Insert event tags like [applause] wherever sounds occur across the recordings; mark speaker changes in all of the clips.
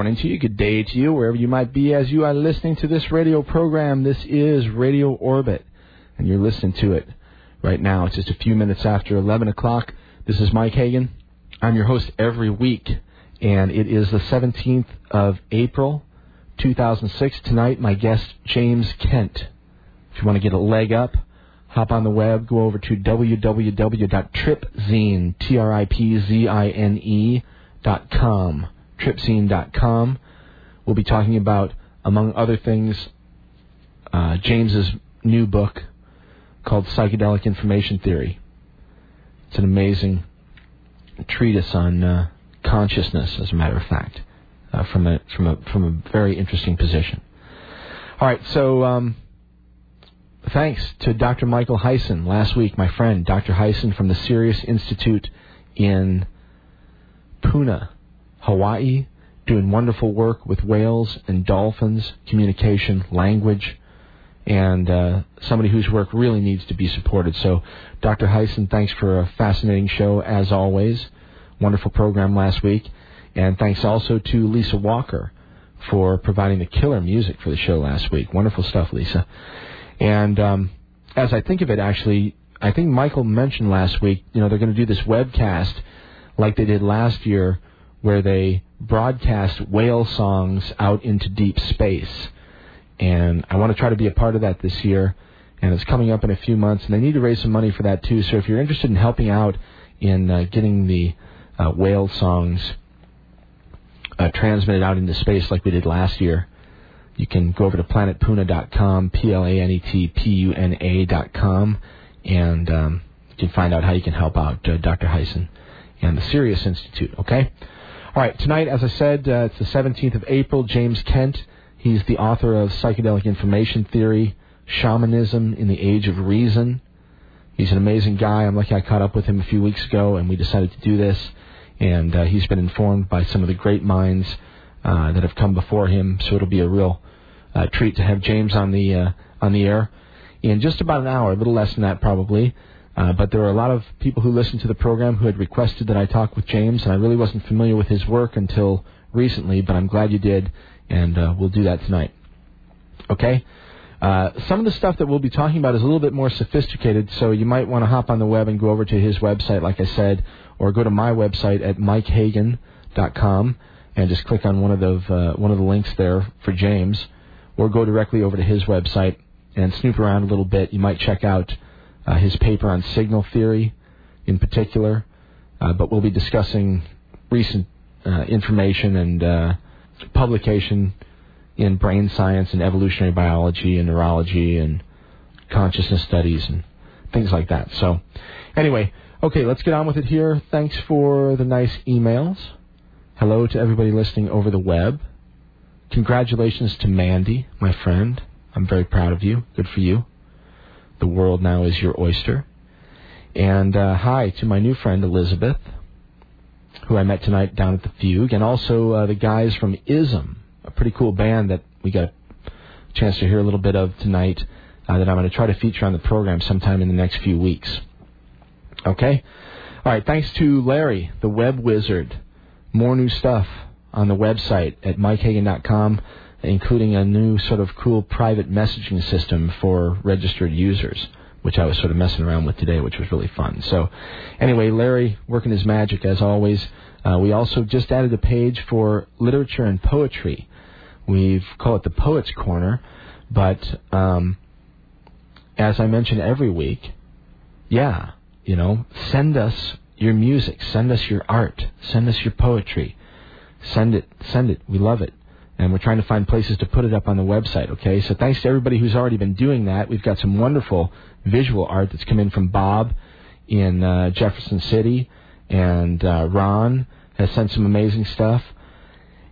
Speaker 1: morning to you, good day to you, wherever you might be as you are listening to this radio program. This is Radio Orbit, and you're listening to it right now. It's just a few minutes after 11 o'clock. This is Mike Hagan. I'm your host every week, and it is the 17th of April, 2006. Tonight, my guest, James Kent. If you want to get a leg up, hop on the web, go over to www.tripzine, T-R-I-P-Z-I-N-E dot com, tripzine.com. We'll be talking about, among other things, uh, James's new book called Psychedelic Information Theory. It's an amazing treatise on uh, consciousness, as a matter of fact, uh, from a from a from a very interesting position. All right, so um, thanks to Dr. Michael Hyson last week, my friend, Dr. Hyson from the Sirius Institute in Puna, Hawaii, doing wonderful work with whales and dolphins, communication, language, and uh, somebody whose work really needs to be supported. So, Dr. Hyson, thanks for a fascinating show as always. Wonderful program last week. And thanks also to Lisa Walker for providing the killer music for the show last week. Wonderful stuff, Lisa. And um, as I think of it, actually, I think Michael mentioned last week, you know, they're going to do this webcast like they did last year where they broadcast whale songs out into deep space. And I want to try to be a part of that this year. And it's coming up in a few months, and they need to raise some money for that too. So if you're interested in helping out in uh, getting the uh, whale songs uh, transmitted out into space like we did last year, you can go over to planetpuna.com, P-L-A-N-E-T-P-U-N-A.com, and um, you can find out how you can help out uh, Dr. Hyson and the Sirius Institute, okay? All right, tonight, as I said, uh, it's the 17th of April. James Kent, he's the author of Psychedelic Information Theory, Shamanism in the Age of Reason. He's an amazing guy. I'm lucky I caught up with him a few weeks ago, and we decided to do this. And uh, he's been informed by some of the great minds uh, that have come before him, so it'll be a real uh, treat to have James on the uh, on the air in just about an hour, a little less than that probably. Uh, but there were a lot of people who listened to the program who had requested that I talk with James, and I really wasn't familiar with his work until recently, but I'm glad you did, and uh, we'll do that tonight. Okay? Uh, some of the stuff that we'll be talking about is a little bit more sophisticated, so you might want to hop on the web and go over to his website, like I said, or go to my website at mikehagan.com and just click on one of the uh, one of the links there for James, or go directly over to his website and snoop around a little bit. You might check out uh, his paper on signal theory in particular, uh, but we'll be discussing recent uh, information and uh, publication in brain science and evolutionary biology and neurology and consciousness studies and things like that. So, anyway, okay, let's get on with it here. Thanks for the nice emails. Hello to everybody listening over the web. Congratulations to Mandy, my friend. I'm very proud of you. Good for you. The world now is your oyster. And uh, hi to my new friend Elizabeth, who I met tonight down at the Fugue, and also uh, the guys from Ism, a pretty cool band that we got a chance to hear a little bit of tonight uh, that I'm going to try to feature on the program sometime in the next few weeks. Okay? All right, thanks to Larry, the web wizard. More new stuff on the website at mikehagan.com including a new sort of cool private messaging system for registered users, which I was sort of messing around with today, which was really fun. So, anyway, Larry working his magic as always. Uh, we also just added a page for literature and poetry. We've called it the Poets Corner, but um, as I mention every week, yeah, you know, send us your music, send us your art, send us your poetry, send it, send it. We love it and we're trying to find places to put it up on the website. Okay, so thanks to everybody who's already been doing that. We've got some wonderful visual art that's come in from Bob in uh, Jefferson City, and uh, Ron has sent some amazing stuff.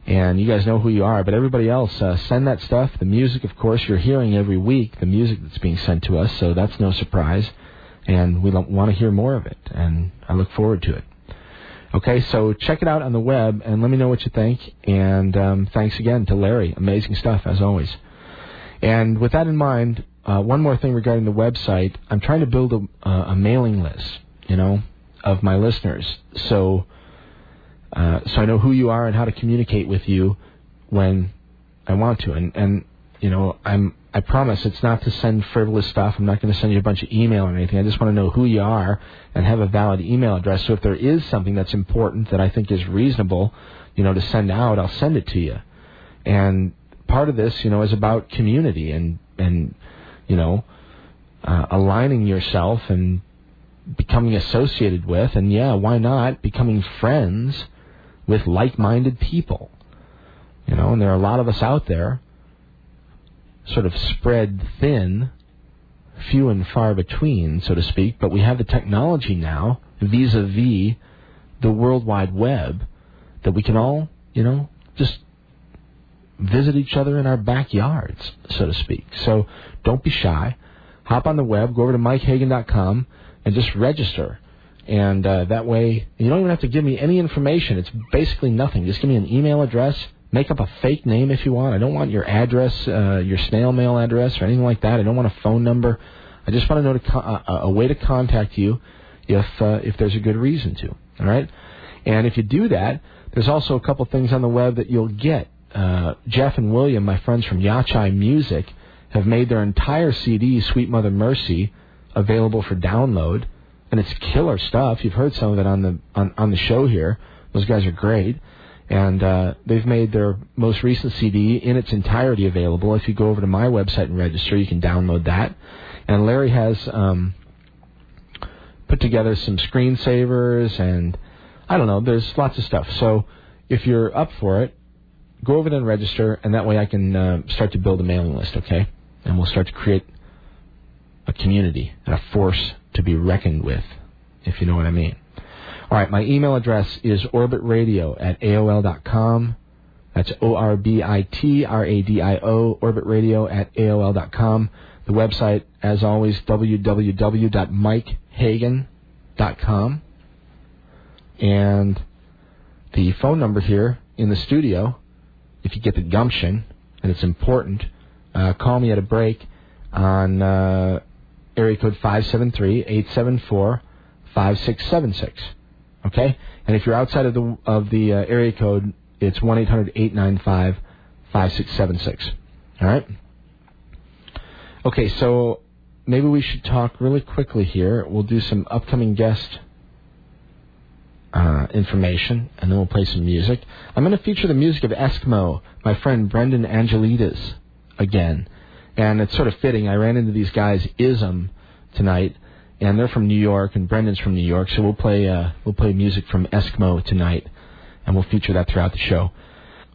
Speaker 1: And you guys know who you are, but everybody else, uh, send that stuff. The music, of course, you're hearing every week the music that's being sent to us, so that's no surprise. And we want to hear more of it, and I look forward to it. Okay, so check it out on the web and let me know what you think. And um, thanks again to Larry. Amazing stuff, as always. And with that in mind, uh, one more thing regarding the website. I'm trying to build a, uh, a mailing list, you know, of my listeners. So, uh, so I know who you are and how to communicate with you when I want to. And, and you know, I'm I promise it's not to send frivolous stuff. I'm not going to send you a bunch of email or anything. I just want to know who you are and have a valid email address. So if there is something that's important that I think is reasonable, you know, to send out, I'll send it to you. And part of this, you know, is about community and and you know, uh, aligning yourself and becoming associated with, and yeah, why not becoming friends with like-minded people? You know, and there are a lot of us out there sort of spread thin, few and far between, so to speak, but we have the technology now vis a vis the World Wide Web that we can all, you know, just visit each other in our backyards, so to speak. So don't be shy. Hop on the web, go over to mikehagan.com, and just register. And uh, that way, you don't even have to give me any information. It's basically nothing. Just give me an email address. Make up a fake name if you want. I don't want your address, uh, your snail mail address, or anything like that. I don't want a phone number. I just want to know to co- uh, a way to contact you if uh, if there's a good reason to. All right. And if you do that, there's also a couple things on the web that you'll get. Uh, Jeff and William, my friends from Yachai Music, have made their entire CD, Sweet Mother Mercy, available for download, and it's killer stuff. You've heard some of it on the on, on the show here. Those guys are great, and uh, they've made their most recent CD in its entirety available. If you go over to my website and register, you can download that. And Larry has um, put together some screensavers, and I don't know. There's lots of stuff. So if you're up for it, go over there and register, and that way I can uh, start to build a mailing list. Okay and we'll start to create a community and a force to be reckoned with, if you know what I mean. All right, my email address is orbitradio at AOL.com. That's O R B I T R A D I O, orbitradio at AOL.com. The website, as always, www.mikehagan.com. And the phone number here in the studio, if you get the gumption, and it's important, uh, call me at a break on uh, area code 573-874-5676. Okay? And if you're outside of the of the uh, area code, it's 1-800-895-5676. All right? Okay, so maybe we should talk really quickly here. We'll do some upcoming guest uh, information, and then we'll play some music. I'm going to feature the music of Eskmo, my friend Brendan Angelides again. And it's sort of fitting. I ran into these guys Ism tonight, and they're from New York, and Brendan's from New York. So we'll play uh, we'll play music from Eskmo tonight, and we'll feature that throughout the show.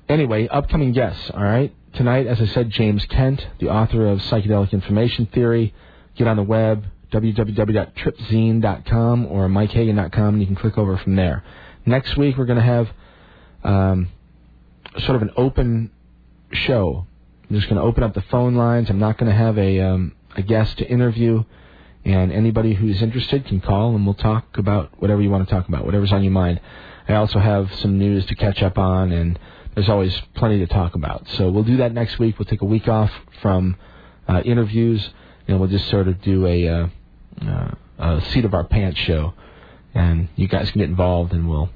Speaker 1: Anyway, upcoming guests. All right, tonight, as I said, James Kent, the author of Psychedelic Information Theory. Get on the web www.tripzine.com or mikehagan.com, and you can click over from there. Next week, we're going to have um, sort of an open show I'm just going to open up the phone lines. I'm not going to have a um, a guest to interview, and anybody who's interested can call and we'll talk about whatever you want to talk about, whatever's on your mind. I also have some news to catch up on, and there's always plenty to talk about. So we'll do that next week. We'll take a week off from uh, interviews, and we'll just sort of do a, uh, uh, a seat of our pants show, and you guys can get involved, and we'll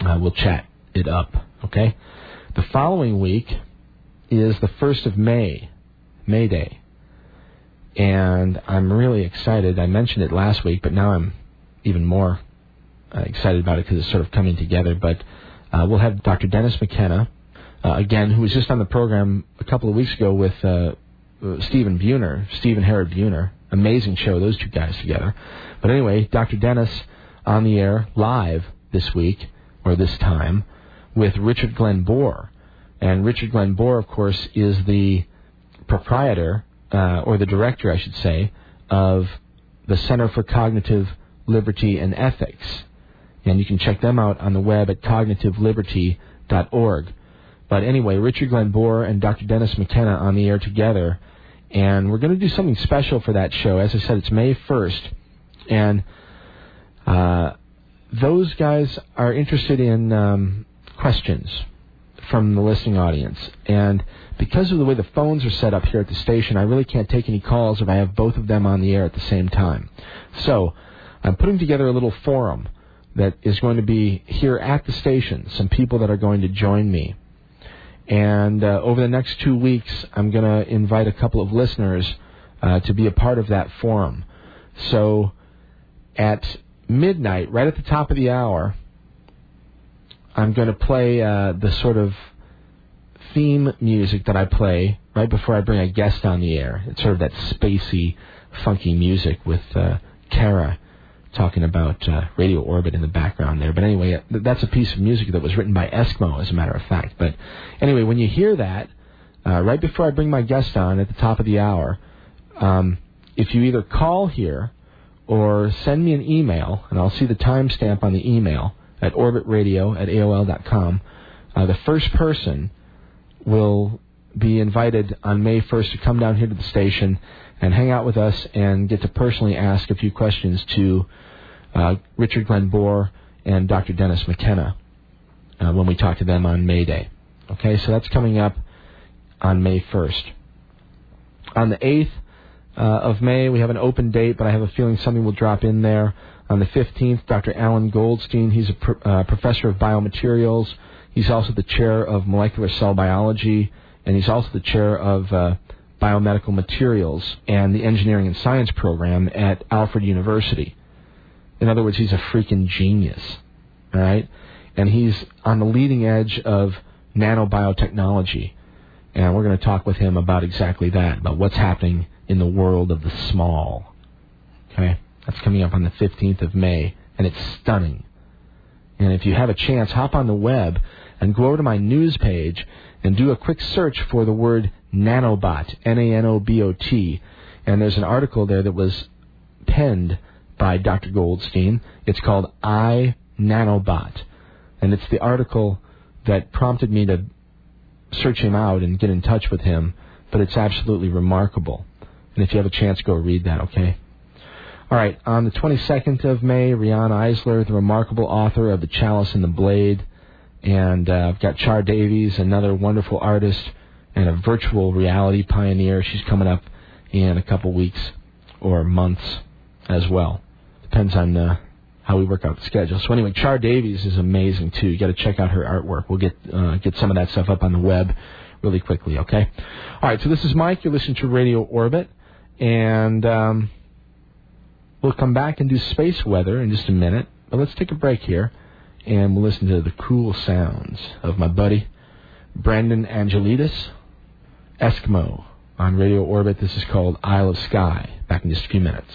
Speaker 1: uh, we'll chat it up. Okay. The following week is the 1st of May, May Day. And I'm really excited. I mentioned it last week, but now I'm even more uh, excited about it because it's sort of coming together. But uh, we'll have Dr. Dennis McKenna, uh, again, who was just on the program a couple of weeks ago with uh, Stephen Buhner, Stephen Harrod Buhner. Amazing show, those two guys together. But anyway, Dr. Dennis on the air live this week, or this time, with Richard Glen Boire and Richard Glen Boire, of course, is the proprietor, uh, or the director, I should say, of the Center for Cognitive Liberty and Ethics. And you can check them out on the web at cognitiveliberty.org. But anyway, Richard Glen Boire and Dr. Dennis McKenna on the air together. And we're going to do something special for that show. As I said, it's May 1st. And uh, those guys are interested in um, questions from the listening audience. And because of the way the phones are set up here at the station, I really can't take any calls if I have both of them on the air at the same time. So I'm putting together a little forum that is going to be here at the station, some people that are going to join me. And uh, over the next two weeks, I'm going to invite a couple of listeners uh, to be a part of that forum. So at midnight, right at the top of the hour, I'm going to play uh, the sort of theme music that I play right before I bring a guest on the air. It's sort of that spacey, funky music with uh, Kara talking about uh, Radio Orbit in the background there. But anyway, uh, that's a piece of music that was written by Eskmo, as a matter of fact. But anyway, when you hear that, uh, right before I bring my guest on at the top of the hour, um, if you either call here or send me an email, and I'll see the timestamp on the email, at orbitradio at AOL.com. Uh, the first person will be invited on May 1st to come down here to the station and hang out with us and get to personally ask a few questions to uh, Richard Glen Boire and Dr. Dennis McKenna uh, when we talk to them on May Day. Okay, so that's coming up on May 1st. On the 8th uh, of May, we have an open date, but I have a feeling something will drop in there. On the 15th, Dr. Alan Goldstein, he's a pr- uh, professor of biomaterials. He's also the chair of molecular cell biology, and he's also the chair of uh, biomedical materials and the engineering and science program at Alfred University. In other words, he's a freaking genius. Right? And he's on the leading edge of nanobiotechnology. And we're going to talk with him about exactly that, about what's happening in the world of the small. Okay? That's coming up on the 15th of May, and it's stunning. And if you have a chance, hop on the web and go over to my news page and do a quick search for the word nanobot, N A N O B O T. And there's an article there that was penned by Dr. Goldstein. It's called I Nanobot. And it's the article that prompted me to search him out and get in touch with him, but it's absolutely remarkable. And if you have a chance, go read that, okay? All right, on the 22nd of May, Riane Eisler, the remarkable author of The Chalice and the Blade, and uh, I've got Char Davies, another wonderful artist and a virtual reality pioneer. She's coming up in a couple weeks or months as well. Depends on uh, how we work out the schedule. So anyway, Char Davies is amazing too. You got to check out her artwork. We'll get uh, get some of that stuff up on the web really quickly. Okay. All right. So this is Mike. You're listening to Radio Orbit, and um, we'll come back and do space weather in just a minute. But let's take a break here, and we'll listen to the cool sounds of my buddy Brendan Angelides, Eskmo, on Radio Orbit. This is called Isle of Skye. Back in just a few minutes.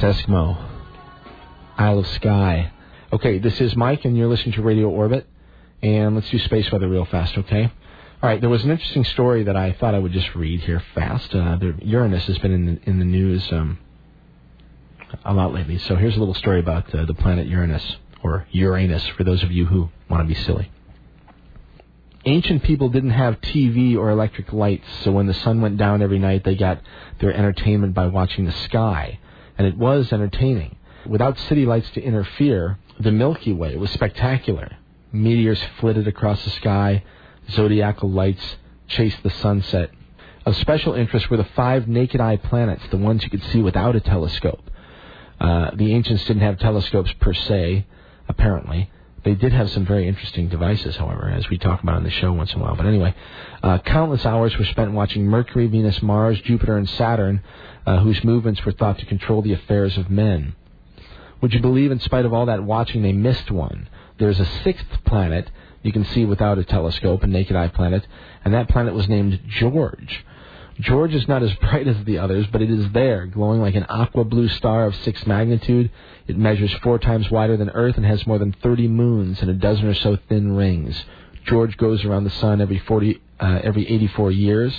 Speaker 1: That's Eskmo. Isle of Skye. Okay, this is Mike, and you're listening to Radio Orbit. And let's do space weather real fast, okay? All right, there was an interesting story that I thought I would just read here fast. Uh, the, Uranus has been in the, in the news um, a lot lately. So here's a little story about uh, the planet Uranus, or Uranus, for those of you who want to be silly. Ancient people didn't have TV or electric lights, so when the sun went down every night, they got their entertainment by watching the sky. And it was entertaining. Without city lights to interfere, the Milky Way was spectacular. Meteors flitted across the sky, zodiacal lights chased the sunset. Of special interest were the five naked eye planets, the ones you could see without a telescope. Uh, the ancients didn't have telescopes per se, apparently. They did have some very interesting devices, however, as we talk about on the show once in a while. But anyway, uh, countless hours were spent watching Mercury, Venus, Mars, Jupiter, and Saturn, uh, whose movements were thought to control the affairs of men. Would you believe, in spite of all that watching, they missed one? There's a sixth planet you can see without a telescope, a naked eye planet, and that planet was named George. George is not as bright as the others, but it is there, glowing like an aqua blue star of sixth magnitude. It measures four times wider than Earth and has more than 30 moons and a dozen or so thin rings. George goes around the sun every 40, uh, every 84 years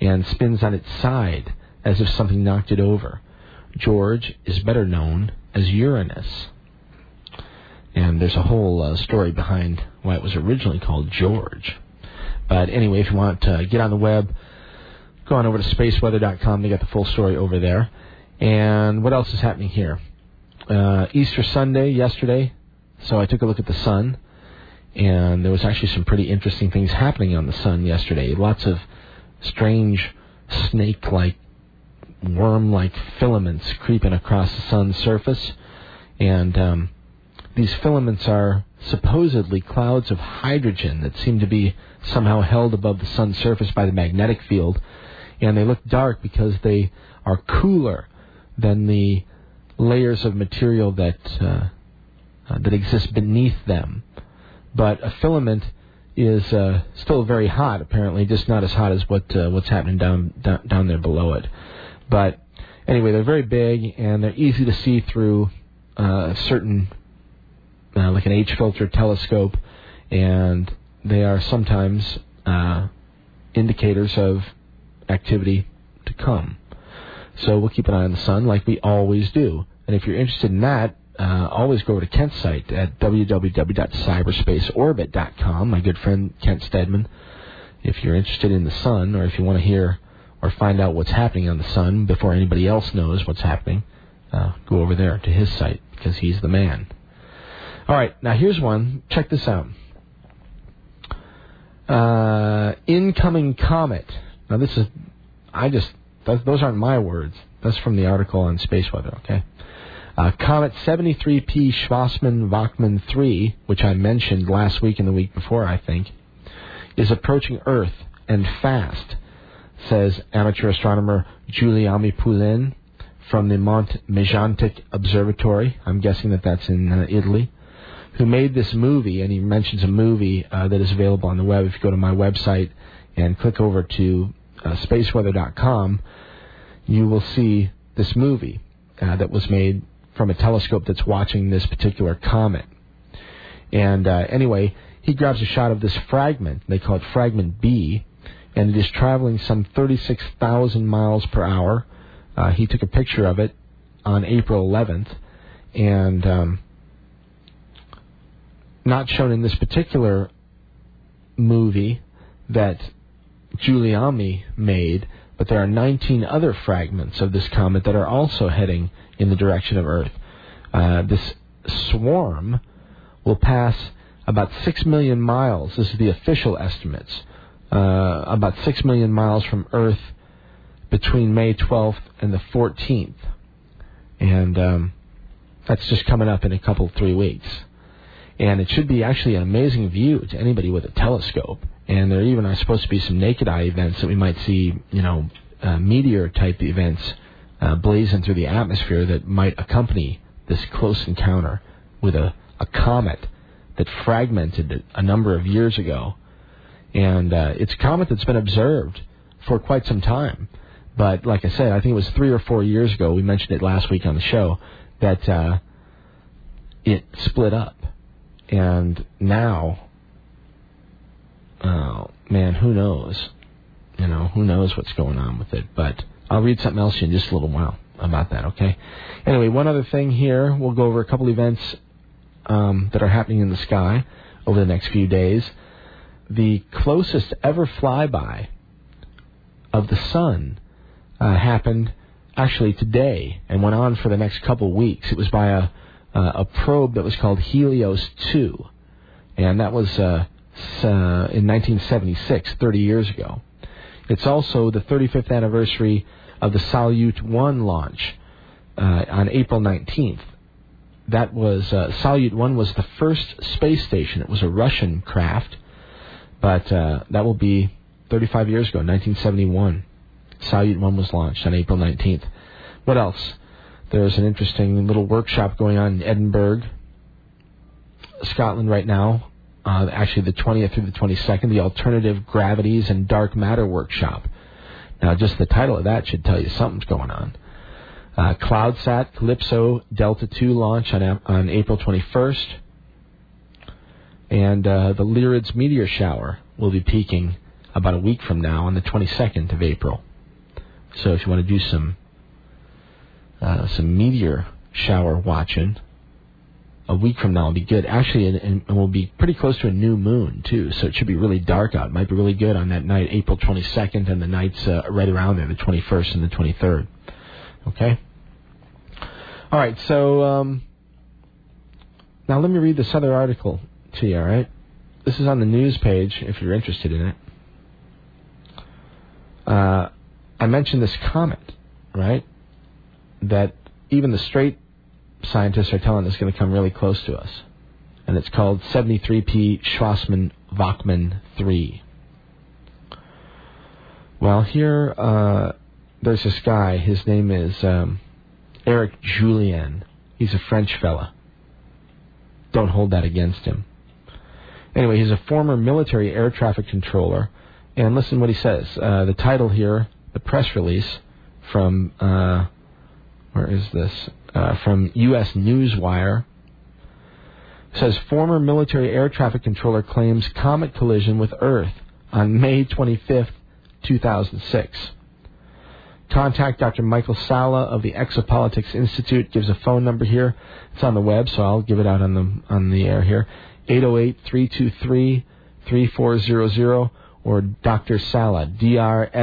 Speaker 1: and spins on its side as if something knocked it over. George is better known as Uranus. And there's a whole uh, story behind why it was originally called George. But anyway, if you want to get on the web, go on over to spaceweather.com. They got the full story over there. And what else is happening here? Uh, Easter Sunday yesterday, so I took a look at the sun, and there was actually some pretty interesting things happening on the sun yesterday. Lots of strange snake-like, worm-like filaments creeping across the sun's surface, and um, these filaments are supposedly clouds of hydrogen that seem to be somehow held above the sun's surface by the magnetic field, and they look dark because they are cooler than the layers of material that uh, uh, that exist beneath them. But a filament is uh, still very hot, apparently, just not as hot as what uh, what's happening down, down down there below it. But anyway, they're very big and they're easy to see through uh, certain, uh, like an H filter telescope, and they are sometimes indicators of activity to come. So we'll keep an eye on the sun like we always do. And if you're interested in that, uh, always go over to Kent's site at www.cyberspaceorbit.com. My good friend Kent Steadman. If you're interested in the sun, or if you want to hear or find out what's happening on the sun before anybody else knows what's happening, uh, go over there to his site because he's the man. All right, now here's one. Check this out. Uh, incoming comet. Now this is, I just those aren't my words. That's from the article on space weather, okay? Uh, Comet 73P Schwassmann-Wachmann 3, which I mentioned last week and the week before, I think, is approaching Earth and fast, says amateur astronomer Giuliano Poulin from the Mont Mégantic Observatory. I'm guessing that that's in uh, Italy. Who made this movie, and he mentions a movie uh, that is available on the web. If you go to my website and click over to uh, spaceweather.com, you will see this movie uh, that was made from a telescope that's watching this particular comet. And uh, anyway, he grabs a shot of this fragment. They call it fragment B, and it is traveling some 36,000 miles per hour. Uh, he took a picture of it on April 11th, and um, not shown in this particular movie that Giuliani made, but there are 19 other fragments of this comet that are also heading in the direction of Earth. Uh, this swarm will pass about 6 million miles. This is the official estimates. Uh, about 6 million miles from Earth between May 12th and the 14th. And um, that's just coming up in a couple, three weeks. And it should be actually an amazing view to anybody with a telescope. And there even are supposed to be some naked eye events that we might see, you know, uh, meteor type events uh, blazing through the atmosphere that might accompany this close encounter with a, a comet that fragmented a number of years ago. And uh, it's a comet that's been observed for quite some time, But like I said, I think it was three or four years ago. We mentioned it last week on the show that uh, it split up, and now, oh man, who knows? You know, who knows what's going on with it? But I'll read something else in just a little while about that. Okay. Anyway, one other thing here. We'll go over a couple events um, that are happening in the sky over the next few days. The closest ever flyby of the sun uh, happened actually today and went on for the next couple weeks. It was by a uh, a probe that was called Helios 2, and that was uh, uh, in 1976, 30 years ago. It's also the 35th anniversary of the Salyut 1 launch uh, on April 19th. That was uh, Salyut 1 was the first space station. It was a Russian craft, but uh, that will be 35 years ago, 1971. Salyut 1 was launched on April 19th. What else? There's an interesting little workshop going on in Edinburgh, Scotland right now. Uh, actually, the 20th through the 22nd, the Alternative Gravities and Dark Matter Workshop. Now, just the title of that should tell you something's going on. Uh, CloudSat CALIPSO Delta 2 launch on, on April 21st. And uh, the Lyrids meteor shower will be peaking about a week from now on the 22nd of April. So if you want to do some uh, some meteor shower watching, a week from now will be good. Actually, and, and we'll be pretty close to a new moon too, so it should be really dark out. It might be really good on that night, April 22nd, and the nights uh, right around there, the 21st and the 23rd. Okay. All right. So um, now let me read this other article to you. All right. This is on the news page if you're interested in it. Uh, I mentioned this comet, right? That even the straight scientists are telling us is going to come really close to us. And it's called 73P Schwassmann Wachmann 3. Well, here uh, there's this guy. His name is um, Eric Julien. He's a French fella. Don't hold that against him. Anyway, he's a former military air traffic controller. And listen what he says. Uh, the title here, the press release from, uh, where is this? Uh, from U.S. Newswire says former military air traffic controller claims comet collision with Earth on May 25, 2006. Contact Dr. Michael Salla of the Exopolitics Institute. Gives a phone number here. It's on the web, so I'll give it out on the on the air here. 808-323-3400 or Dr. Salla, D-R-S-A-L-L-A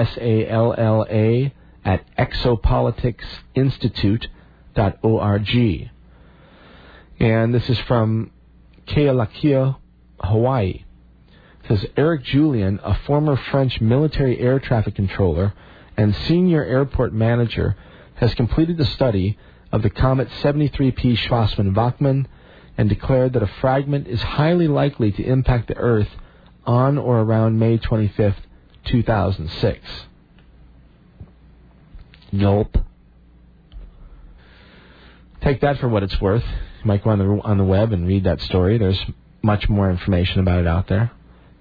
Speaker 1: at Exopolitics Institute org. And this is from Kealakekua, Hawaii. It says Eric Julien, a former French military air traffic controller and senior airport manager, has completed the study of the comet 73P Schwassmann-Wachmann and declared that a fragment is highly likely to impact the Earth on or around May 25, 2006. Gulp take that for what it's worth. You might go on the on the web and read that story. There's much more information about it out there.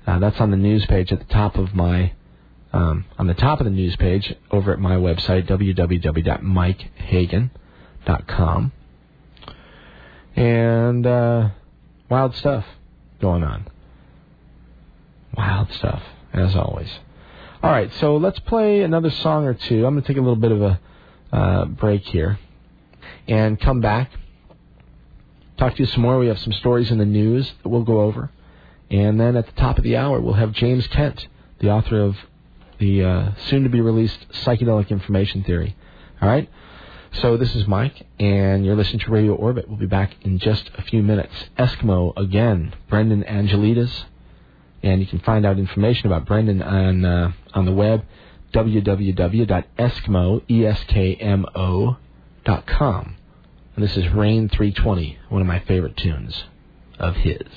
Speaker 1: Uh, that's on the news page at the top of my um, on the top of the news page over at my website www.mikehagan.com. And uh, wild stuff going on. Wild stuff, as always. All right, so let's play another song or two. I'm going to take a little bit of a uh, break here and come back. Talk to you some more. We have some stories in the news that we'll go over. And then at the top of the hour, we'll have James Kent, the author of the uh, soon to be released Psychedelic Information Theory. All right? So this is Mike, and you're listening to Radio Orbit. We'll be back in just a few minutes. Eskmo again, Brendan Angelides, and you can find out information about Brendan on uh, on the web www.eskmo e s k m o com. And this is Rain 320, one of my favorite tunes of his.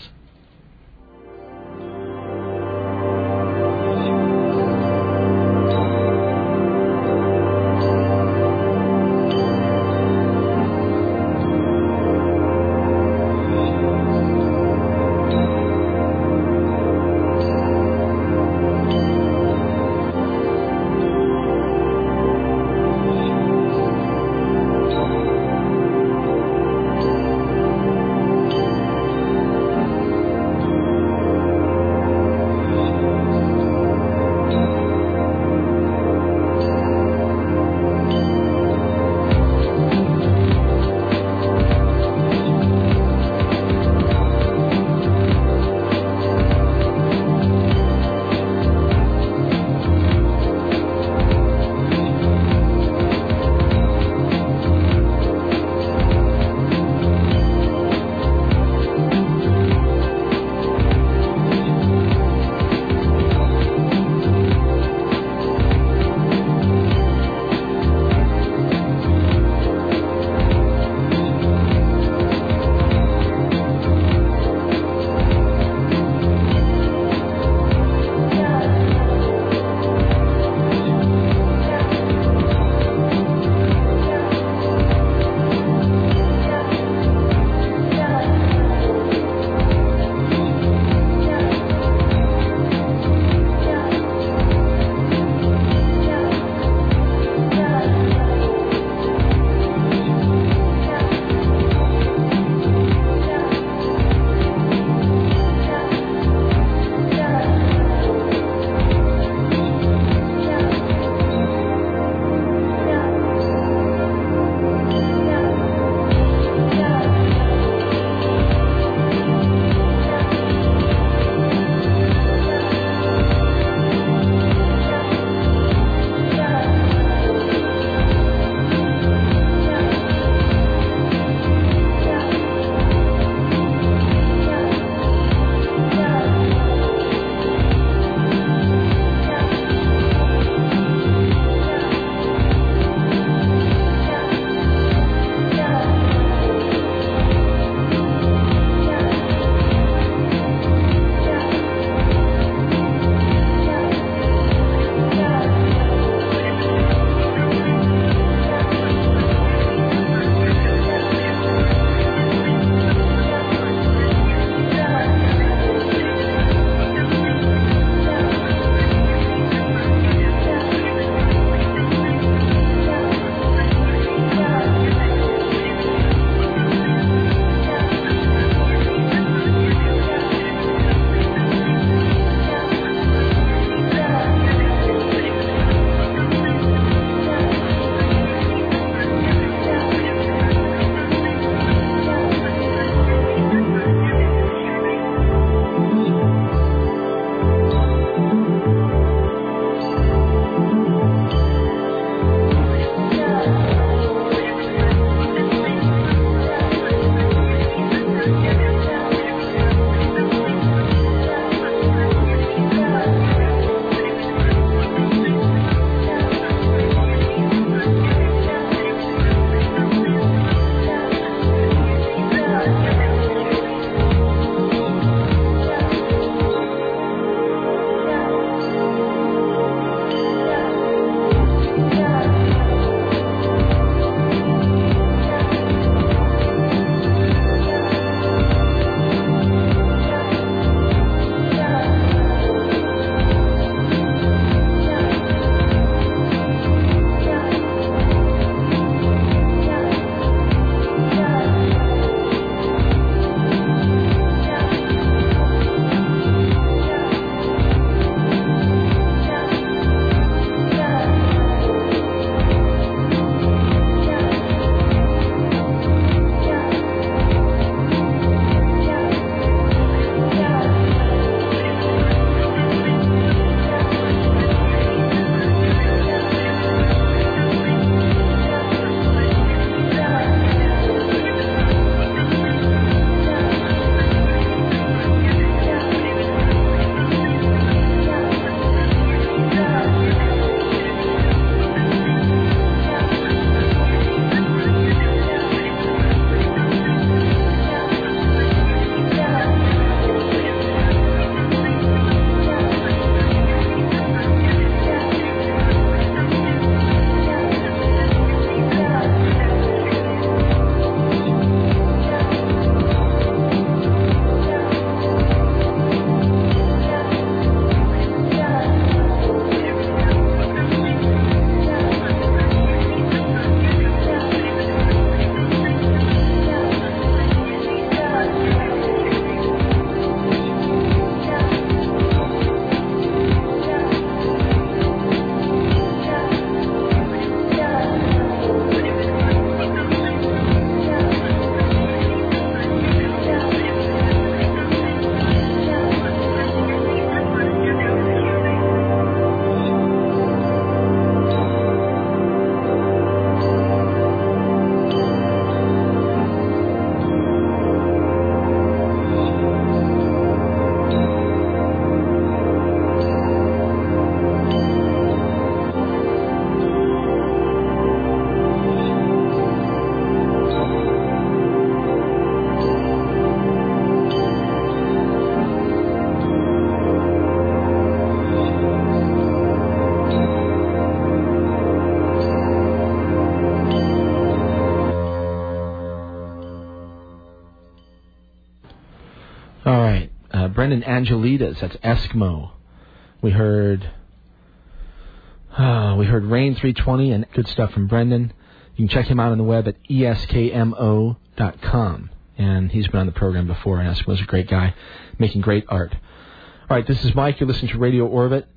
Speaker 1: Brendan Angelides. That's Eskmo. We heard uh, we heard Rain 320 and good stuff from Brendan. You can check him out on the web at eskmo.com. And he's been on the program before, and Eskmo's a great guy, making great art. All right, this is Mike. You're listening to Radio Orbit,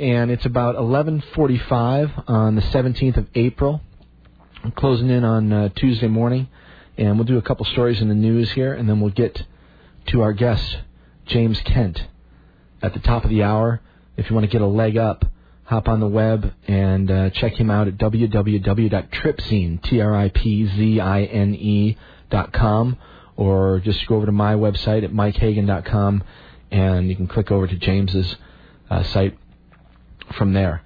Speaker 1: and it's about 11:45 on the 17th of April. I'm closing in on uh, Tuesday morning, and we'll do a couple stories in the news here, and then we'll get to our guest, James Kent, at the top of the hour. If you want to get a leg up, hop on the web and uh, check him out at www.tripzine, T-R-I-P-Z-I-N-E dot com, or just go over to my website at mikehagan.com, and you can click over to James's uh, site from there.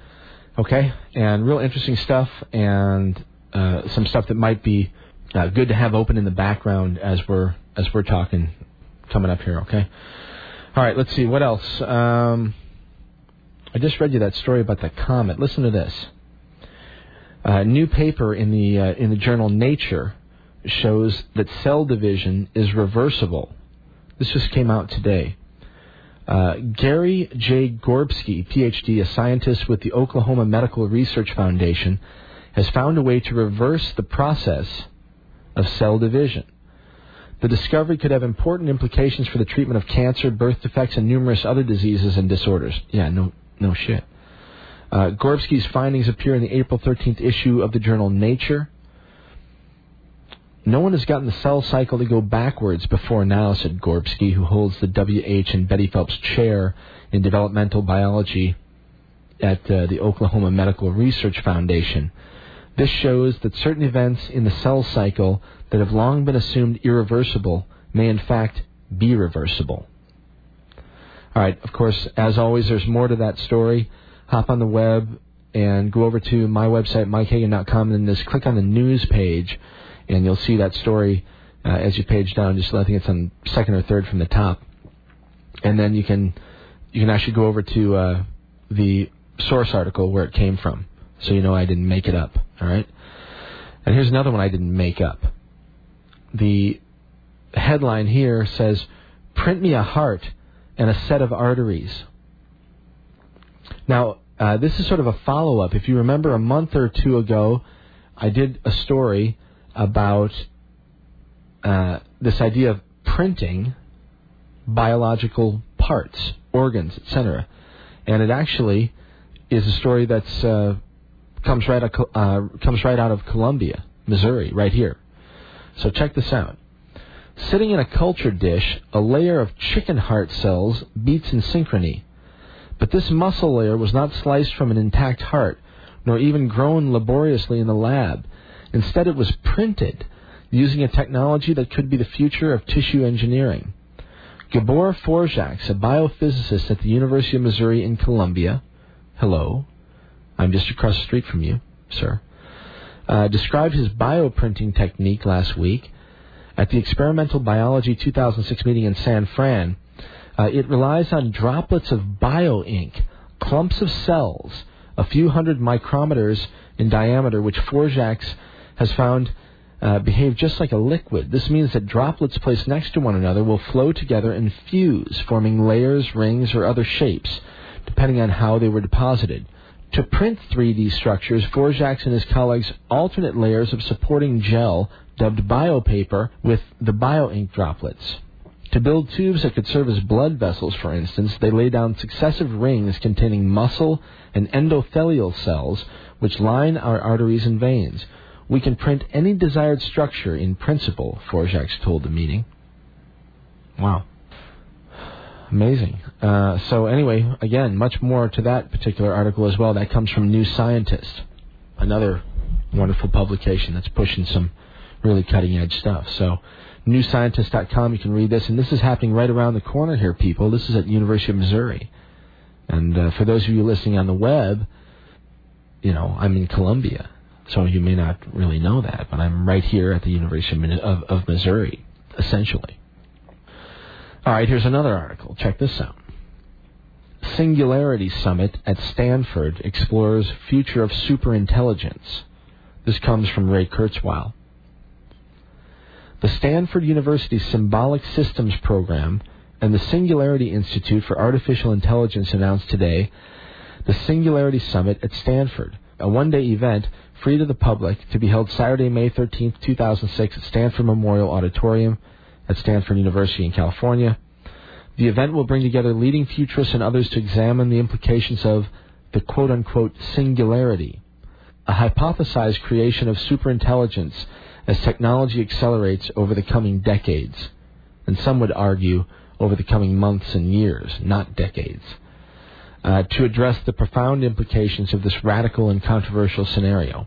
Speaker 1: Okay, and real interesting stuff, and uh, some stuff that might be uh, good to have open in the background as we're as we're talking coming up here. Okay. All right. Let's see what else. Um, I just read you that story about the comet. Listen to this. A new paper in the uh, in the journal Nature shows that cell division is reversible. This just came out today. Uh, Gary J. Gorbsky, PhD, a scientist with the Oklahoma Medical Research Foundation, has found a way to reverse the process of cell division. The discovery could have important implications for the treatment of cancer, birth defects, and numerous other diseases and disorders. Yeah, no, no shit. Uh, Gorbsky's findings appear in the April 13th issue of the journal Nature. No one has gotten the cell cycle to go backwards before now, said Gorbsky, who holds the W.H. and Betty Phelps Chair in Developmental Biology at uh, the Oklahoma Medical Research Foundation. This shows that certain events in the cell cycle that have long been assumed irreversible may in fact be reversible. All right, of course, as always, there's more to that story. Hop on the web and go over to my website, mikehagan.com, and just click on the news page, and you'll see that story uh, as you page down. Just I think it's on second or third from the top, and then you can you can actually go over to uh, the source article where it came from, so you know I didn't make it up. All right, and here's another one I didn't make up. The headline here says, "Print me a heart." and a set of arteries. Now, uh, this is sort of a follow up. If you remember a month or two ago, I did a story about uh, this idea of printing biological parts, organs, etc. And it actually is a story that's uh, comes right out, uh, comes right out of Columbia, Missouri, right here. So check this out. Sitting in a culture dish, a layer of chicken heart cells beats in synchrony. But this muscle layer was not sliced from an intact heart, nor even grown laboriously in the lab. Instead, it was printed using a technology that could be the future of tissue engineering. Gabor Forgacs, a biophysicist at the University of Missouri in Columbia, hello, I'm just across the street from you, sir, uh, described his bioprinting technique last week at the Experimental Biology 2006 meeting in San Fran, uh, it relies on droplets of bioink, clumps of cells, a few hundred micrometers in diameter, which Forgacs has found uh, behave just like a liquid. This means that droplets placed next to one another will flow together and fuse, forming layers, rings, or other shapes, depending on how they were deposited. To print 3D structures, Forgacs and his colleagues alternate layers of supporting gel dubbed biopaper with the bioink droplets. To build tubes that could serve as blood vessels, for instance, they lay down successive rings containing muscle and endothelial cells which line our arteries and veins. We can print any desired structure in principle, Forgacs told the meeting. Wow. Amazing. Uh, so, anyway, again, much more to that particular article as well. That comes from New Scientist, another wonderful publication that's pushing some really cutting edge stuff. So, newscientist.com, you can read this. And this is happening right around the corner here, people. This is at University of Missouri. And uh, for those of you listening on the web, you know, I'm in Columbia. So you may not really know that, but I'm right here at the University of, of Missouri, essentially. All right, here's another article. Check this out. Singularity Summit at Stanford explores future of superintelligence. This comes from Ray Kurzweil. The Stanford University Symbolic Systems program And the Singularity Institute for Artificial Intelligence announced today the Singularity Summit at Stanford, a one day event free to the public to be held Saturday, May 13, 2006 at Stanford Memorial Auditorium at Stanford University in California. The event will bring together leading futurists and others to examine the implications of the quote unquote singularity, a hypothesized creation of superintelligence as technology accelerates over the coming decades, and some would argue over the coming months and years, not decades, uh, to address the profound implications of this radical and controversial scenario.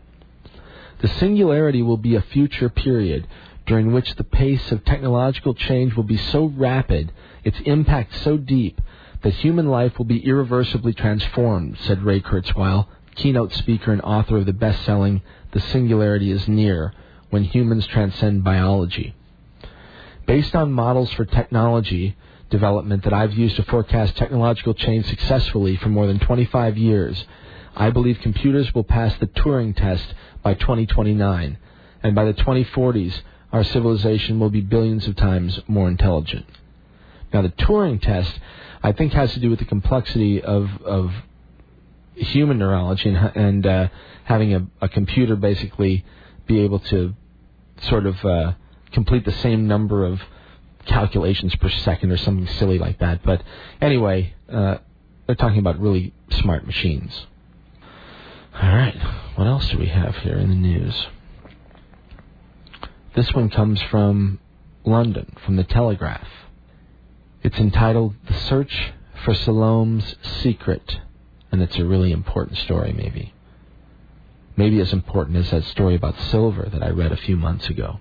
Speaker 1: The singularity will be a future period during which the pace of technological change will be so rapid, its impact so deep, that human life will be irreversibly transformed, said Ray Kurzweil, keynote speaker and author of the best selling The Singularity is Near When Humans Transcend Biology. Based on models for technology development that I've used to forecast technological change successfully for more than 25 years, I believe computers will pass the Turing test by 2029, and by the 2040s, our civilization will be billions of times more intelligent. Now, the Turing test, I think, has to do with the complexity of, of human neurology and, and uh, having a, a, computer basically be able to sort of uh, complete the same number of calculations per second or something silly like that. But anyway, uh, they're talking about really smart machines. All right, what else do we have here in the news? This one comes from London, from the Telegraph. It's entitled The Search for Salome's Secret, and it's a really important story, maybe. Maybe as important as that story about silver that I read a few months ago.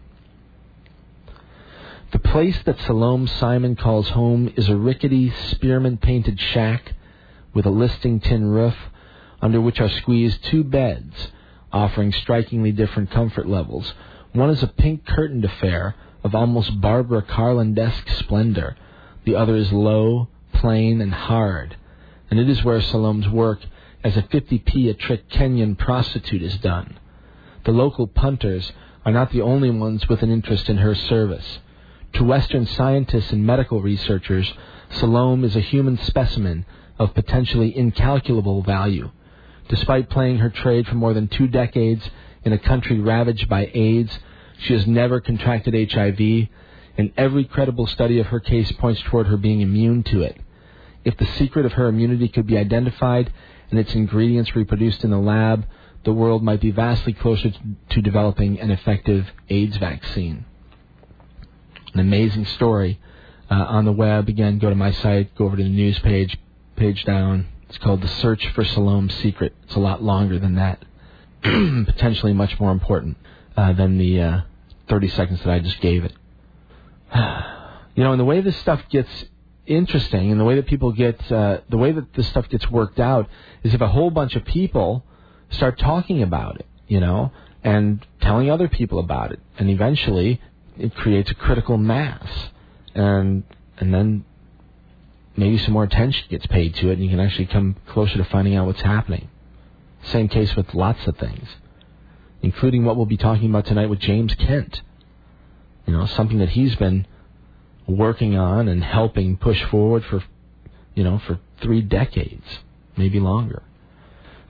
Speaker 1: The place that Salome Simon calls home is a rickety, spearman painted shack with a listing tin roof under which are squeezed two beds offering strikingly different comfort levels one is a pink curtained affair of almost Barbara Cartland-esque splendor. The other is low, plain, and hard. And it is where Salome's work as a 50p a trick Kenyan prostitute is done. The local punters are not the only ones with an interest in her service. To Western scientists and medical researchers, Salome is a human specimen of potentially incalculable value. Despite playing her trade for more than two decades in a country ravaged by AIDS. She has never contracted HIV, and every credible study of her case points toward her being immune to it. If the secret of her immunity could be identified and its ingredients reproduced in the lab, the world might be vastly closer to developing an effective AIDS vaccine. An amazing story uh, on the web. Again, go to my site, go over to the news page, page down. It's called The Search for Salome's Secret. It's a lot longer than that. [clears throat] potentially much more important uh, than the uh, 30 seconds that I just gave it. [sighs] you know, and the way this stuff gets interesting, and the way that people get, uh, the way that this stuff gets worked out, is if a whole bunch of people start talking about it, you know, and telling other people about it, and eventually it creates a critical mass, and and then maybe some more attention gets paid to it, and you can actually come closer to finding out what's happening. Same case with lots of things, including what we'll be talking about tonight with James Kent. You know, something that he's been working on and helping push forward for, you know, for three decades, maybe longer.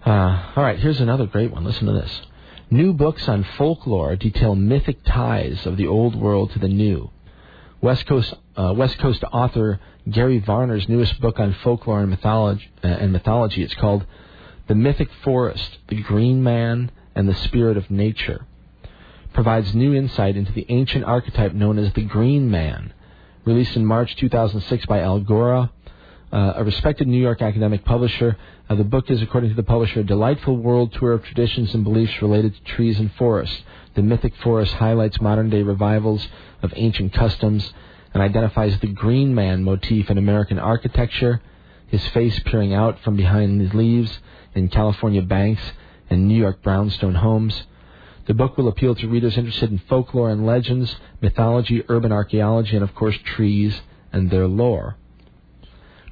Speaker 1: Uh, all right, here's another great one. Listen to this. New books on folklore detail mythic ties of the old world to the new. West Coast uh, West Coast author Gary Varner's newest book on folklore and mythology, uh, and mythology. It's called the mythic forest, the green man, and the spirit of nature, provides new insight into the ancient archetype known as the green man. Released in March 2006 by Algora, uh, a respected New York academic publisher, uh, the book is, according to the publisher, a delightful world tour of traditions and beliefs related to trees and forests. The mythic forest highlights modern day revivals of ancient customs and identifies the green man motif in American architecture, his face peering out from behind the leaves, in California banks and New York brownstone homes. The book will appeal to readers interested in folklore and legends, mythology, urban archaeology, and of course trees and their lore.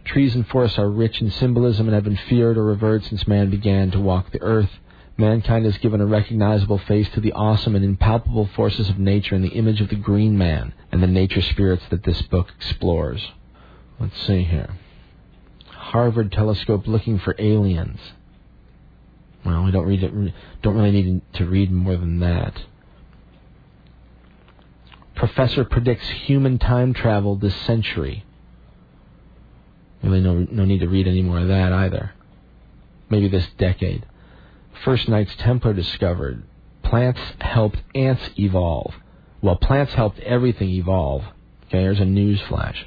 Speaker 1: Trees and forests are rich in symbolism and have been feared or revered since man began to walk the earth. Mankind has given a recognizable face to the awesome and impalpable forces of nature in the image of the green man and the nature spirits that this book explores. Let's see here. Harvard telescope looking for aliens. Well, we don't read it, don't really need to read more than that. Professor predicts human time travel this century. Really, no, no need to read any more of that either. Maybe this decade. First Knights Templar discovered plants helped ants evolve. Well, plants helped everything evolve. Okay, here's a news flash.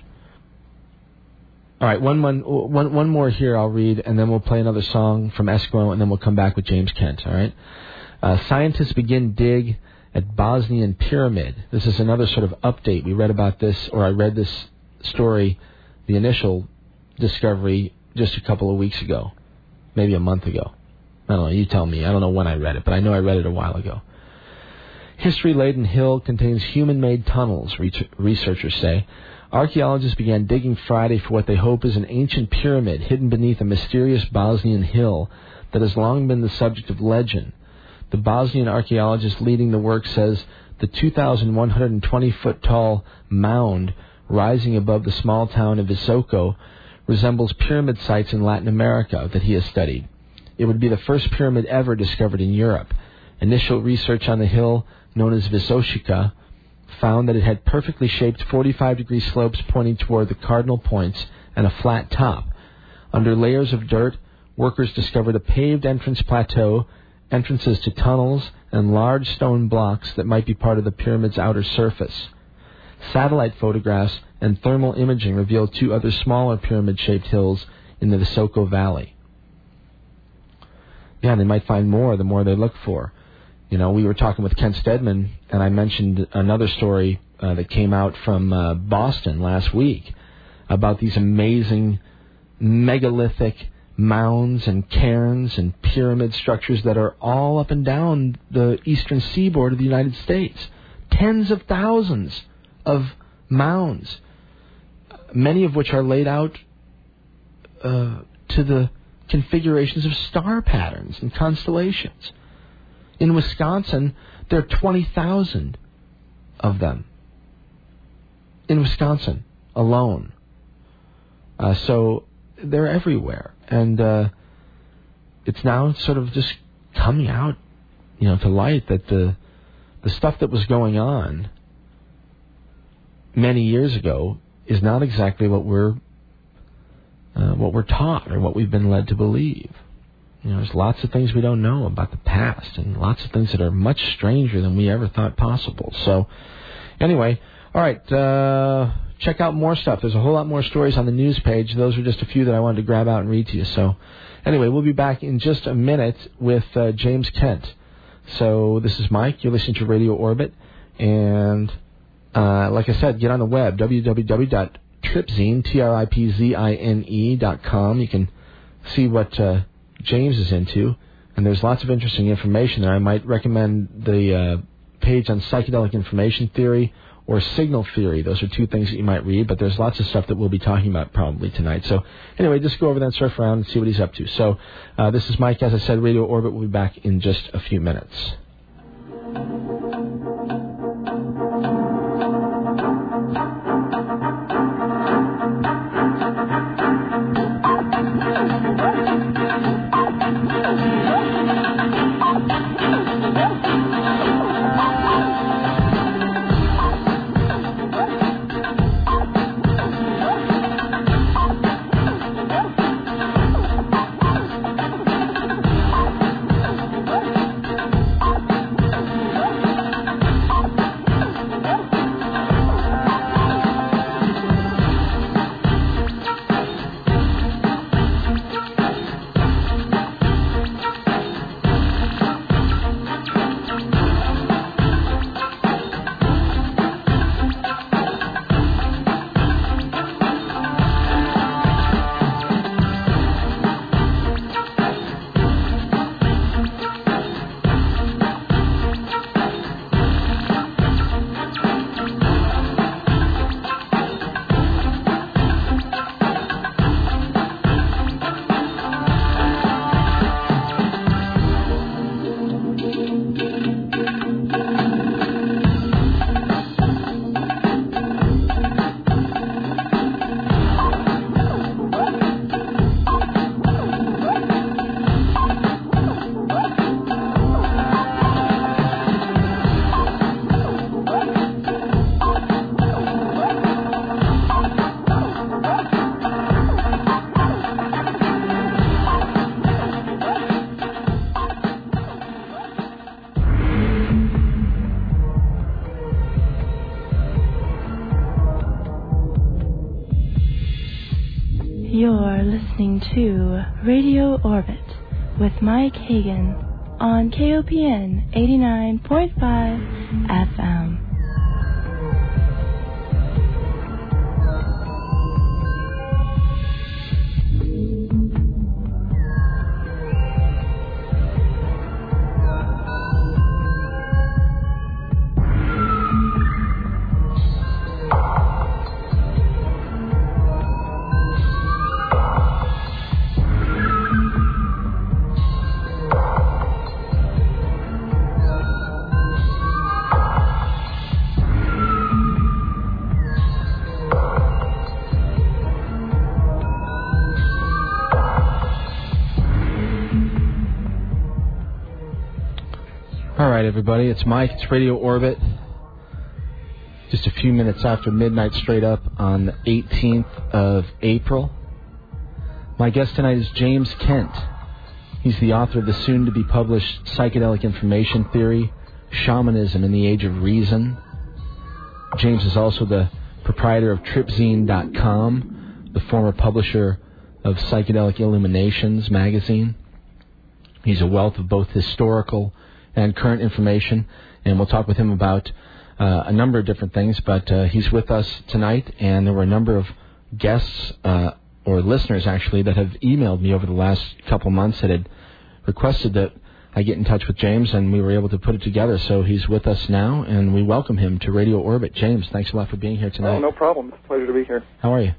Speaker 1: All right, one, one, one, one more here I'll read, and then we'll play another song from Eskmo, and then we'll come back with James Kent. All right. Uh, scientists begin dig at Bosnian pyramid. This is another sort of update. We read about this, or I read this story, the initial discovery, just a couple of weeks ago, maybe a month ago. I don't know. You tell me. I don't know when I read it, but I know I read it a while ago. History laden hill contains human made tunnels, researchers say. Archaeologists began digging Friday for what they hope is an ancient pyramid hidden beneath a mysterious Bosnian hill that has long been the subject of legend. The Bosnian archaeologist leading the work says the 2,120 foot tall mound rising above the small town of Visoko resembles pyramid sites in Latin America that he has studied. It would be the first pyramid ever discovered in Europe. Initial research on the hill, known as Visočica, found that it had perfectly shaped 45 degree slopes pointing toward the cardinal points and a flat top. Under layers of dirt, workers discovered a paved entrance plateau, entrances to tunnels, and large stone blocks that might be part of the pyramid's outer surface. Satellite photographs and thermal imaging revealed two other smaller pyramid shaped hills in the Visoko Valley. Yeah, they might find more the more they look for. You know, we were talking with Kent Steadman, and I mentioned another story uh, that came out from uh, Boston last week about these amazing megalithic mounds and cairns and pyramid structures that are all up and down the eastern seaboard of the United States. Tens of thousands of mounds, many of which are laid out uh, to the configurations of star patterns and constellations. In Wisconsin, there are 20,000 of them. In Wisconsin alone. Uh, so they're everywhere. And uh, it's now sort of just coming out, you know, to light that the the stuff that was going on many years ago is not exactly what we're uh, what we're taught or what we've been led to believe. You know, there's lots of things we don't know about the past, and lots of things that are much stranger than we ever thought possible. So, anyway, all right, uh, check out more stuff. There's a whole lot more stories on the news page. Those are just a few that I wanted to grab out and read to you. So, anyway, we'll be back in just a minute with uh, James Kent. So, this is Mike. You're listening to Radio Orbit, and uh, like I said, get on the web www.tripzine t r i p z i n e dot com. You can see what. James is into, and there's lots of interesting information there. I might recommend the uh, page on psychedelic information theory or signal theory. Those are two things that you might read, but there's lots of stuff that we'll be talking about probably tonight. So anyway, just go over there and surf around and see what he's up to. So uh, this is Mike. As I said, Radio Orbit will be back in just a few minutes.
Speaker 2: Mike Hagan on KOPN 89.5
Speaker 1: everybody. It's Mike. It's Radio Orbit. Just a few minutes after midnight, straight up on the 18th of April. My guest tonight is James Kent. He's the author of the soon to be published Psychedelic Information Theory Shamanism in the Age of Reason. James is also the proprietor of TripZine.com, the former publisher of Psychedelic Illuminations magazine. He's a wealth of both historical and current information, and we'll talk with him about uh, a number of different things. But uh, he's with us tonight, and there were a number of guests uh, or listeners actually that have emailed me over the last couple months that had requested that I get in touch with James, and we were able to put it together. So he's with us now, and we welcome him to Radio Orbit. James, thanks a lot for being here tonight.
Speaker 3: Oh, no problem. It's a pleasure to be here.
Speaker 1: How are you?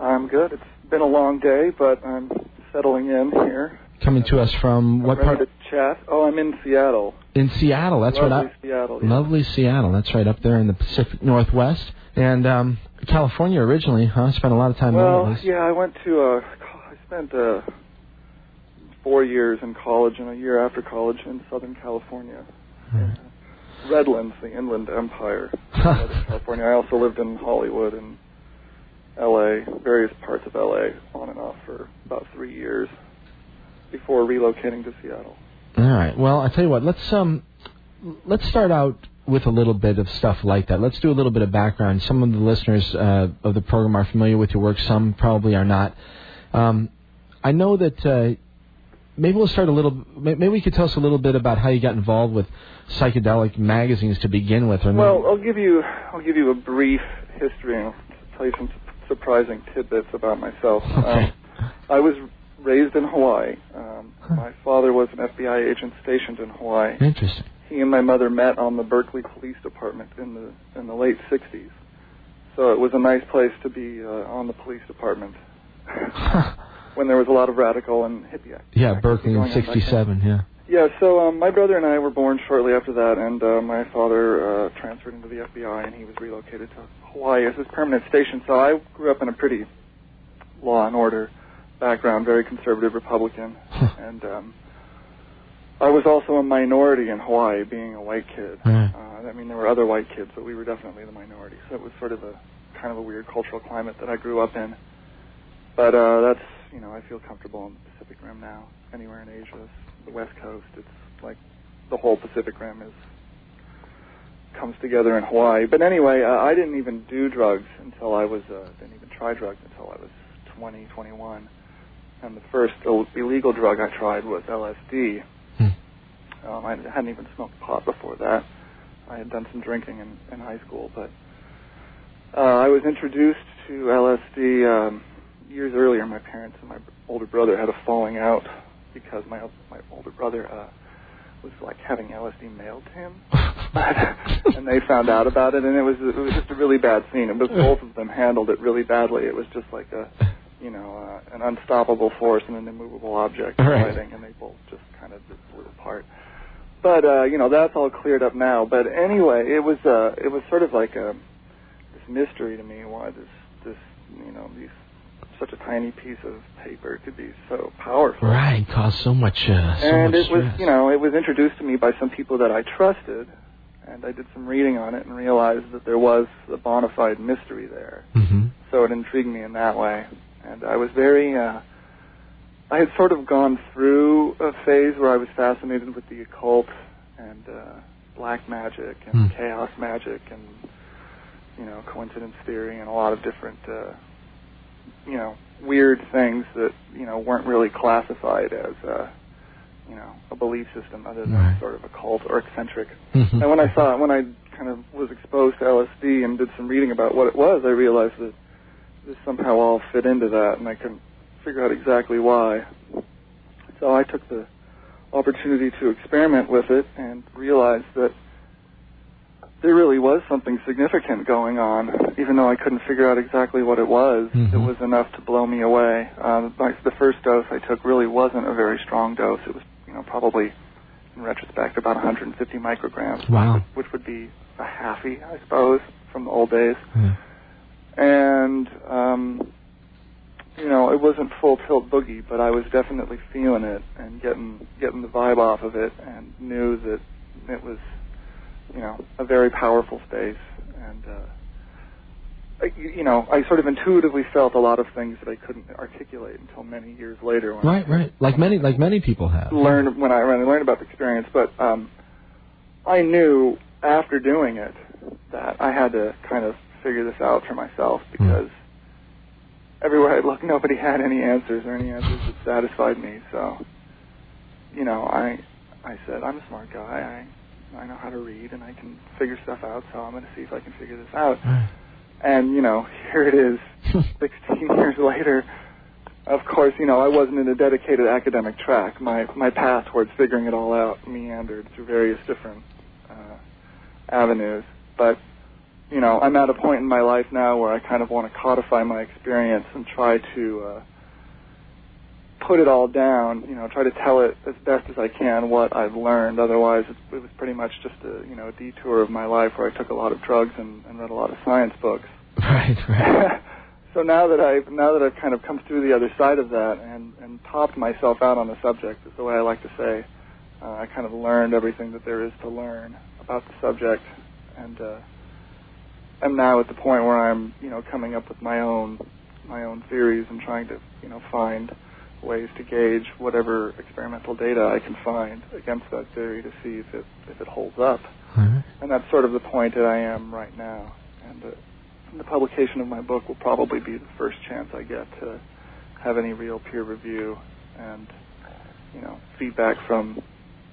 Speaker 3: I'm good. It's been a long day, but I'm settling in here.
Speaker 1: Coming to us from what part?
Speaker 3: Chat. Oh, I'm in Seattle.
Speaker 1: In Seattle, that's
Speaker 3: Lovely
Speaker 1: right.
Speaker 3: Seattle. Yeah.
Speaker 1: Lovely Seattle, that's right up there in the Pacific Northwest. And um, California originally, huh? Spent a lot of time.
Speaker 3: Well, yeah, I went to. Uh, I spent uh, four years in college and a year after college in Southern California.
Speaker 1: Right.
Speaker 3: Redlands, the Inland Empire, [laughs] Southern California. I also lived in Hollywood and L.A., various parts of L.A. on and off for about three years before relocating to Seattle.
Speaker 1: All right. Well, I tell you what. Let's um, let's start out with a little bit of stuff like that. Let's do a little bit of background. Some of the listeners uh, of the program are familiar with your work. Some probably are not. Um, I know that uh, maybe we'll start a little. Maybe we could tell us a little bit about how you got involved with psychedelic magazines to begin with. Or
Speaker 3: Well, I'll give you I'll give you a brief history and I'll tell you some surprising tidbits about myself.
Speaker 1: Okay.
Speaker 3: Um, I was raised in Hawaii. Um,
Speaker 1: Huh.
Speaker 3: my father was an FBI agent stationed in Hawaii.
Speaker 1: interesting.
Speaker 3: He and my mother met on the Berkeley Police Department in the in the late '60s. So it was a nice place to be uh, on the police department [laughs] when there was a lot of radical and hippie activity
Speaker 1: yeah, Berkeley in
Speaker 3: on back then.
Speaker 1: '67. Yeah.
Speaker 3: Yeah, so um, my brother and I were born shortly after that, and uh, my father uh, transferred into the FBI, and he was relocated to Hawaii as his permanent station. So I grew up in a pretty law and order background, very conservative Republican, [laughs] and um, I was also a minority in Hawaii, being a white kid.
Speaker 1: Right.
Speaker 3: Uh, I mean, there were other white kids, but we were definitely the minority. So it was sort of a kind of a weird cultural climate that I grew up in. But uh, that's you know, I feel comfortable in the Pacific Rim now. Anywhere in Asia, the West Coast, it's like the whole Pacific Rim is comes together in Hawaii. But anyway, uh, I didn't even do drugs until I was uh, didn't even try drugs until I was 20, 21. And the first illegal drug I tried was LSD.
Speaker 1: Hmm.
Speaker 3: Um, I hadn't even smoked pot before that. I had done some drinking in, in high school, but uh, I was introduced to LSD um, years earlier. My parents and my older brother had a falling out because my my older brother uh, was like having LSD mailed to him, [laughs] and they found out about it, and it was it was just a really bad scene. It was both [laughs] of them handled it really badly. It was just like a you know uh, an unstoppable force and an immovable object
Speaker 1: Right.
Speaker 3: colliding, and they both just kind of just blew apart. But uh, you know that's all cleared up now. But anyway, it was uh, it was sort of like a this mystery to me why this this you know these such a tiny piece of paper could be so powerful.
Speaker 1: Right, caused so much, uh, so
Speaker 3: and
Speaker 1: much
Speaker 3: it was
Speaker 1: stress.
Speaker 3: you know it was introduced to me by some people that I trusted, and I did some reading on it and realized that there was a bona fide mystery there.
Speaker 1: hmm
Speaker 3: So it intrigued me in that way, and I was very. Uh, I had sort of gone through a phase where I was fascinated with the occult and uh, black magic and
Speaker 1: Hmm.
Speaker 3: chaos magic and you know coincidence theory and a lot of different uh, you know, weird things that you know weren't really classified as uh, you know a belief system other than
Speaker 1: Right.
Speaker 3: sort of a cult or eccentric.
Speaker 1: Mhm.
Speaker 3: And when I saw when I kind of was exposed to LSD and did some reading about what it was, I realized that this somehow all fit into that, and I couldn't figure out exactly why. So I took the opportunity to experiment with it and realized that there really was something significant going on, even though I couldn't figure out exactly what it was.
Speaker 1: Mhm.
Speaker 3: It was enough to blow me away. Um, like the first dose I took really wasn't a very strong dose. It was, you know, probably in retrospect about 150 micrograms,
Speaker 1: Wow.
Speaker 3: which would be a halfie, I suppose, from the old days.
Speaker 1: Yeah.
Speaker 3: And um, you know, it wasn't full tilt boogie, but I was definitely feeling it and getting getting the vibe off of it, and knew that it was, you know, a very powerful space. And uh, I, you know, I sort of intuitively felt a lot of things that I couldn't articulate until many years later. When
Speaker 1: Right,
Speaker 3: I
Speaker 1: right. Like many, like many people have.
Speaker 3: learned when I when I learned about the experience, but um, I knew after doing it that I had to kind of figure this out for myself because everywhere I looked, nobody had any answers or any answers that satisfied me. So, you know, I I said I'm a smart guy. I I know how to read and I can figure stuff out. So I'm going to see if I can figure this out.
Speaker 1: Right.
Speaker 3: And you know, here it is, [laughs] 16 years later. Of course, you know, I wasn't in a dedicated academic track. My my path towards figuring it all out meandered through various different uh, avenues. But you know, I'm at a point in my life now where I kind of want to codify my experience and try to uh, put it all down. You know, try to tell it as best as I can what I've learned. Otherwise, it, it was pretty much just a you know a detour of my life where I took a lot of drugs and, and read a lot of science books. [laughs]
Speaker 1: Right, right. [laughs]
Speaker 3: so now that I've now that I've kind of come through the other side of that and and topped myself out on the subject is the way I like to say. Uh, I kind of learned everything that there is to learn about the subject, and uh, I'm now at the point where I'm you know coming up with my own my own theories and trying to you know find ways to gauge whatever experimental data I can find against that theory to see if it if it holds up.
Speaker 1: Right.
Speaker 3: And that's sort of the point that I am right now. And uh, the publication of my book will probably be the first chance I get to have any real peer review and, you know, feedback from.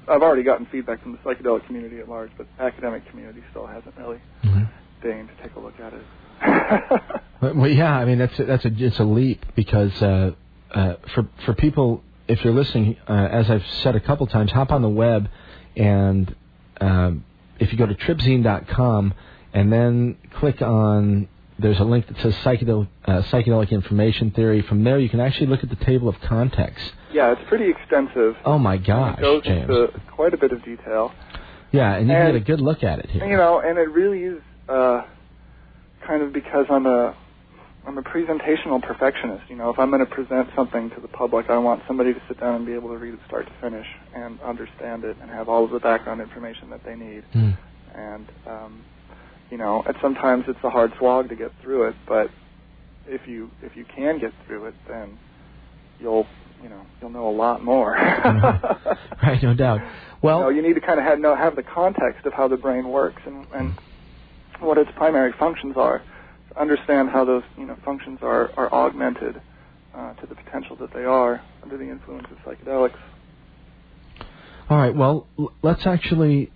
Speaker 3: I've already gotten feedback from the psychedelic community at large, but the academic community still hasn't really
Speaker 1: Mhm.
Speaker 3: Deigned to take a look at it. [laughs]
Speaker 1: Well, yeah, I mean that's a, that's a it's a leap because uh, uh, for for people, if you're listening, uh, as I've said a couple times, hop on the web, and um, if you go to tripzine.com and then click on there's a link that says psychedelic uh, psychedelic information theory. From there, you can actually look at the table of contents.
Speaker 3: yeah, it's pretty extensive.
Speaker 1: Oh my
Speaker 3: it
Speaker 1: gosh,
Speaker 3: goes
Speaker 1: James!
Speaker 3: into quite a bit of detail.
Speaker 1: yeah, and you
Speaker 3: and-
Speaker 1: can get a good look at it here.
Speaker 3: You know, and it really is uh, kind of because I'm a I'm a presentational perfectionist. You know, if I'm going to present something to the public, I want somebody to sit down and be able to read it start to finish and understand it and have all of the background information that they need.
Speaker 1: Hmm.
Speaker 3: And um, you know, and sometimes it's a hard slog to get through it, but if you if you can get through it, then you'll you know you'll know a lot more. [laughs]
Speaker 1: right, no doubt. Well,
Speaker 3: you, know, you need to kind of have know have the context of how the brain works and and what its primary functions are. To understand how those you know functions are are augmented uh, to the potential that they are under the influence of psychedelics.
Speaker 1: All right. Well, l- let's actually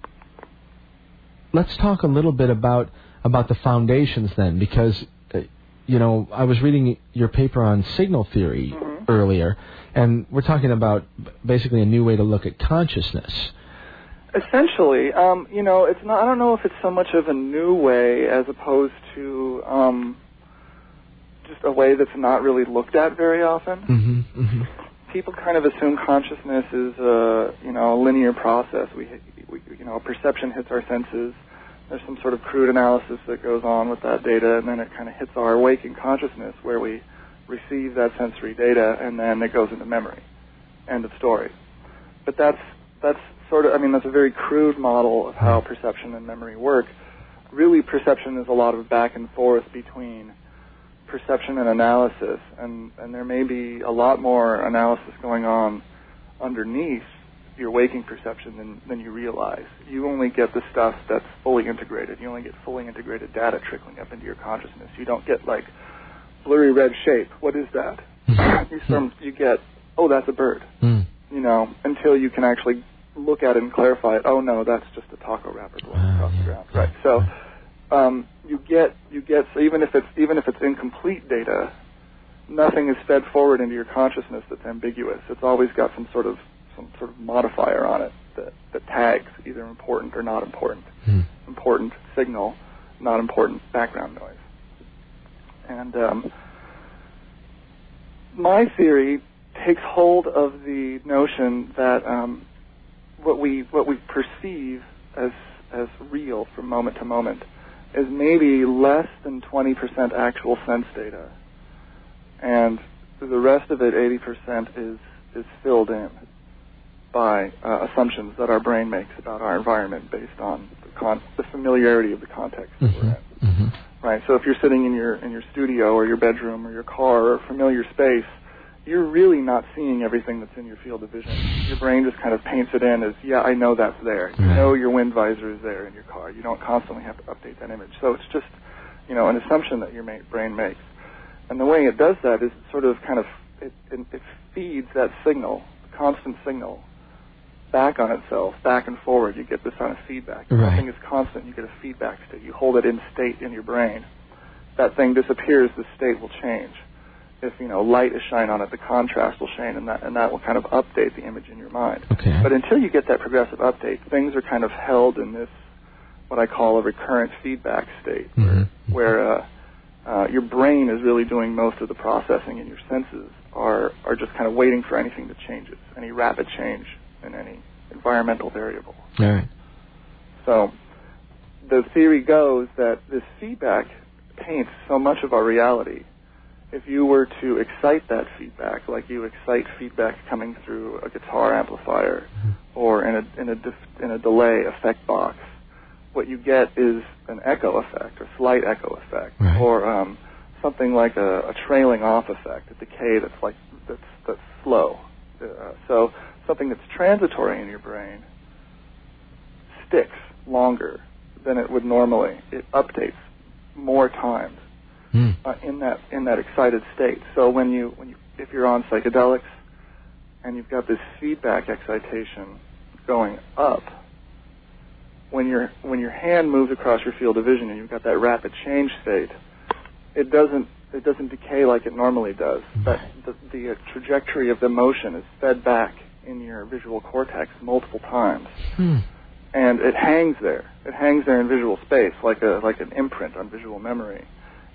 Speaker 1: let's talk a little bit about about the foundations then, because uh, you know I was reading your paper on signal theory
Speaker 3: Mhm.
Speaker 1: earlier, and we're talking about basically a new way to look at consciousness.
Speaker 3: Essentially, um, you know, it's not. I don't know if it's so much of a new way as opposed to um, just a way that's not really looked at very often.
Speaker 1: Mm-hmm. mm-hmm.
Speaker 3: people kind of assume consciousness is a you know a linear process. We, we you know perception hits our senses. There's some sort of crude analysis that goes on with that data, and then it kind of hits our waking consciousness where we receive that sensory data, and then it goes into memory. End of story. But that's that's sort of I mean that's a very crude model of how perception and memory work. Really, perception is a lot of back and forth between perception and analysis, and, and there may be a lot more analysis going on underneath your waking perception than, than you realize. You only get the stuff that's fully integrated. You only get fully integrated data trickling up into your consciousness. You don't get like blurry red shape. What is that? you, some, you get, oh, that's a bird.
Speaker 1: Mm.
Speaker 3: You know, until you can actually look at it and clarify it. Oh no, that's just a taco wrapper going
Speaker 1: Ah,
Speaker 3: across the ground. Right. So um, you get you get so even if it's even if it's incomplete data, nothing is fed forward into your consciousness that's ambiguous. It's always got some sort of some sort of modifier on it that, that tags either important or not important.
Speaker 1: Mm.
Speaker 3: Important signal, not important background noise. And um, my theory takes hold of the notion that um, what we what we perceive as as real from moment to moment is maybe less than 20% actual sense data, and the rest of it, 80%, is is filled in by uh, assumptions that our brain makes about our environment based on the, con- the familiarity of the context that we're in
Speaker 1: Mm-hmm. Mm-hmm.
Speaker 3: right? So if you're sitting in your in your studio or your bedroom or your car or a familiar space, you're really not seeing everything that's in your field of vision. Your brain just kind of paints it in as, yeah, I know that's there. You know your wind visor is there in your car. You don't constantly have to update that image. So it's just, you know, an assumption that your ma- brain makes. And the way it does that is it sort of kind of it, it, it feeds that signal, constant signal, back on itself, back and forward. You get this kind of feedback. If
Speaker 1: Right.
Speaker 3: Something is constant. You get a feedback state. You hold it in state in your brain. That thing disappears. The state will change. If you know light is shine on it, the contrast will shine, and that and that will kind of update the image in your mind.
Speaker 1: Okay.
Speaker 3: But until you get that progressive update, things are kind of held in this what I call a recurrent feedback state,
Speaker 1: Mhm.
Speaker 3: where uh, uh, your brain is really doing most of the processing, and your senses are are just kind of waiting for anything that changes, any rapid change in any environmental variable.
Speaker 1: All right.
Speaker 3: So the theory goes that this feedback paints so much of our reality. If you were to excite that feedback, like you excite feedback coming through a guitar amplifier or in a in a dif- in a delay effect box, what you get is an echo effect, or slight echo effect,
Speaker 1: Right.
Speaker 3: or um, something like a, a trailing off effect, a decay that's like that's that's slow. Uh, so something that's transitory in your brain sticks longer than it would normally. It updates more times
Speaker 1: Mm.
Speaker 3: uh, in that in that excited state. So when you when you if you're on psychedelics and you've got this feedback excitation going up, when your when your hand moves across your field of vision and you've got that rapid change state, it doesn't it doesn't decay like it normally does. But the, the uh, trajectory of the motion is fed back in your visual cortex multiple times
Speaker 1: Hmm.
Speaker 3: and it hangs there. It hangs there in visual space, like a like an imprint on visual memory,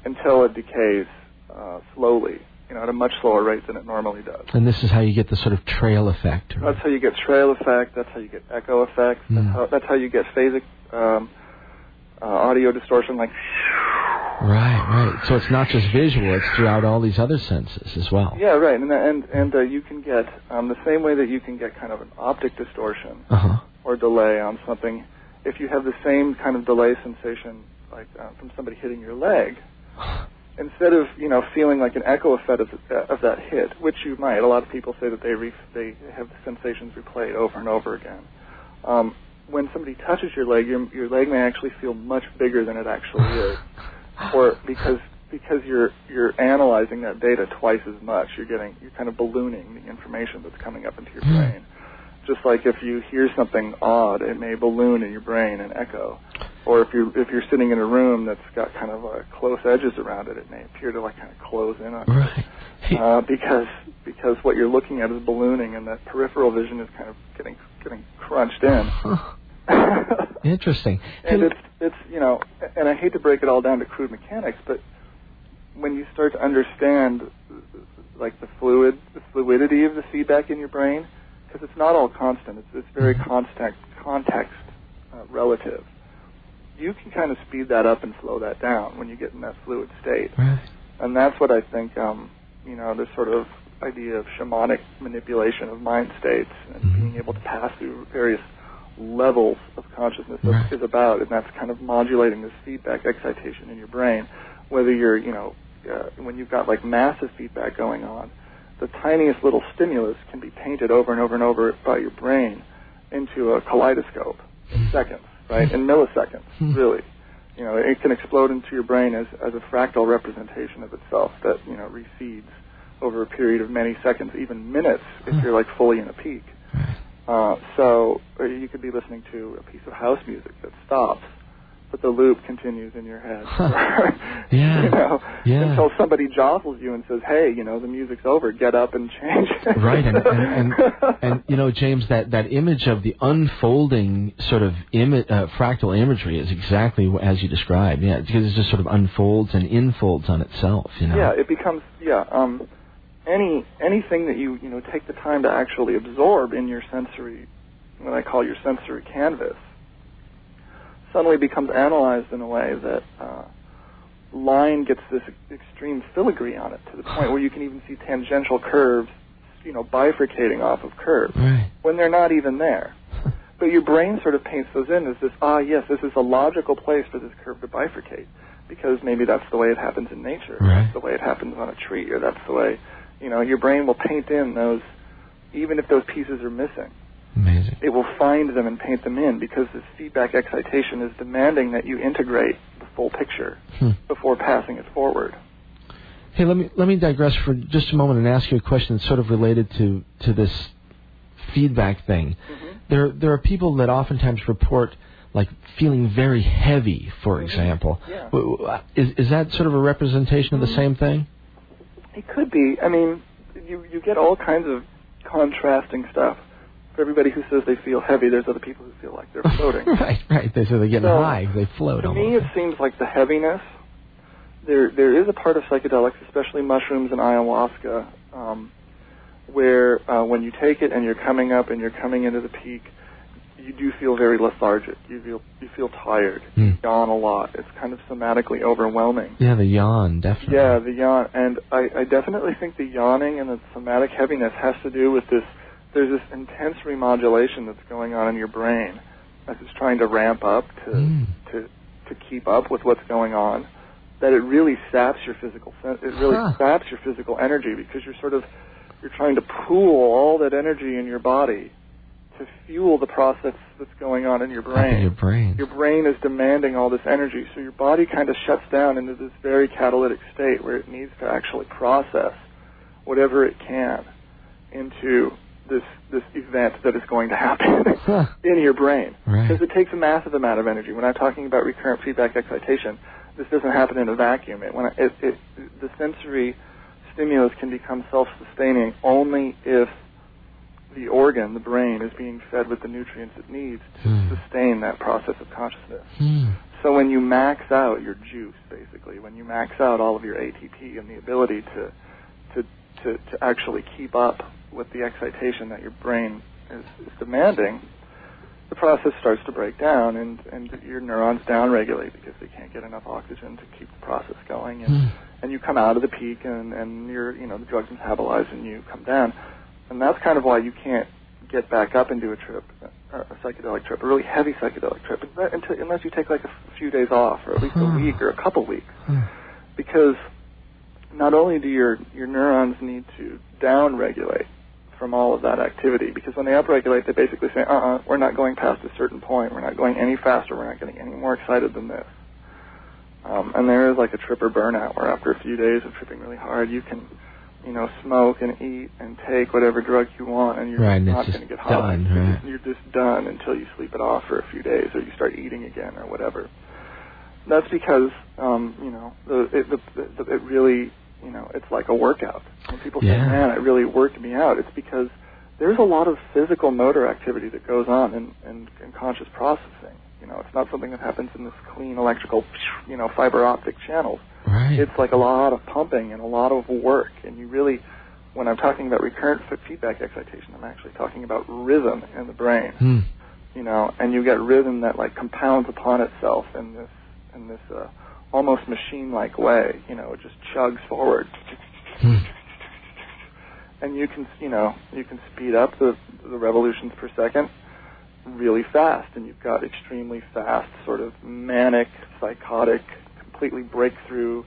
Speaker 3: until it decays uh, slowly, you know, at a much slower rate than it normally does.
Speaker 1: And this is how you get the sort of trail effect. or-
Speaker 3: That's how you get trail effect. That's how you get echo effects.
Speaker 1: Hmm.
Speaker 3: That's, how, that's how you get phasic um, uh, audio distortion, like
Speaker 1: Right, right. So it's not just visual; it's throughout all these other senses as well.
Speaker 3: yeah, right. And and and uh, you can get um, the same way that you can get kind of an optic distortion
Speaker 1: Uh huh.
Speaker 3: or delay on something. If you have the same kind of delay sensation, like uh, from somebody hitting your leg, [sighs] instead of you know feeling like an echo effect of, uh, of that hit, which you might, a lot of people say that they re- they have the sensations replayed over and over again. Um, when somebody touches your leg, your your leg may actually feel much bigger than it actually [sighs] is, or because because you're you're analyzing that data twice as much, you're getting you're kind of ballooning the information that's coming up into your
Speaker 1: Hmm.
Speaker 3: brain. Just like if you hear something odd, it may balloon in your brain and echo. Or if you're if you're sitting in a room that's got kind of uh, close edges around it, it may appear to like kind of close in on you.
Speaker 1: Right. [laughs]
Speaker 3: Uh, because because what you're looking at is ballooning, and that peripheral vision is kind of getting getting crunched in.
Speaker 1: Huh. [laughs] Interesting.
Speaker 3: and it's it's you know, and I hate to break it all down to crude mechanics, but when you start to understand like the fluid, the fluidity of the feedback in your brain, because it's not all constant. It's it's very
Speaker 1: Mhm.
Speaker 3: context context uh, relative. You can kind of speed that up and slow that down when you get in that fluid state,
Speaker 1: right.
Speaker 3: and that's what I think. Um, you know, this sort of idea of shamanic manipulation of mind states and
Speaker 1: Mhm.
Speaker 3: being able to pass through various levels of consciousness is-
Speaker 1: Right.
Speaker 3: is about, and that's kind of modulating this feedback excitation in your brain. Whether you're, you know, uh, when you've got like massive feedback going on, the tiniest little stimulus can be painted over and over and over by your brain into a kaleidoscope in seconds, right? In milliseconds,
Speaker 1: Hmm.
Speaker 3: really. You know, it can explode into your brain as as a fractal representation of itself that you know recedes over a period of many seconds, even minutes, if you're like fully in a peak. Uh, so you could be listening to a piece of house music that stops, but the loop continues in your head. [laughs]
Speaker 1: yeah.
Speaker 3: you know,
Speaker 1: yeah.
Speaker 3: until somebody jostles you and says, "Hey, you know, the music's over. Get up and change."
Speaker 1: right, and, and and [laughs] and you know, James, that that image of the unfolding sort of uh, fractal imagery is exactly as you describe. Yeah, because it just sort of unfolds and infolds on itself. You know.
Speaker 3: Yeah, it becomes yeah. Um, any anything that you you know take the time to actually absorb in your sensory, what I call your sensory canvas, suddenly becomes analyzed in a way that uh, line gets this extreme filigree on it to the point where you can even see tangential curves, you know, bifurcating off of curves
Speaker 1: Right.
Speaker 3: when they're not even there. [laughs] But your brain sort of paints those in as this, ah, yes, this is a logical place for this curve to bifurcate because maybe that's the way it happens in nature.
Speaker 1: Right.
Speaker 3: That's the way it happens on a tree, or that's the way, you know, your brain will paint in those, even if those pieces are missing.
Speaker 1: Amazing.
Speaker 3: It will find them and paint them in because this feedback excitation is demanding that you integrate the full picture
Speaker 1: Hmm.
Speaker 3: before passing it forward.
Speaker 1: Hey, let me let me digress for just a moment and ask you a question that's sort of related to to this feedback thing. Mm-hmm. There there are people that oftentimes report like feeling very heavy, for mm-hmm. example.
Speaker 3: Yeah.
Speaker 1: W- w- uh, Is is that sort of a representation of the mm-hmm. same thing?
Speaker 3: It could be. I mean, you you get all kinds of contrasting stuff. For everybody who says they feel heavy, there's other people who feel like they're [laughs] floating.
Speaker 1: right, right. They so they're getting
Speaker 3: So,
Speaker 1: high. They float on.
Speaker 3: To
Speaker 1: almost.
Speaker 3: me, it seems like the heaviness. There, there is a part of psychedelics, especially mushrooms and ayahuasca, um, where uh, when you take it and you're coming up and you're coming into the peak, you do feel very lethargic. You feel you feel tired.
Speaker 1: Hmm.
Speaker 3: You yawn a lot. It's kind of somatically overwhelming.
Speaker 1: yeah, the yawn definitely.
Speaker 3: Yeah, the yawn, and I, I definitely think the yawning and the somatic heaviness has to do with this. There's this intense remodulation that's going on in your brain as it's trying to ramp up to
Speaker 1: Mm.
Speaker 3: to to keep up with what's going on. That it really saps your physical. It really
Speaker 1: Huh.
Speaker 3: saps your physical energy because you're sort of you're trying to pool all that energy in your body to fuel the process that's going on in your
Speaker 1: Up in
Speaker 3: brain
Speaker 1: your brain.
Speaker 3: your brain is demanding all this energy, so your body kind of shuts down into this very catalytic state where it needs to actually process whatever it can into this this event that is going to happen [laughs]
Speaker 1: Huh. [laughs]
Speaker 3: in your brain.
Speaker 1: Right.
Speaker 3: Because it takes a massive amount of energy. When I'm talking about recurrent feedback excitation, this doesn't happen in a vacuum. It, when I, it, it, the sensory stimulus can become self-sustaining only if the organ, the brain, is being fed with the nutrients it needs to
Speaker 1: Hmm.
Speaker 3: sustain that process of consciousness.
Speaker 1: Hmm.
Speaker 3: So when you max out your juice, basically, when you max out all of your ATP and the ability to to to, to actually keep up with the excitation that your brain is, is demanding, the process starts to break down, and and your neurons downregulate because they can't get enough oxygen to keep the process going, and
Speaker 1: Hmm.
Speaker 3: and you come out of the peak, and and you're you know the drugs metabolize, and you come down, and that's kind of why you can't get back up into a trip, a psychedelic trip, a really heavy psychedelic trip, until, unless you take like a few days off, or at least a
Speaker 1: Hmm.
Speaker 3: week or a couple weeks,
Speaker 1: Hmm.
Speaker 3: because not only do your your neurons need to downregulate from all of that activity, because when they upregulate, they basically say, uh-uh, we're not going past a certain point, we're not going any faster, we're not getting any more excited than this. Um, and there is like a tripper burnout where after a few days of tripping really hard, you can, you know, smoke and eat and take whatever drug you want, and you're
Speaker 1: Right,
Speaker 3: not going to get high.
Speaker 1: done,
Speaker 3: You're
Speaker 1: right.
Speaker 3: just- You're just done until you sleep it off for a few days, or you start eating again, or whatever. That's because, um, you know, the, it, the, the, it really, you know, it's like a workout. When people say, "Man, it really worked me out," it's because there's a lot of physical motor activity that goes on in, in, in conscious processing. You know, it's not something that happens in this clean electrical, you know, fiber optic channels.
Speaker 1: Right.
Speaker 3: It's like a lot of pumping and a lot of work, and you really, when I'm talking about recurrent feedback excitation, I'm actually talking about rhythm in the brain.
Speaker 1: Hmm.
Speaker 3: You know, and you get rhythm that like compounds upon itself in this in this uh, almost machine-like way. You know, it just chugs forward
Speaker 1: Hmm.
Speaker 3: and you can you know you can speed up the the revolutions per second really fast and you've got extremely fast sort of manic psychotic completely breakthrough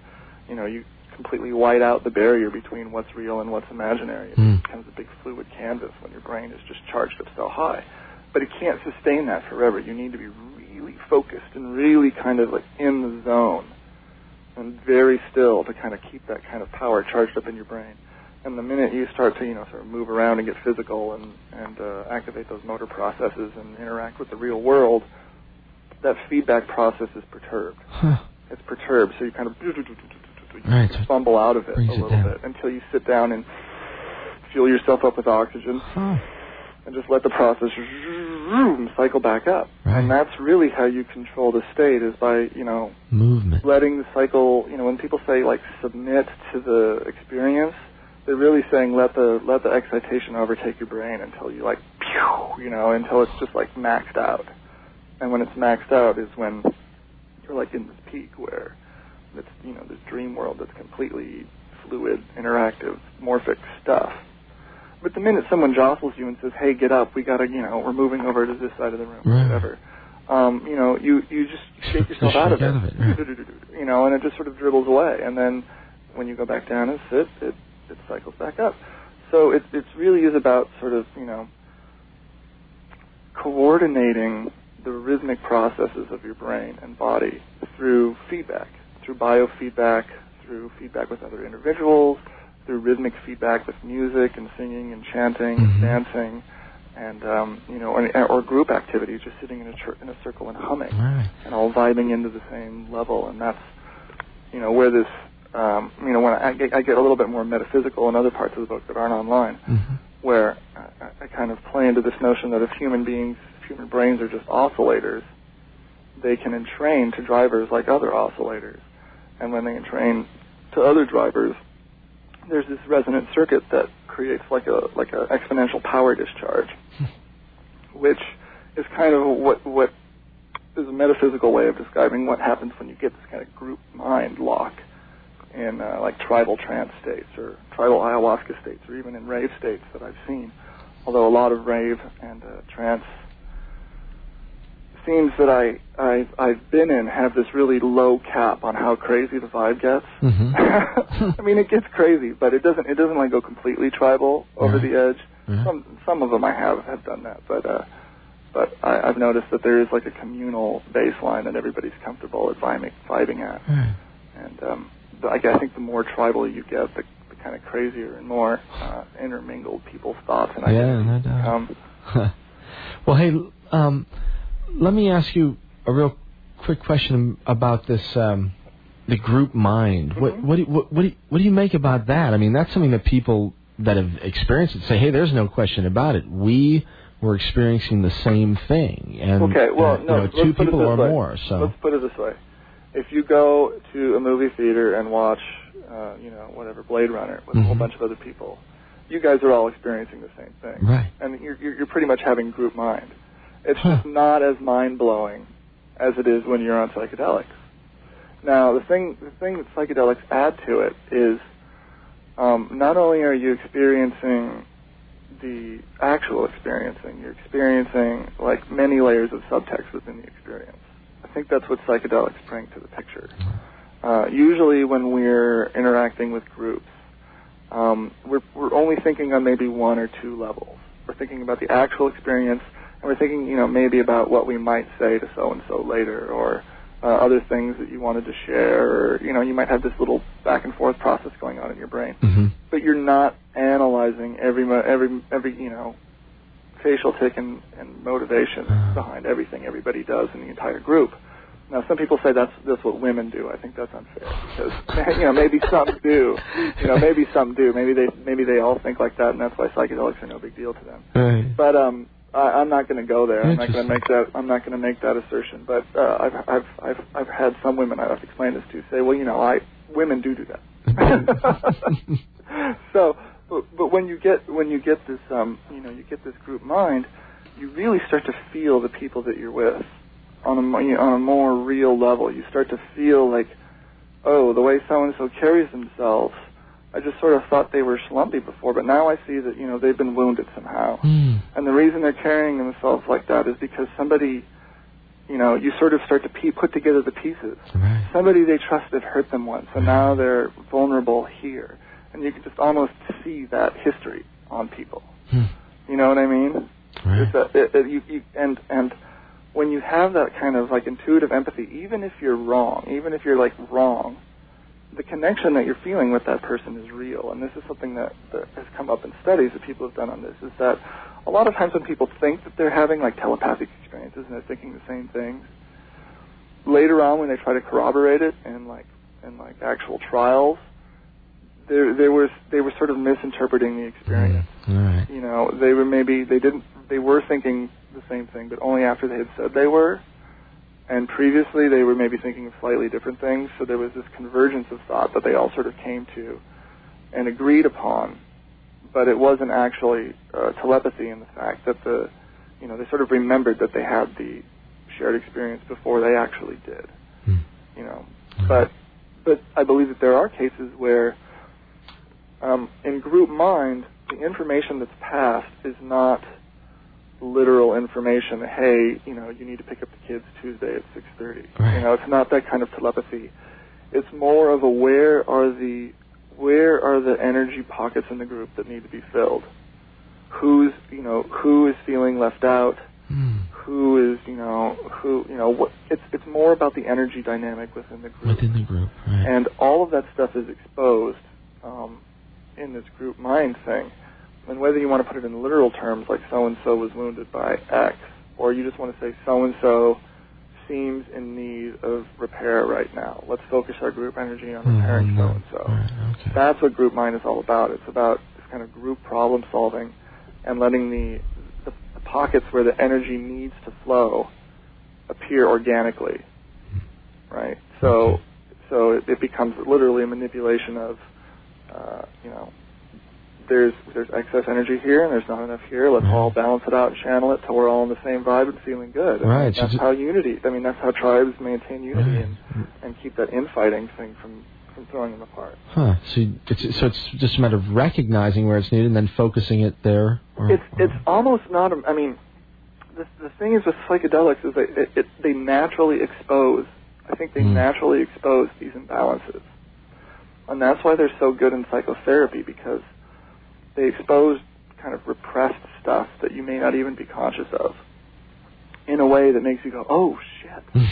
Speaker 3: you know you completely white out the barrier between what's real and what's imaginary it
Speaker 1: Hmm.
Speaker 3: becomes a big fluid canvas when your brain is just charged up so high but it can't sustain that forever you need to be really focused and really kind of like in the zone and very still to kind of keep that kind of power charged up in your brain. And the minute you start to, you know, sort of move around and get physical and and uh, activate those motor processes and interact with the real world, that feedback process is perturbed.
Speaker 1: Huh.
Speaker 3: It's perturbed, so you kind of you
Speaker 1: Right,
Speaker 3: fumble out of it a
Speaker 1: it
Speaker 3: little
Speaker 1: down.
Speaker 3: bit until you sit down and fuel yourself up with oxygen
Speaker 1: Huh.
Speaker 3: And just let the process cycle back up.
Speaker 1: Right.
Speaker 3: And that's really how you control the state is by, you know,
Speaker 1: Movement.
Speaker 3: letting the cycle, you know, when people say like submit to the experience, they're really saying let the let the excitation overtake your brain until you like pew, you know, until it's just like maxed out. And when it's maxed out is when you're like in this peak where it's, you know, this dream world that's completely fluid, interactive, morphic stuff. But the minute someone jostles you and says, "Hey, get up! We gotta, you know, we're moving over to this side of the room,
Speaker 1: Right.
Speaker 3: whatever," um, you know, you you just shake yourself out of
Speaker 1: out of it, right. [laughs]
Speaker 3: you know, and it just sort of dribbles away. And then when you go back down and sit, it it cycles back up. So it it really is about sort of you know coordinating the rhythmic processes of your brain and body through feedback, through biofeedback, through feedback with other individuals, through rhythmic feedback with music and singing and chanting
Speaker 1: Mhm.
Speaker 3: and dancing, and um, you know, or, or group activities, just sitting in a chur- in a circle and humming
Speaker 1: Right.
Speaker 3: and all vibing into the same level, and that's you know where this um, you know when I get, I get a little bit more metaphysical in other parts of the book that aren't online,
Speaker 1: hmm
Speaker 3: where I, I kind of play into this notion that if human beings, if human brains are just oscillators, they can entrain to drivers like other oscillators, and when they entrain to other drivers, there's this resonant circuit that creates like a like an exponential power discharge, which is kind of what what is a metaphysical way of describing what happens when you get this kind of group mind lock in uh, like tribal trance states or tribal ayahuasca states or even in rave states that I've seen. Although a lot of rave and uh, trance scenes that I, I I've been in have this really low cap on how crazy the vibe gets.
Speaker 1: Mhm. [laughs]
Speaker 3: I mean, it gets crazy, but it doesn't it doesn't like go completely tribal over
Speaker 1: Right.
Speaker 3: the edge.
Speaker 1: Right.
Speaker 3: Some some of them I have have done that, but uh, but I, I've noticed that there is like a communal baseline that everybody's comfortable at vibing, vibing at,
Speaker 1: Right.
Speaker 3: and um, the, I, I think the more tribal you get, the, the kind of crazier and more uh, intermingled people's thoughts and
Speaker 1: Yeah, no doubt. [laughs] well, hey, um, let me ask you a real quick question about this, um, the group mind. What,
Speaker 3: Mhm.
Speaker 1: what, do you, what, what, do you, what do you make about that? I mean, that's something that people that have experienced it say, hey, there's no question about it. We were experiencing the same thing. And,
Speaker 3: Okay, well,
Speaker 1: and,
Speaker 3: no,
Speaker 1: you know, two people or
Speaker 3: way.
Speaker 1: more. So,
Speaker 3: Let's put it this way: if you go to a movie theater and watch, uh, you know, whatever Blade Runner with a whole
Speaker 1: Mhm.
Speaker 3: bunch of other people, you guys are all experiencing the same thing,
Speaker 1: right.
Speaker 3: and you're, you're pretty much having group mind. It's
Speaker 1: Huh.
Speaker 3: just not as mind blowing as it is when you're on psychedelics. Now, the thing the thing that psychedelics add to it is um, not only are you experiencing the actual experiencing, you're experiencing like many layers of subtext within the experience. I think that's what psychedelics bring to the picture. Uh, usually, when we're interacting with groups, um, we're, we're only thinking on maybe one or two levels. We're thinking about the actual experience, and we're thinking, you know, maybe about what we might say to so and so later, or uh, other things that you wanted to share, or you know, you might have this little back and forth process going on in your brain
Speaker 1: hmm
Speaker 3: but you're not analyzing every mo- every every you know facial tick and, and motivation
Speaker 1: Ah.
Speaker 3: behind everything everybody does in the entire group. Now, some people say that's that's what women do. I think that's unfair because [laughs] you know maybe some do. You know maybe some do. Maybe they maybe they all think like that, and that's why psychedelics are no big deal to them.
Speaker 1: Right.
Speaker 3: But um, I, I'm not going to go there. I'm not going to make that. I'm not going to make that assertion. But uh, I've I've I've I've had some women I've explained this to say, well, you know, I women do do that. [laughs] so, but, but when you get when you get this um, you know, you get this group mind, you really start to feel the people that you're with on a you know, on a more real level. You start to feel like, oh, the way so and so carries themselves. I just sort of thought they were slumpy before, but now I see that you know they've been wounded somehow.
Speaker 1: Hmm.
Speaker 3: And the reason they're carrying themselves like that is because somebody, you know, you sort of start to pe- put together the pieces.
Speaker 1: Right.
Speaker 3: Somebody they trusted hurt them once, and now they're vulnerable here. And you can just almost see that history on people.
Speaker 1: Hmm.
Speaker 3: You know what I mean?
Speaker 1: Right.
Speaker 3: A, it, it, you, you, and and when you have that kind of like intuitive empathy, even if you're wrong, even if you're like wrong, the connection that you're feeling with that person is real. And this is something that, that has come up in studies that people have done on this, is that a lot of times when people think that they're having like telepathic experiences and they're thinking the same things, later on when they try to corroborate it in like in like actual trials, there there was they were sort of misinterpreting the experience.
Speaker 1: Mm, right.
Speaker 3: You know, they were maybe they didn't they were thinking the same thing, but only after they had said they were. And previously they were maybe thinking of slightly different things, so there was this convergence of thought that they all sort of came to and agreed upon. But it wasn't actually uh, telepathy in the fact that the, you know, they sort of remembered that they had the shared experience before they actually did.
Speaker 1: Hmm.
Speaker 3: You know, but but I believe that there are cases where um, in group mind the information that's passed is not literal information. Hey, you know, you need to pick up the kids Tuesday at six thirty.
Speaker 1: Right.
Speaker 3: You know, it's not that kind of telepathy. It's more of a where are the where are the energy pockets in the group that need to be filled? Who's you know who is feeling left out?
Speaker 1: Hmm.
Speaker 3: Who is you know who you know what? It's it's more about the energy dynamic within the group
Speaker 1: Within the group, right.
Speaker 3: and all of that stuff is exposed um, in this group mind thing. And whether you want to put it in literal terms, like so and so was wounded by X, or you just want to say so and so seems in need of repair right now. Let's focus our group energy on repairing so and so.
Speaker 1: Mm-hmm. Right, okay.
Speaker 3: That's what group mind is all about. It's about this kind of group problem solving and letting the, the, the pockets where the energy needs to flow appear organically. Right? So so it, it becomes literally a manipulation of uh, you know there's there's excess energy here and there's not enough here. Let's all balance it out and channel it till we're all in the same vibe and feeling good.
Speaker 1: Right,
Speaker 3: That's how unity. I mean, that's how tribes maintain unity
Speaker 1: Right.
Speaker 3: and and keep that infighting thing from from throwing them apart.
Speaker 1: Huh. So you- it's so it's just a matter of recognizing where it's needed and then focusing it there. Or,
Speaker 3: It's
Speaker 1: or-
Speaker 3: it's almost not. A, I mean, the the thing is with psychedelics is they it, it, they naturally expose. I think they
Speaker 1: Mm.
Speaker 3: naturally expose these imbalances, and that's why they're so good in psychotherapy because they expose kind of repressed stuff that you may not even be conscious of in a way that makes you go, oh shit.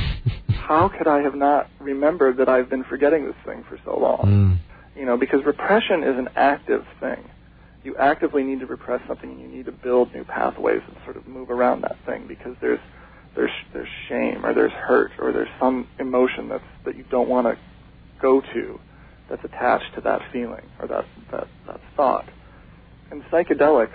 Speaker 3: [laughs] How could I have not remembered that I've been forgetting this thing for so long?
Speaker 1: Mm.
Speaker 3: You know, because repression is an active thing. You actively need to repress something, and you need to build new pathways and sort of move around that thing because there's there's there's shame or there's hurt or there's some emotion that's that you don't want to go to that's attached to that feeling or that that that thought. In psychedelics,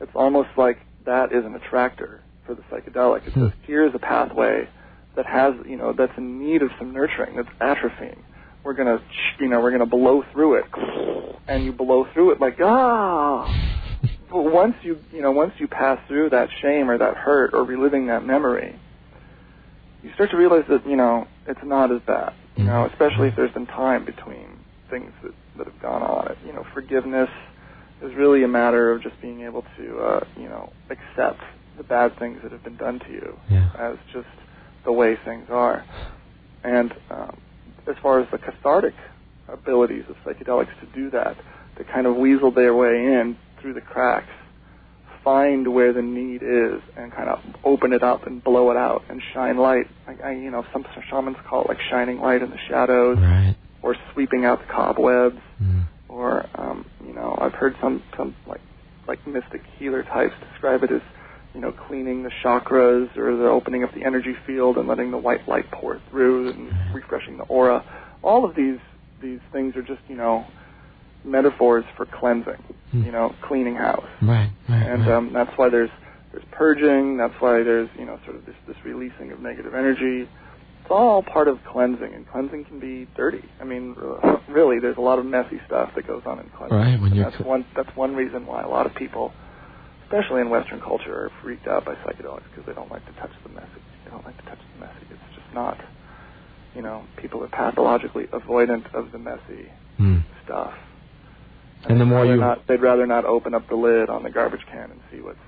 Speaker 3: it's almost like that is an attractor for the psychedelic. It
Speaker 1: Hmm.
Speaker 3: says here's a pathway that has you know that's in need of some nurturing that's atrophying. We're gonna you know we're gonna blow through it. And you blow through it like ah! [laughs] But once you you know once you pass through that shame or that hurt or reliving that memory you start to realize that you know it's not as bad. You know especially if there's been time between things that that have gone on. You know forgiveness is really a matter of just being able to uh you know accept the bad things that have been done to you
Speaker 1: Yeah.
Speaker 3: as just the way things are. And um, as far as the cathartic abilities of psychedelics to do that, to kind of weasel their way in through the cracks, find where the need is, and kind of open it up and blow it out and shine light. Like I, you know, some shamans call it like shining light in the shadows,
Speaker 1: Right.
Speaker 3: or sweeping out the cobwebs,
Speaker 1: Mm.
Speaker 3: Or um, you know, I've heard some some like like mystic healer types describe it as you know cleaning the chakras or the opening up the energy field and letting the white light pour through and refreshing the aura. All of these these things are just you know metaphors for cleansing,
Speaker 1: Hmm.
Speaker 3: you know, cleaning house,
Speaker 1: Right. Right.
Speaker 3: and
Speaker 1: right.
Speaker 3: um, that's why there's there's purging. That's why there's you know sort of this this releasing of negative energy. It's all part of cleansing, and cleansing can be dirty. I mean, [laughs] really, there's a lot of messy stuff that goes on in cleansing.
Speaker 1: Right, when you're
Speaker 3: that's
Speaker 1: cl-
Speaker 3: one that's one reason why a lot of people, especially in Western culture, are freaked out by psychedelics because they don't like to touch the messy. They don't like to touch the messy. It's just not. You know, people are pathologically avoidant of the messy
Speaker 1: Mm.
Speaker 3: stuff.
Speaker 1: And the more you-
Speaker 3: not, they'd rather not open up the lid on the garbage can and see what's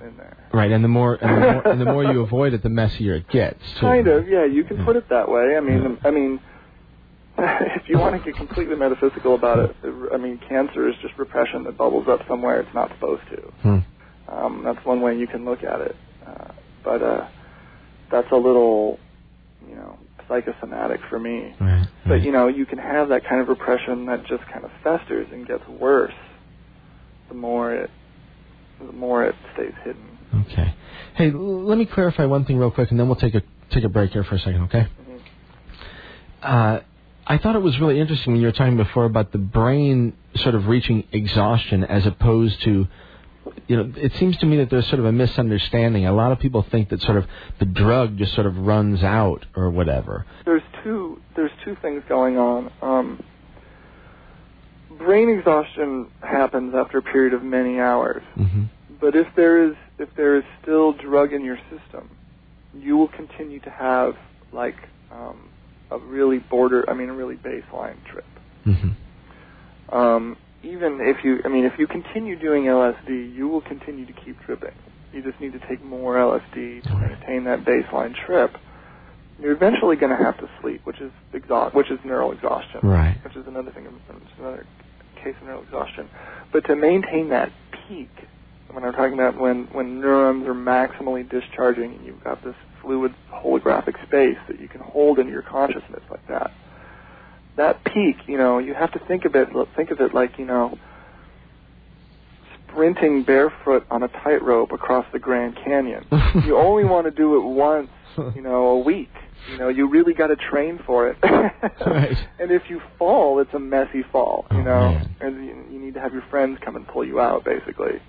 Speaker 3: in there.
Speaker 1: Right, and the more and the more, and the more you avoid it, the messier it gets. Too.
Speaker 3: Kind of, yeah. You can put it that way. I mean,
Speaker 1: Yeah.
Speaker 3: I mean, [laughs] if you want to get completely metaphysical about it, I mean, cancer is just repression that bubbles up somewhere it's not supposed to.
Speaker 1: Hmm.
Speaker 3: Um, that's one way you can look at it. Uh, but uh, that's a little, you know, psychosomatic for me.
Speaker 1: Right.
Speaker 3: But you know, you can have that kind of repression that just kind of festers and gets worse the more it the more it stays hidden.
Speaker 1: Okay. Hey, l- let me clarify one thing real quick, and then we'll take a take a break here for a second, okay?
Speaker 3: Mhm.
Speaker 1: Uh, I thought it was really interesting when you were talking before about the brain sort of reaching exhaustion as opposed to, you know, it seems to me that there's sort of a misunderstanding. A lot of people think that sort of the drug just sort of runs out or whatever.
Speaker 3: There's two there's two things going on. Um, brain exhaustion happens after a period of many hours.
Speaker 1: hmm
Speaker 3: But if there is if there is still drug in your system, you will continue to have like um, a really border I mean a really baseline trip.
Speaker 1: hmm
Speaker 3: Um, even if you I mean if you continue doing LSD, you will continue to keep tripping. You just need to take more LSD to maintain that baseline trip. You're eventually going to have to sleep, which is exhaust, which is neural exhaustion
Speaker 1: Right.
Speaker 3: which is another thing, which is another case of neural exhaustion. But to maintain that peak, when I'm talking about when, when neurons are maximally discharging and you've got this fluid holographic space that you can hold in your consciousness like that, that peak, you know, you have to think of it, think of it like, you know, sprinting barefoot on a tightrope across the Grand Canyon. [laughs] you only want to do it once, you know, a week. You know, you really got to train for it. [laughs]
Speaker 1: Right.
Speaker 3: And if you fall, it's a messy fall. You
Speaker 1: Oh,
Speaker 3: know,
Speaker 1: man.
Speaker 3: and you, you need to have your friends come and pull you out, basically.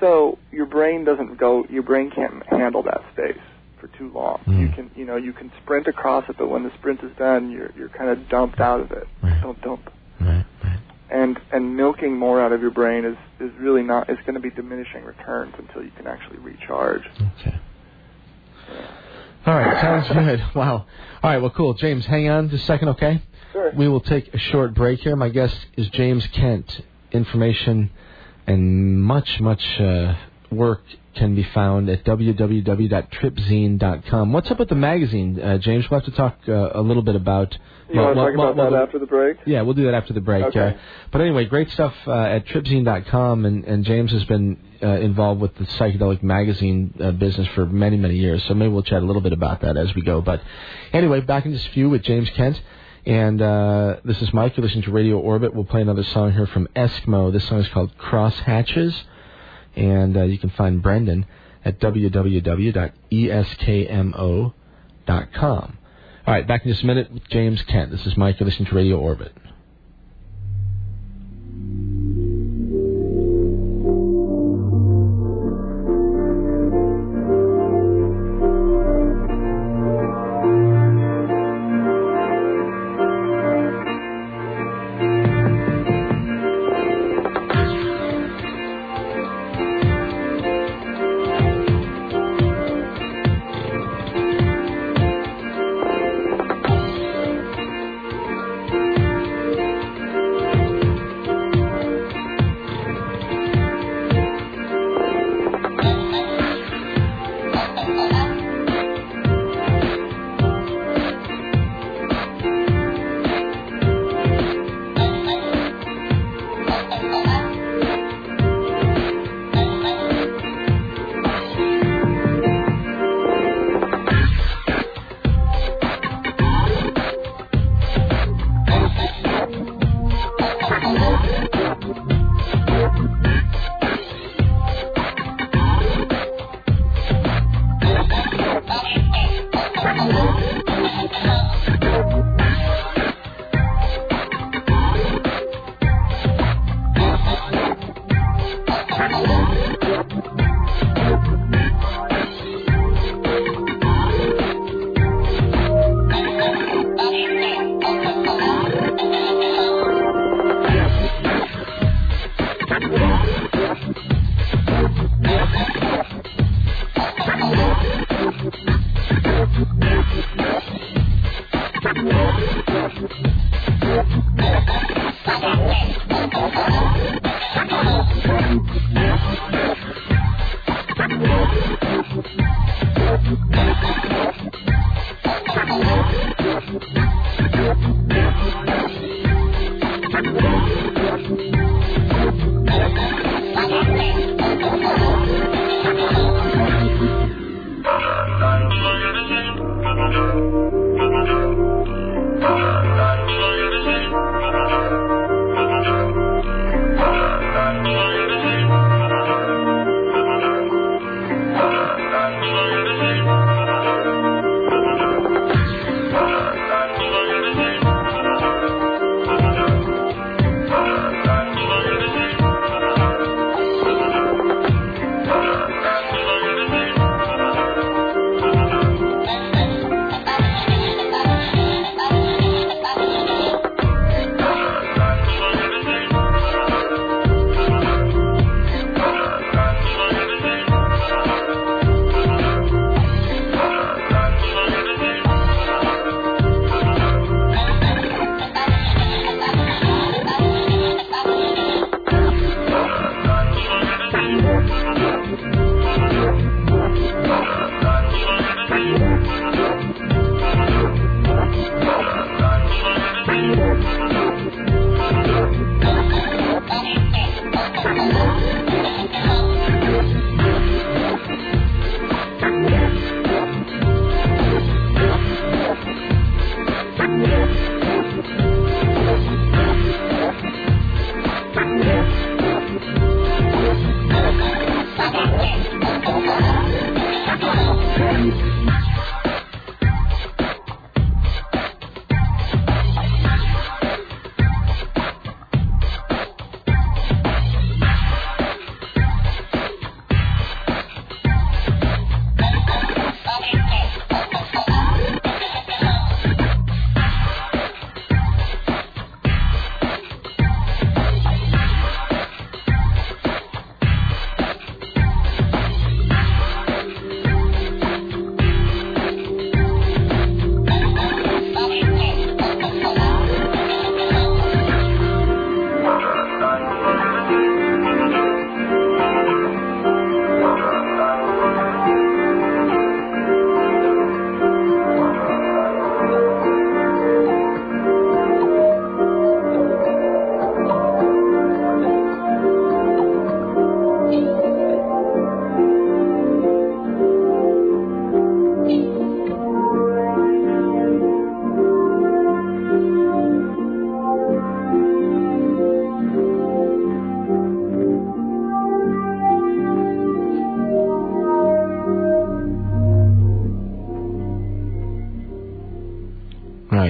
Speaker 3: So your brain doesn't go. Your brain can't handle that space for too long.
Speaker 1: Mm.
Speaker 3: You can, you know, you can sprint across it, but when the sprint is done, you're you're kind of dumped out of it.
Speaker 1: Right.
Speaker 3: Don't dump.
Speaker 1: Right. Right.
Speaker 3: And and milking more out of your brain is is really not. It's going to be diminishing returns until you can actually recharge.
Speaker 1: Okay. All right, sounds good. Wow. All right, well, cool. James, hang on just a second, okay?
Speaker 3: Sure.
Speaker 1: We will take a short break here. My guest is James Kent. Information and much, much uh, work can be found at www.tripzine.com. What's up with the magazine, uh, James? We'll have to talk uh, a little bit about.
Speaker 3: You want to
Speaker 1: well,
Speaker 3: talk
Speaker 1: well,
Speaker 3: about
Speaker 1: well,
Speaker 3: that after the break?
Speaker 1: Yeah, we'll do that after the break.
Speaker 3: Okay.
Speaker 1: Uh, but anyway, great stuff uh, at tripzine.com, and, and James has been uh, involved with the psychedelic magazine uh, business for many, many years. So maybe we'll chat a little bit about that as we go. But anyway, back in just a few with James Kent. And uh, this is Mike. You're listening to Radio Orbit. We'll play another song here from Eskmo. This song is called Cross Hatches. And uh, you can find Brendan at www.eskmo.com. All right, back in just a minute with James Kent. This is Mike. You're listening to Radio Orbit.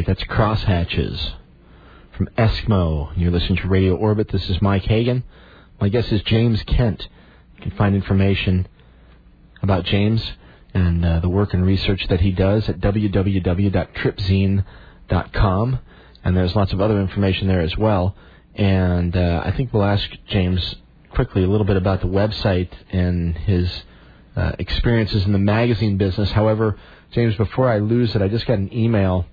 Speaker 1: Right, that's Crosshatches from Eskmo. You're listening to Radio Orbit. This is Mike Hagan. My guest is James Kent. You can find information about James and uh, the work and research that he does at www.tripzine.com. And there's lots of other information there as well. And uh, I think we'll ask James quickly a little bit about the website and his uh, experiences in the magazine business. However, James, before I lose it, I just got an email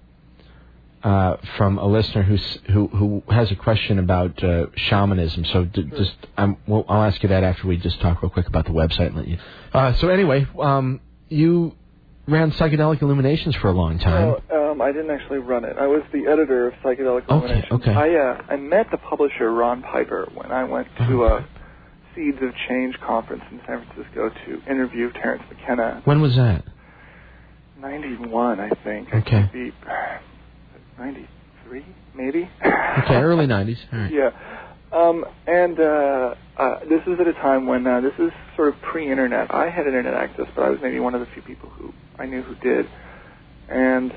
Speaker 1: uh, from a listener who's, who who has a question about uh, shamanism. So d- just I'm, well, I'll ask you that after we just talk real quick about the website and let you. Uh, so anyway, um, you ran psychedelic illuminations for a long time.
Speaker 3: No, um, I didn't actually run it. I was the editor of Psychedelic
Speaker 1: Okay,
Speaker 3: Illuminations.
Speaker 1: okay.
Speaker 3: I uh, I met the publisher Ron Piper when I went to a Seeds of Change conference in San Francisco to interview Terence McKenna.
Speaker 1: When was that?
Speaker 3: Ninety-one, I think.
Speaker 1: Okay.
Speaker 3: I could be ninety-three, maybe.
Speaker 1: Okay, early '90s. All right.
Speaker 3: Yeah. Um, and uh, uh, this is at a time when uh, this is sort of pre-internet. I had internet access, but I was maybe one of the few people who I knew who did. And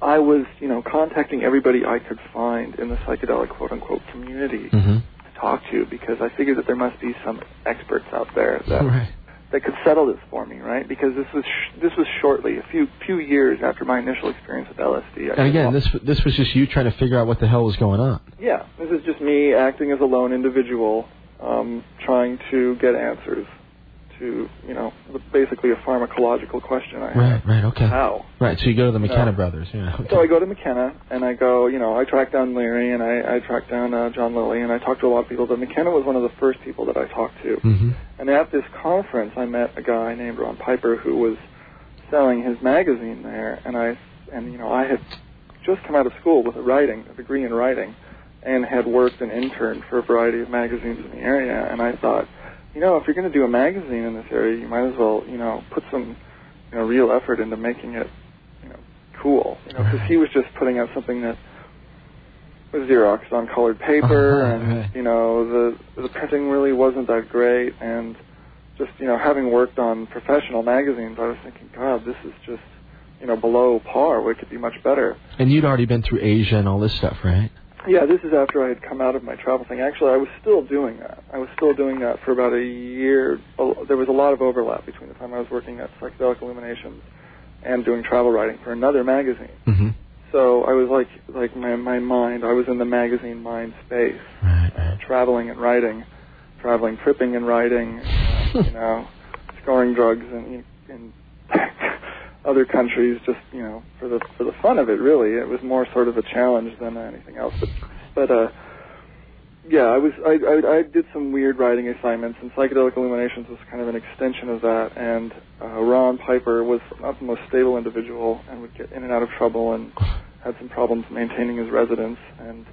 Speaker 3: I was, you know, contacting everybody I could find in the psychedelic quote-unquote community
Speaker 1: Mm-hmm.
Speaker 3: to talk to because I figured that there must be some experts out there that [laughs]
Speaker 1: Right.
Speaker 3: That could settle this for me, right? Because this was sh- this was shortly a few few years after my initial experience with LSD. I
Speaker 1: And again, this this was just you trying to figure out what the hell was going on.
Speaker 3: yeah, this is just me acting as a lone individual, um, trying to get answers to, you know, basically a pharmacological question I.
Speaker 1: Right. Right. Okay.
Speaker 3: How?
Speaker 1: Right. So you go to the McKenna brothers. Yeah. Okay.
Speaker 3: So I go to McKenna and I go, you know, I track down Leary and I, I track down uh, John Lilly and I talk to a lot of people, but McKenna was one of the first people that I talked to.
Speaker 1: Mm-hmm.
Speaker 3: And at this conference, I met a guy named Ron Piper who was selling his magazine there, and I, and you know, I had just come out of school with a writing, a degree in writing, and had worked and interned for a variety of magazines in the area. And I thought, you know, if you're going to do a magazine in this area, you might as well, you know, put some you know real effort into making it you know cool. You know, because he was just putting out something that was Xeroxed on colored paper, [laughs]
Speaker 1: Uh-huh,
Speaker 3: and
Speaker 1: right.
Speaker 3: you know the the printing really wasn't that great, and just you know having worked on professional magazines, I was thinking, God, this is just you know below par. It could be much better.
Speaker 1: And you'd already been through Asia and all this stuff, right?
Speaker 3: Yeah, this is after I had come out of my travel thing. Actually, I was still doing that. I was still doing that for about a year. There was a lot of overlap between the time I was working at Psychedelic Illuminations and doing travel writing for another magazine.
Speaker 1: Mm-hmm.
Speaker 3: So I was like, like my my mind. I was in the magazine mind space,
Speaker 1: Right,
Speaker 3: uh,
Speaker 1: right.
Speaker 3: traveling and writing, traveling, tripping and writing. Uh, [laughs] you know, scoring drugs and in other countries, just you know, for the for the fun of it. Really, it was more sort of a challenge than anything else. But but uh, yeah, I was I, I I did some weird writing assignments, and psychedelic illuminations was kind of an extension of that. And uh, Ron Piper was not the most stable individual, and would get in and out of trouble, and had some problems maintaining his residence. And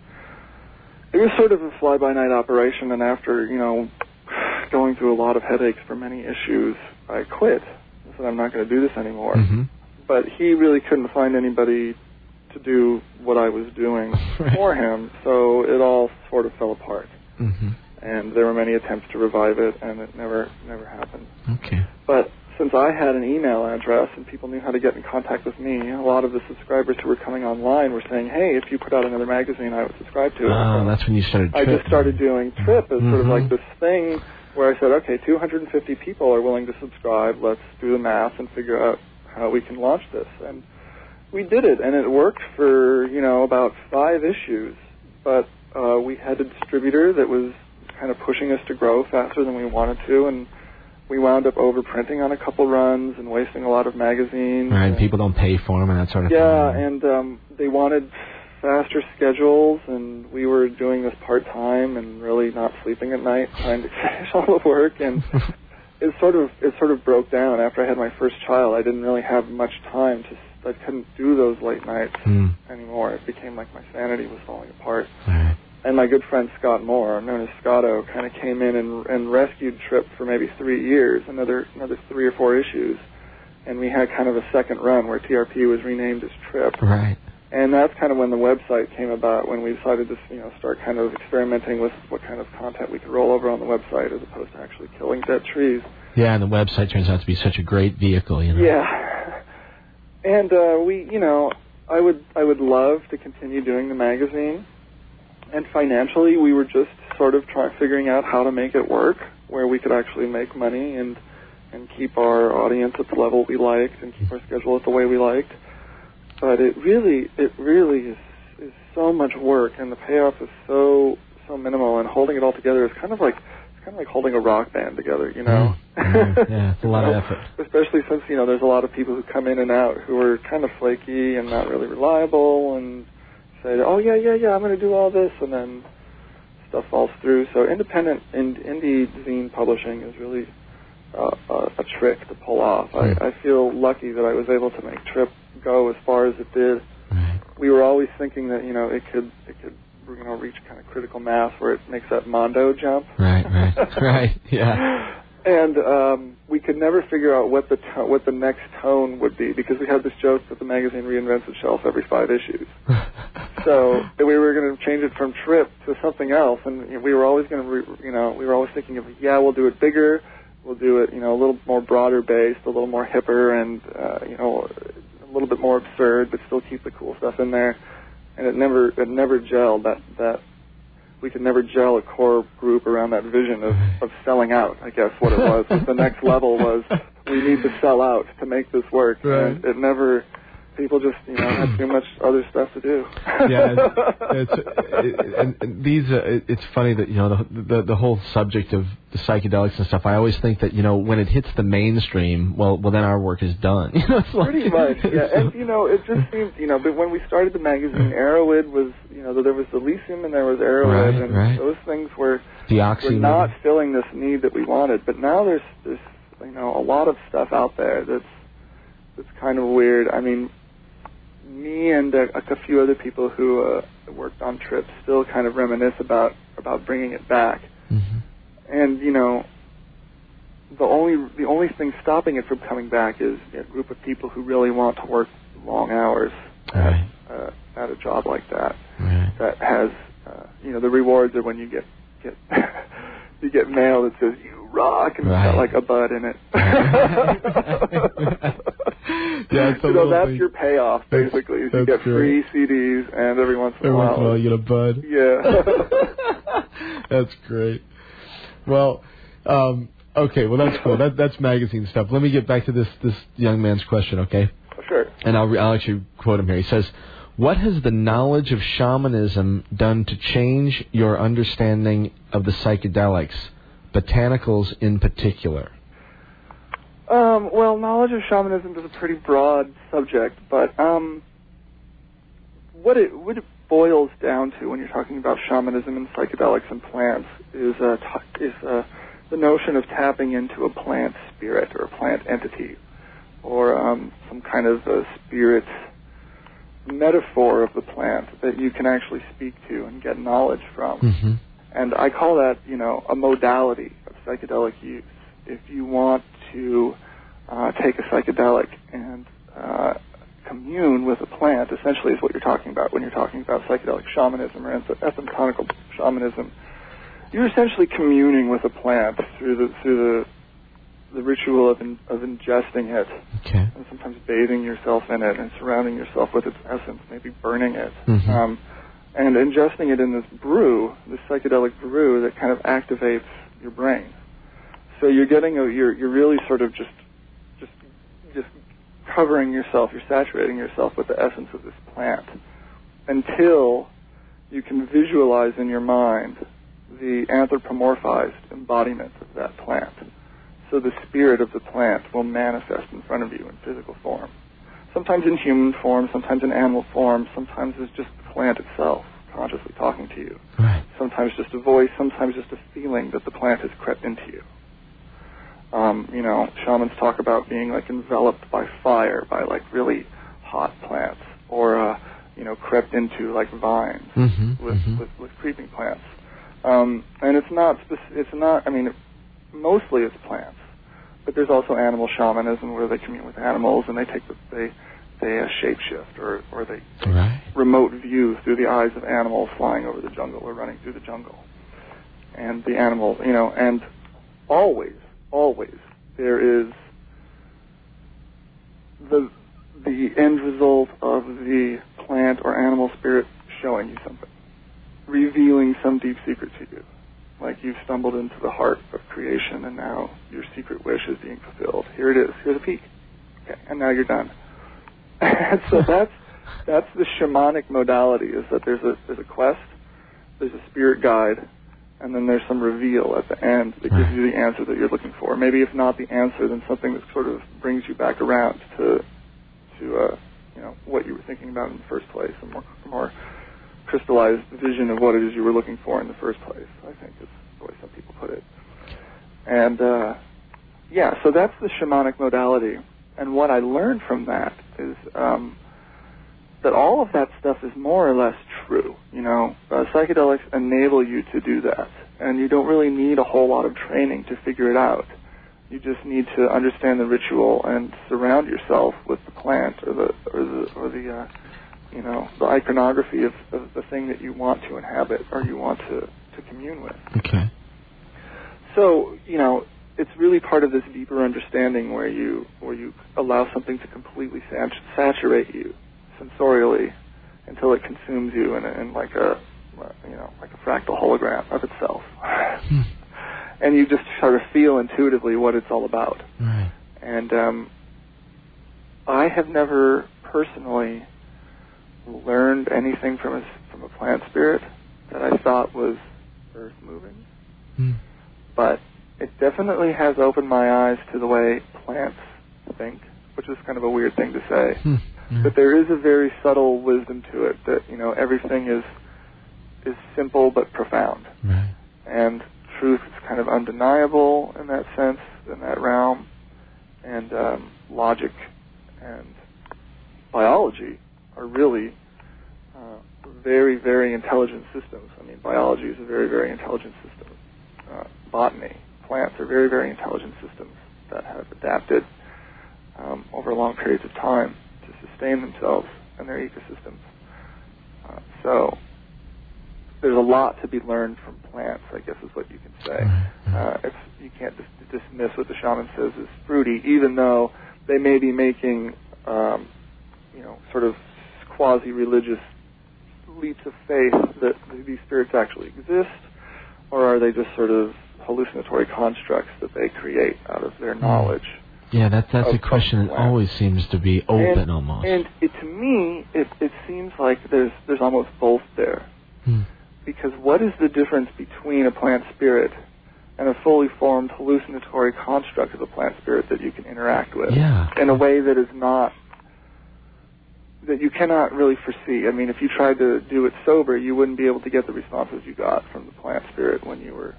Speaker 3: it was sort of a fly-by-night operation. And after you know [sighs] going through a lot of headaches for many issues, I quit. Said I'm not going to do this anymore.
Speaker 1: Mm-hmm.
Speaker 3: But he really couldn't find anybody to do what I was doing [laughs]
Speaker 1: Right.
Speaker 3: for him, so it all sort of fell apart.
Speaker 1: Mm-hmm.
Speaker 3: And there were many attempts to revive it, and it never never happened.
Speaker 1: Okay.
Speaker 3: But since I had an email address and people knew how to get in contact with me, a lot of the subscribers who were coming online were saying, "Hey, if you put out another magazine, I would subscribe to it."
Speaker 1: Oh,
Speaker 3: So
Speaker 1: that's when you started.
Speaker 3: I just started doing Trip as sort of
Speaker 1: Mhm.
Speaker 3: like this thing where I said, okay, 250 people are willing to subscribe. Let's do the math and figure out how we can launch this. And we did it, and it worked for you know about five issues. But uh, we had a distributor that was kind of pushing us to grow faster than we wanted to, and we wound up overprinting on a couple runs and wasting a lot of magazines.
Speaker 1: Right,
Speaker 3: and-
Speaker 1: people don't pay for them and that sort of
Speaker 3: yeah,
Speaker 1: thing.
Speaker 3: Yeah, and um, they wanted faster schedules, and we were doing this part time and really not sleeping at night trying to [laughs] finish all the work, and [laughs] it sort of it sort of broke down after I had my first child. I didn't really have much time to. I couldn't do those late nights
Speaker 1: Hmm.
Speaker 3: anymore. It became like my sanity was falling apart.
Speaker 1: Right.
Speaker 3: And my good friend Scott Moore, known as Scotto, kind of came in and, and rescued Trip for maybe three years, another another three or four issues, and we had kind of a second run where TRP was renamed as Trip
Speaker 1: Right.
Speaker 3: And that's kind of when the website came about when we decided to you know start kind of experimenting with what kind of content we could roll over on the website as opposed to actually killing dead trees.
Speaker 1: Yeah, and the website turns out to be such a great vehicle, you know.
Speaker 3: yeah. And uh we you know i would i would love to continue doing the magazine. And financially we were just sort of trying figuring out how to make it work where we could actually make money and and keep our audience at the level we liked and keep our schedule at the way we liked but it really it really is is so much work and the payoff is so so minimal and holding it all together is kind of like it's kind of like holding a rock band together you know?
Speaker 1: Mm, [laughs] mm, yeah, it's a lot of effort.
Speaker 3: especially since you know there's a lot of people who come in and out who are kind of flaky and not really reliable and say oh yeah yeah yeah I'm going to do all this and then stuff falls through. So independent in, indie zine publishing is really uh, a, a trick to pull off.
Speaker 1: Hmm.
Speaker 3: I, I feel lucky that I was able to make Trip go as far as it did
Speaker 1: Right.
Speaker 3: we were always thinking that you know it could it could you know reach kind of critical mass where it makes that mondo jump
Speaker 1: Right, right, [laughs] right, yeah.
Speaker 3: and um, we could never figure out what the to- what the next tone would be because we had this joke that the magazine reinvents itself every five issues. [laughs] So we were going to change it from Trip to something else, and we were always going to, re- you know, we were always thinking of yeah, we'll do it bigger, we'll do it, you know, a little more broader based, a little more hipper, and uh, you know, little bit more absurd, but still keep the cool stuff in there. And it never it never gelled that that we could never gel a core group around that vision of, of selling out. I guess what it was. the next level was [laughs] we need to sell out to make this work.
Speaker 1: Right.
Speaker 3: And it never. People just you know have too much other stuff to do. [laughs]
Speaker 1: yeah, it's, it, [laughs] and, and these. Uh, it, it's funny that you know the, the the whole subject of the psychedelics and stuff. I always think that you know when it hits the mainstream, well, well then our work is done. [laughs] You know, it's like,
Speaker 3: Pretty much, yeah.
Speaker 1: it's-
Speaker 3: And you know, it just seems you know, but when we started the magazine, Erowid was, you know, there was Lycaeum and there was Erowid,
Speaker 1: Right,
Speaker 3: and
Speaker 1: right.
Speaker 3: those things were
Speaker 1: Deoxy.
Speaker 3: were not
Speaker 1: maybe?
Speaker 3: filling this need that we wanted. But now there's there's you know a lot of stuff out there that's that's kind of weird. I mean, me and a, a few other people who uh, worked on trips still kind of reminisce about about bringing it back.
Speaker 1: Mhm.
Speaker 3: And you know, the only the only thing stopping it from coming back is a group of people who really want to work long hours
Speaker 1: Right.
Speaker 3: at, uh, at a job like that
Speaker 1: Right.
Speaker 3: that has uh, you know the rewards are when you get get [laughs] you get mail that says you rock and it's
Speaker 1: Right.
Speaker 3: got like a bud in it. [laughs] [laughs]
Speaker 1: Yeah, it's a
Speaker 3: you know that's
Speaker 1: thing.
Speaker 3: your payoff
Speaker 1: That's-
Speaker 3: basically. Is
Speaker 1: that's
Speaker 3: you get free
Speaker 1: great.
Speaker 3: CDs and every once in a while.
Speaker 1: once in a while you get a bud. [laughs]
Speaker 3: Yeah.
Speaker 1: that's great. Well, um, okay. Well, that's cool. That that's magazine stuff. Let me get back to this this young man's question, okay?
Speaker 3: sure.
Speaker 1: And I'll, re- I'll actually quote him here. He says, "What has the knowledge of shamanism done to change your understanding of the psychedelics, botanicals in particular?"
Speaker 3: Um, well, knowledge of shamanism is a pretty broad subject, but um, what it what it boils down to when you're talking about shamanism and psychedelics and plants is uh, t- is uh, the notion of tapping into a plant spirit or a plant entity or um, some kind of a spirit metaphor of the plant that you can actually speak to and get knowledge from.
Speaker 1: Mm-hmm.
Speaker 3: And I call that, you know, a modality of psychedelic use. If you want to uh, take a psychedelic and uh, commune with a plant, essentially is what you're talking about when you're talking about psychedelic shamanism or ethnobotanical shamanism. You're essentially communing with a plant through the through the the ritual of in, of ingesting it
Speaker 1: Okay.
Speaker 3: and sometimes bathing yourself in it and surrounding yourself with its essence, maybe burning it,
Speaker 1: Mhm.
Speaker 3: um, and ingesting it in this brew, this psychedelic brew that kind of activates your brain. So you're getting a, you're you're really sort of just just just covering yourself, you're saturating yourself with the essence of this plant until you can visualize in your mind the anthropomorphized embodiment of that plant. So the spirit of the plant will manifest in front of you in physical form. Sometimes in human form, sometimes in animal form, sometimes it's just plant itself consciously talking to you.
Speaker 1: Right.
Speaker 3: Sometimes just a voice, sometimes just a feeling that the plant has crept into you. Um, you know, shamans talk about being like enveloped by fire, by like really hot plants, or uh, you know, crept into like vines
Speaker 1: Mm-hmm.
Speaker 3: with,
Speaker 1: mm-hmm.
Speaker 3: with with creeping plants. Um, and it's not spec- it's not. I mean, mostly it's plants, but there's also animal shamanism where they commune with animals and they take the, they they uh, shapeshift or or they
Speaker 1: Right.
Speaker 3: remote view through the eyes of animals flying over the jungle or running through the jungle. And the animal, you know, and always, always there is the the end result of the plant or animal spirit showing you something, revealing some deep secret to you. Like you've stumbled into the heart of creation and now your secret wish is being fulfilled. Here it is. Here's a peek. Okay, and now you're done. So that's that's the shamanic modality is that there's a there's a quest, there's a spirit guide, and then there's some reveal at the end that gives you the answer that you're looking for. Maybe if not the answer, then something that sort of brings you back around to to uh, you know what you were thinking about in the first place, a more more crystallized vision of what it is you were looking for in the first place. I think is the way some people put it. And uh, yeah, so that's the shamanic modality. And what I learned from that is um, that all of that stuff is more or less true. You know, uh, psychedelics enable you to do that, and you don't really need a whole lot of training to figure it out. You just need to understand the ritual and surround yourself with the plant or the or the or the uh, you know the iconography of, of the thing that you want to inhabit or you want to to commune with.
Speaker 1: Okay.
Speaker 3: So, you know, it's really part of this deeper understanding where you where you allow something to completely sat- saturate you sensorially until it consumes you in, a, in like a you know like a fractal hologram of itself,
Speaker 1: Hmm.
Speaker 3: and you just sort of feel intuitively what it's all about.
Speaker 1: Right.
Speaker 3: And um, I have never personally learned anything from a from a plant spirit that I thought was earth moving
Speaker 1: Hmm.
Speaker 3: but it definitely has opened my eyes to the way plants think, which is kind of a weird thing to say.
Speaker 1: Hmm. Yeah.
Speaker 3: But there is a very subtle wisdom to it that you know everything is is simple but profound,
Speaker 1: Right.
Speaker 3: and truth is kind of undeniable in that sense, in that realm, and um, logic and biology are really uh, very, very intelligent systems. I mean, biology is a very, very intelligent system. Uh, botany, plants are very, very intelligent systems that have adapted um, over long periods of time to sustain themselves and their ecosystems. Uh, so there's a lot to be learned from plants, I guess is what you can say. Uh, it's, you can't dis- dismiss what the shaman says is fruity, even though they may be making, um, you know, sort of quasi-religious leaps of faith that these spirits actually exist, or are they just sort of hallucinatory constructs that they create out of their knowledge?
Speaker 1: Yeah, that, that's a question that always seems to be open
Speaker 3: and,
Speaker 1: almost.
Speaker 3: And it, to me, it, it seems like there's there's almost both there.
Speaker 1: Hmm.
Speaker 3: Because what is the difference between a plant spirit and a fully formed hallucinatory construct of a plant spirit that you can interact with
Speaker 1: Yeah.
Speaker 3: in a way that is not that you cannot really foresee. I mean, if you tried to do it sober, you wouldn't be able to get the responses you got from the plant spirit when you were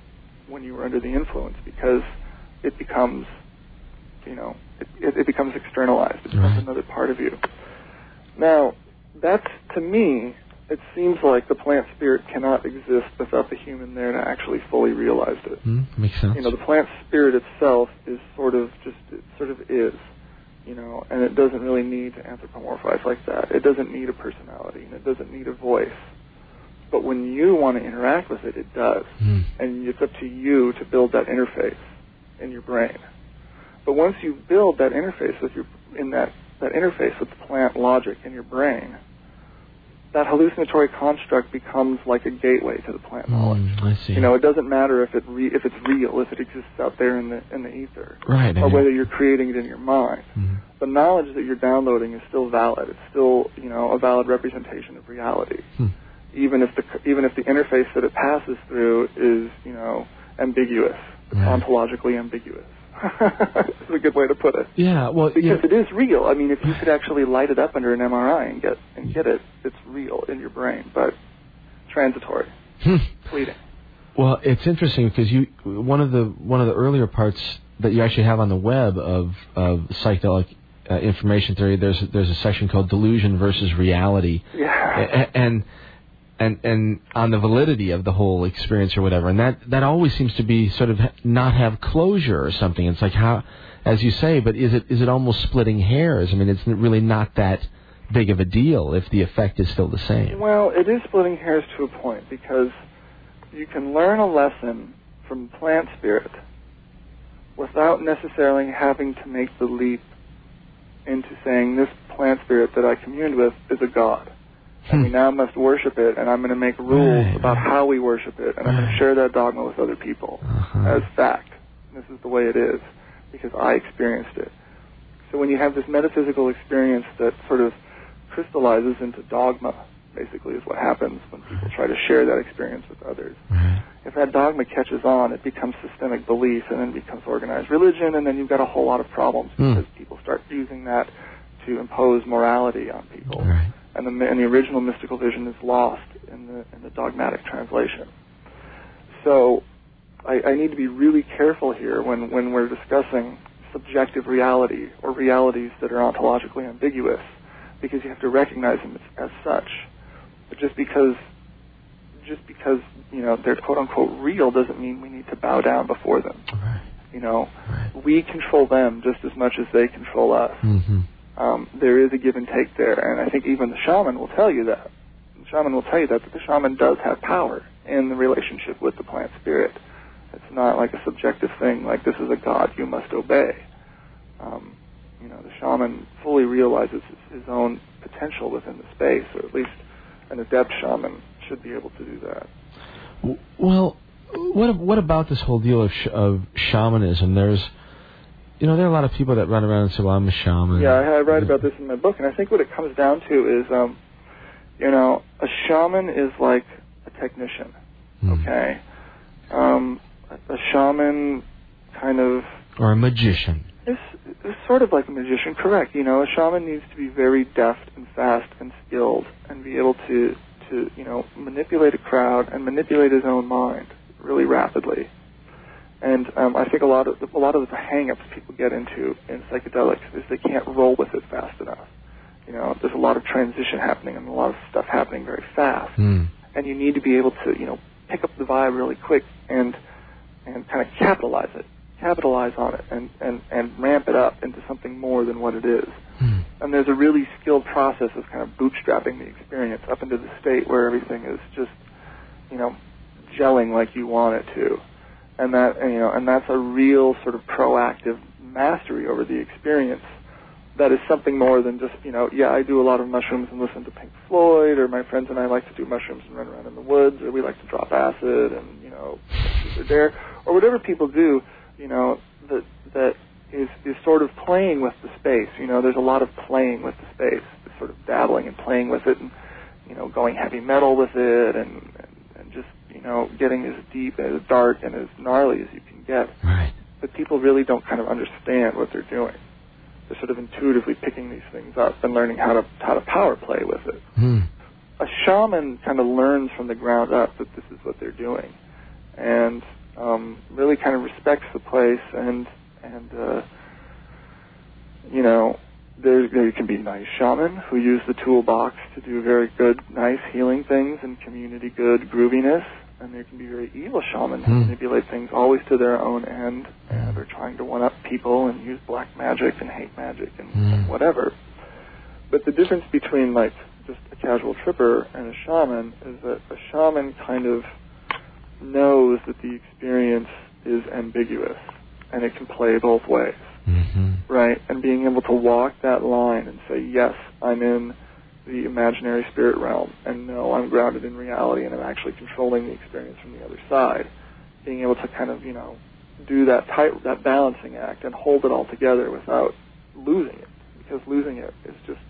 Speaker 3: when you were under the influence because it becomes you know it, it, it becomes externalized. It becomes
Speaker 1: Right.
Speaker 3: another part of you. Now, that's to me. It seems like the plant spirit cannot exist without the human there to actually fully realize it
Speaker 1: Hmm, makes sense.
Speaker 3: you know the plant spirit itself is sort of just it sort of is you know and it doesn't really need to anthropomorphize like that it doesn't need a personality and it doesn't need a voice but when you want to interact with it it does
Speaker 1: Hmm.
Speaker 3: and it's up to you to build that interface in your brain but once you build that interface with your in that that interface with the plant logic in your brain that hallucinatory construct becomes like a gateway to the plant knowledge
Speaker 1: Hmm, I see.
Speaker 3: you know, it doesn't matter if it re- if it's real, if it exists out there in the in the ether,
Speaker 1: right.
Speaker 3: or whether you're creating it in your mind.
Speaker 1: Mhm.
Speaker 3: The knowledge that you're downloading is still valid. It's still you know a valid representation of reality,
Speaker 1: Hmm.
Speaker 3: Even if the even if the interface that it passes through is you know ambiguous, ontologically ambiguous. [laughs] It's a good way to put it.
Speaker 1: Yeah, well,
Speaker 3: Because
Speaker 1: yeah,
Speaker 3: it is real. I mean, if you could actually light it up under an MRI and get and get it, it's real in your brain, but transitory,
Speaker 1: Hmm.
Speaker 3: fleeting.
Speaker 1: Well, it's interesting because you one of the one of the earlier parts that you actually have on the web of of psychedelic uh, information theory. There's there's a section called delusion versus reality,
Speaker 3: Yeah.
Speaker 1: A- and and and on the validity of the whole experience or whatever. And that that always seems to be sort of not have closure or something. It's like how, as you say, but is it is it almost splitting hairs? I mean, it's really not that big of a deal if the effect is still the same.
Speaker 3: Well, it is splitting hairs to a point because you can learn a lesson from plant spirit without necessarily having to make the leap into saying this plant spirit that I communed with is a god. And we
Speaker 1: Hmm.
Speaker 3: now must worship it, and I'm going to make rules
Speaker 1: Right,
Speaker 3: about
Speaker 1: right.
Speaker 3: how we worship it, and I'm going to share that dogma with other people
Speaker 1: Uh-huh.
Speaker 3: as fact. This is the way it is because I experienced it. So when you have this metaphysical experience that sort of crystallizes into dogma, basically is what happens when people try to share that experience with others.
Speaker 1: Right.
Speaker 3: If that dogma catches on, it becomes systemic belief and then becomes organized religion, and then you've got a whole lot of problems
Speaker 1: Hmm.
Speaker 3: because people start using that to impose morality on people
Speaker 1: Right.
Speaker 3: And the and the original mystical vision is lost in the in the dogmatic translation. So, I, I need to be really careful here when when we're discussing subjective reality or realities that are ontologically ambiguous, because you have to recognize them as, as such. But just because just because you know they're quote unquote real doesn't mean we need to bow down before them.
Speaker 1: Right.
Speaker 3: You know,
Speaker 1: Right.
Speaker 3: we control them just as much as they control us
Speaker 1: Mm-hmm.
Speaker 3: Um, there is a give and take there, and I think even the shaman will tell you that. The shaman will tell you that, that the shaman does have power in the relationship with the plant spirit. It's not like a subjective thing, like this is a god you must obey. Um, you know, the shaman fully realizes his, his own potential within the space, or at least an adept shaman should be able to do that.
Speaker 1: Well, what what about this whole deal of sh- of shamanism? There's, you know, there are a lot of people that run around and say, "Well, I'm a shaman."
Speaker 3: Yeah, I, I write about this in my book, and I think what it comes down to is, um, you know, a shaman is like a technician.
Speaker 1: Hmm.
Speaker 3: Okay, um, a, shaman kind of
Speaker 1: Or a magician.
Speaker 3: is, is sort of like a magician, correct? You know, a shaman needs to be very deft and fast and skilled, and be able to to you know manipulate a crowd and manipulate his own mind really rapidly. And um, I think a lot of a lot of the hang-ups people get into in psychedelics is they can't roll with it fast enough. You know, there's a lot of transition happening and a lot of stuff happening very fast
Speaker 1: Hmm.
Speaker 3: and you need to be able to, you know, pick up the vibe really quick. And and kind of capitalize it, capitalize on it, and and and ramp it up into something more than what it is.
Speaker 1: Hmm.
Speaker 3: And there's a really skilled process of kind of bootstrapping the experience up into the state where everything is just, you know, gelling like you want it to, and that you know, and that's a real sort of proactive mastery over the experience. That is something more than just, you know, yeah, I do a lot of mushrooms and listen to Pink Floyd, or my friends and I like to do mushrooms and run around in the woods, or we like to drop acid and, you know, or dare, or whatever people do, you know, that that is is sort of playing with the space. You know, there's a lot of playing with the space, sort of dabbling and playing with it, and you know, going heavy metal with it, and and, you know, getting as deep, and as dark, and as gnarly as you can get.
Speaker 1: Right.
Speaker 3: But people really don't kind of understand what they're doing. They're sort of intuitively picking these things up and learning how to how to power play with it.
Speaker 1: Hmm.
Speaker 3: A shaman kind of learns from the ground up that this is what they're doing, and um, really kind of respects the place and and uh, you know there there can be nice shaman who use the toolbox to do very good, nice healing things and community good grooviness, and there can be very evil shaman who
Speaker 1: Hmm.
Speaker 3: manipulate things always to their own end and are trying to one up people and use black magic and hate magic and, and whatever. But the difference between like just a casual tripper and a shaman is that a shaman kind of knows that the experience is ambiguous and it can play both ways,
Speaker 1: Mm-hmm.
Speaker 3: right? And being able to walk that line and say, yes, I'm in the imaginary spirit realm, and no, I'm grounded in reality, and I'm actually controlling the experience from the other side. Being able to kind of, you know, do that tight, that balancing act and hold it all together without losing it, because losing it is just,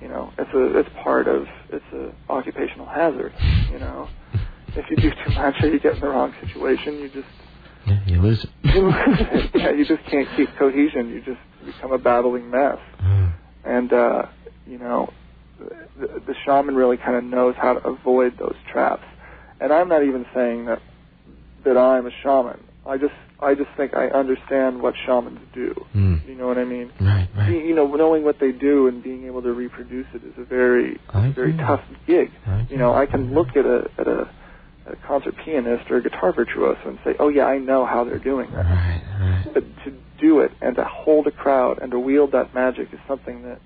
Speaker 3: you know, it's a, it's part of, it's a occupational hazard, you know. If you do too much or you get in the wrong situation, you just
Speaker 1: Yeah, you lose it. [laughs]
Speaker 3: you lose it. Yeah, you just can't keep cohesion. You just become a battling mess.
Speaker 1: Hmm.
Speaker 3: And uh, you know, the, the shaman really kind of knows how to avoid those traps. And I'm not even saying that that I'm a shaman. I just I just think I understand what shamans do.
Speaker 1: Hmm.
Speaker 3: You know what I mean?
Speaker 1: Right,
Speaker 3: You,
Speaker 1: right.
Speaker 3: you know, knowing what they do and being able to reproduce it is a very
Speaker 1: I
Speaker 3: very
Speaker 1: agree.
Speaker 3: tough gig.
Speaker 1: I
Speaker 3: You know, I can look at a at a, a concert pianist or a guitar virtuoso and say, "Oh yeah, I know how they're doing that."
Speaker 1: Right, right.
Speaker 3: But to do it and to hold a crowd and to wield that magic is something that,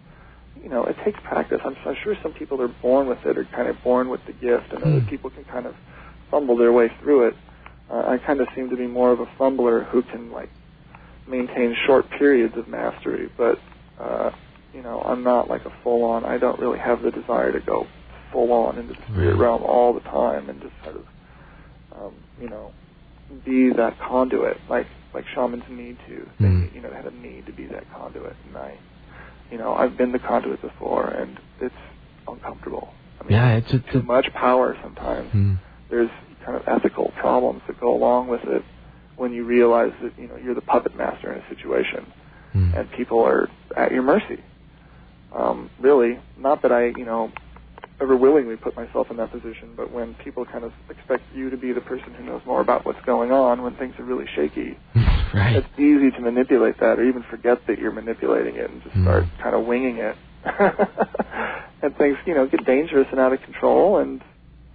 Speaker 3: you know, it takes practice. I'm, I'm sure some people are born with it or kind of born with the gift, and other
Speaker 1: Hmm.
Speaker 3: people can kind of fumble their way through it. Uh, I kind of seem to be more of a fumbler who can like maintain short periods of mastery, but uh, you know, I'm not like a full on. I don't really have the desire to go full on into the spirit
Speaker 1: Right.
Speaker 3: realm all the time and just sort of, um, you know, be that conduit like like shamans need to. They
Speaker 1: Mm.
Speaker 3: you know they have a need to be that conduit, and I, you know, I've been the conduit before, and it's uncomfortable. I mean,
Speaker 1: Yeah, it's a,
Speaker 3: too much power sometimes.
Speaker 1: Hmm.
Speaker 3: There's kind of ethical problems that go along with it when you realize that you know you're the puppet master in a situation,
Speaker 1: Hmm.
Speaker 3: and people are at your mercy. Um, really, not that I you know ever willingly put myself in that position, but when people kind of expect you to be the person who knows more about what's going on when things are really shaky, [laughs]
Speaker 1: right.
Speaker 3: it's easy to manipulate that or even forget that you're manipulating it and just
Speaker 1: Mm.
Speaker 3: start kind of winging it. [laughs] and things, you know, get dangerous and out of control and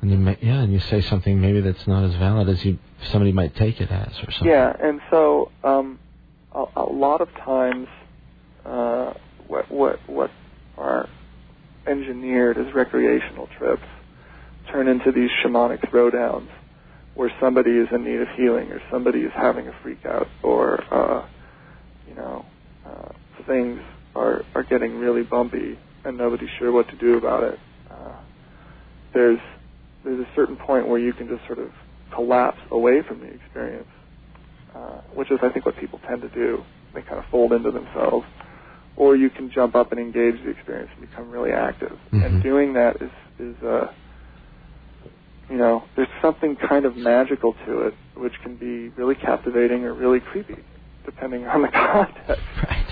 Speaker 1: And you may, yeah, and you say something maybe that's not as valid as you somebody might take it as, or something.
Speaker 3: yeah, and so um a, a lot of times uh what what what are engineered as recreational trips turn into these shamanic throwdowns where somebody is in need of healing or somebody is having a freak out or uh you know uh things are are getting really bumpy and nobody's sure what to do about it. Uh there's there's a certain point where you can just sort of collapse away from the experience uh which is I think what people tend to do. They kind of fold into themselves or you can jump up and engage the experience and become really active
Speaker 1: Mhm.
Speaker 3: and doing that is is uh you know, there's something kind of magical to it, which can be really captivating or really creepy, depending on the [laughs] context.
Speaker 1: Right.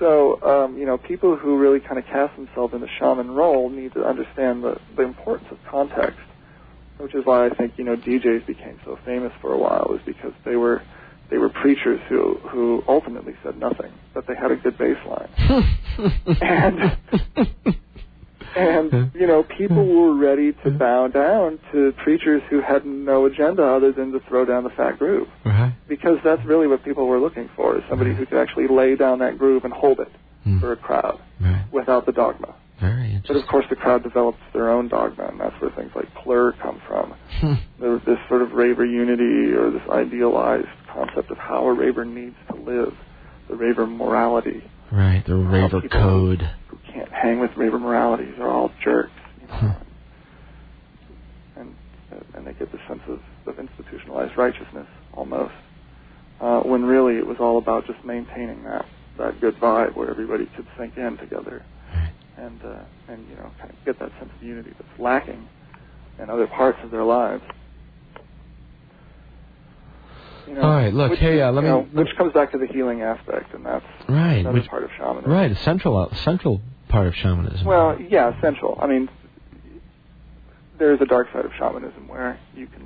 Speaker 3: So, um, you know, people who really kind of cast themselves in the shaman role need to understand the, the importance of context, which is why I think, you know, DJs became so famous for a while, is because they were they were preachers who who ultimately said nothing, but they had a good baseline. [laughs] And- and you know, people were ready to bow down to preachers who had no agenda other than to throw down the fat groove.
Speaker 1: Right.
Speaker 3: Because that's really what people were looking for, is somebody who could actually lay down that groove and hold it
Speaker 1: Mm.
Speaker 3: for a crowd
Speaker 1: Right.
Speaker 3: without the dogma.
Speaker 1: Very
Speaker 3: But of course, the crowd develops their own dogma, and that's where things like PLUR come from.
Speaker 1: Hmm.
Speaker 3: There was this sort of raver unity or this idealized concept of how a raver needs to live, the raver morality.
Speaker 1: Right. The raver code.
Speaker 3: Who can't hang with raver moralities are all jerks. You know?
Speaker 1: Huh.
Speaker 3: and and they get this sense of, of institutionalized righteousness almost. Uh, when really it was all about just maintaining that that good vibe where everybody could sink in together
Speaker 1: Right.
Speaker 3: and uh, and you know kind of get that sense of unity that's lacking in other parts of their lives. You know,
Speaker 1: All right, look,
Speaker 3: which,
Speaker 1: hey, uh, let me-
Speaker 3: know, which comes back to the healing aspect, and that's
Speaker 1: Right. Which,
Speaker 3: part of shamanism.
Speaker 1: right. A central uh, central part of shamanism.
Speaker 3: Well, yeah, central. I mean, there is a dark side of shamanism where you can,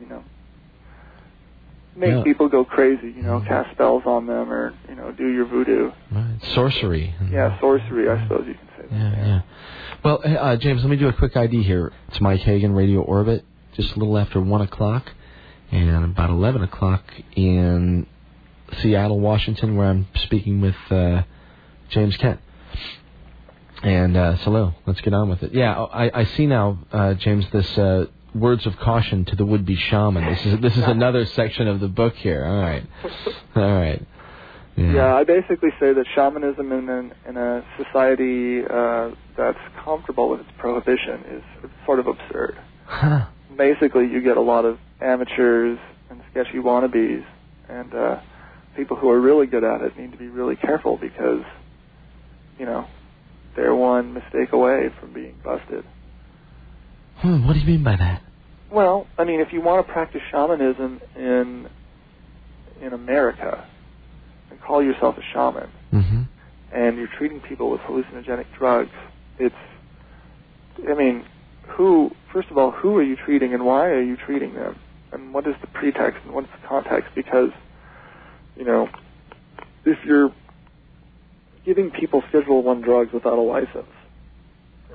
Speaker 3: you know, make
Speaker 1: Yeah.
Speaker 3: people go crazy. You know,
Speaker 1: Mhm.
Speaker 3: cast spells on them, or you know, do your voodoo.
Speaker 1: Right. Sorcery.
Speaker 3: Yeah, sorcery. I suppose you can say that.
Speaker 1: Yeah, yeah. Well, uh, James, let me do a quick ID here. It's Mike Hagan, Radio Orbit, just a little after 1 o'clock, and about 11 o'clock in Seattle, Washington, where I'm speaking with uh, James Kent. And uh, so, let's get on with it. Yeah, I, I see now, uh, James, this uh, words of caution to the would-be shaman. This is this is another section of the book here. All right, all right.
Speaker 3: Yeah, I basically say that shamanism in an, in a society uh, that's comfortable with its prohibition is sort of absurd.
Speaker 1: Huh.
Speaker 3: basically you get a lot of amateurs and sketchy wannabes and uh people who are really good at it need to be really careful because you know they're one mistake away from being busted
Speaker 1: Hmm, what do you mean by that?
Speaker 3: well i mean if you want to practice shamanism in in america and call yourself a shaman
Speaker 1: Mm-hmm.
Speaker 3: and you're treating people with hallucinogenic drugs it's i mean who first of all who are you treating and why are you treating them and what is the pretext and what's the context because you know if you're giving people schedule one drugs without a license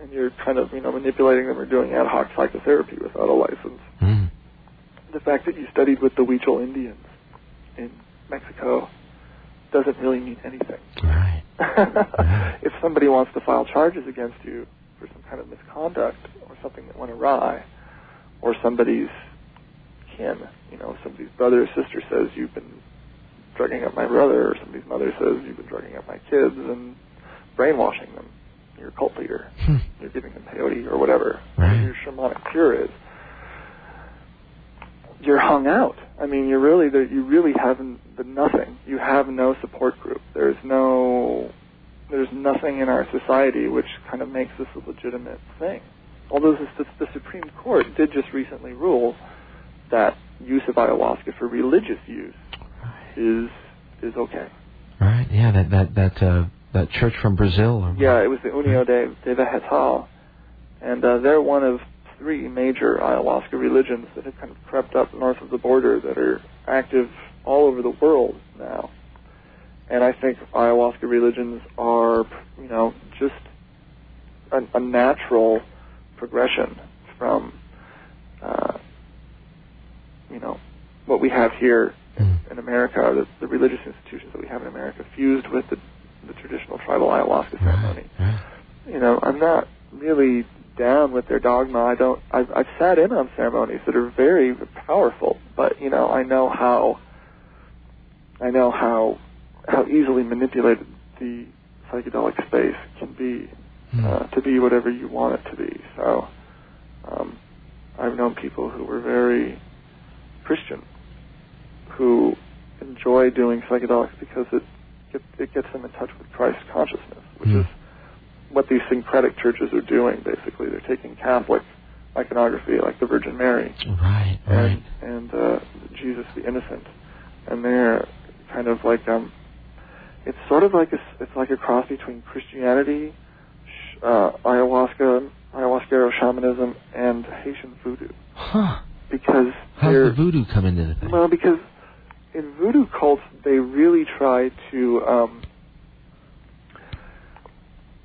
Speaker 3: and you're kind of you know manipulating them or doing ad hoc psychotherapy without a license
Speaker 1: Mm.
Speaker 3: the fact that you studied with the Huichol Indians in Mexico doesn't really mean anything.
Speaker 1: Right. [laughs]
Speaker 3: if somebody wants to file charges against you for some kind of misconduct or something that went awry, or somebody's kin, you know, somebody's brother or sister says you've been drugging up my brother, or somebody's mother says you've been drugging up my kids and brainwashing them, you're a cult leader.
Speaker 1: Hmm.
Speaker 3: You're giving them peyote or whatever
Speaker 1: Right.
Speaker 3: your shamanic cure is. You're hung out. I mean, you're really there. You really have nothing. You have no support group. There's no, there's nothing in our society which kind of makes this a legitimate thing. Although the, the Supreme Court did just recently rule that use of ayahuasca for religious use is is okay.
Speaker 1: Right. Yeah. That that that uh, that church from Brazil. Or
Speaker 3: Yeah, it was the União de, de Vegetal, and uh, they're one of three major ayahuasca religions that have kind of crept up north of the border that are active all over the world now. And I think ayahuasca religions are, you know, just a, a natural progression from, uh, you know, what we have here
Speaker 1: Mm.
Speaker 3: in America, the, the religious institutions that we have in America, fused with the, the traditional tribal ayahuasca ceremony.
Speaker 1: Right.
Speaker 3: You know, I'm not really down with their dogma. I don't. I've, I've sat in on ceremonies that are very powerful, but you know, I know how. I know how how easily manipulated the psychedelic space can be
Speaker 1: Mm.
Speaker 3: uh, to be whatever you want it to be. So, um, I've known people who were very Christian, who enjoy doing psychedelics because it get, it gets them in touch with Christ consciousness, which
Speaker 1: Hmm.
Speaker 3: is what these syncretic churches are doing. Basically, they're taking Catholic iconography, like the Virgin Mary,
Speaker 1: Right. Right.
Speaker 3: and and uh, Jesus the Innocent, and they're kind of like um, it's sort of like a it's like a cross between Christianity, uh, ayahuasca, ayahuasca shamanism, and Haitian voodoo
Speaker 1: Huh.
Speaker 3: Because
Speaker 1: How's
Speaker 3: they're
Speaker 1: the voodoo come into the thing?
Speaker 3: well because in voodoo cults they really try to um,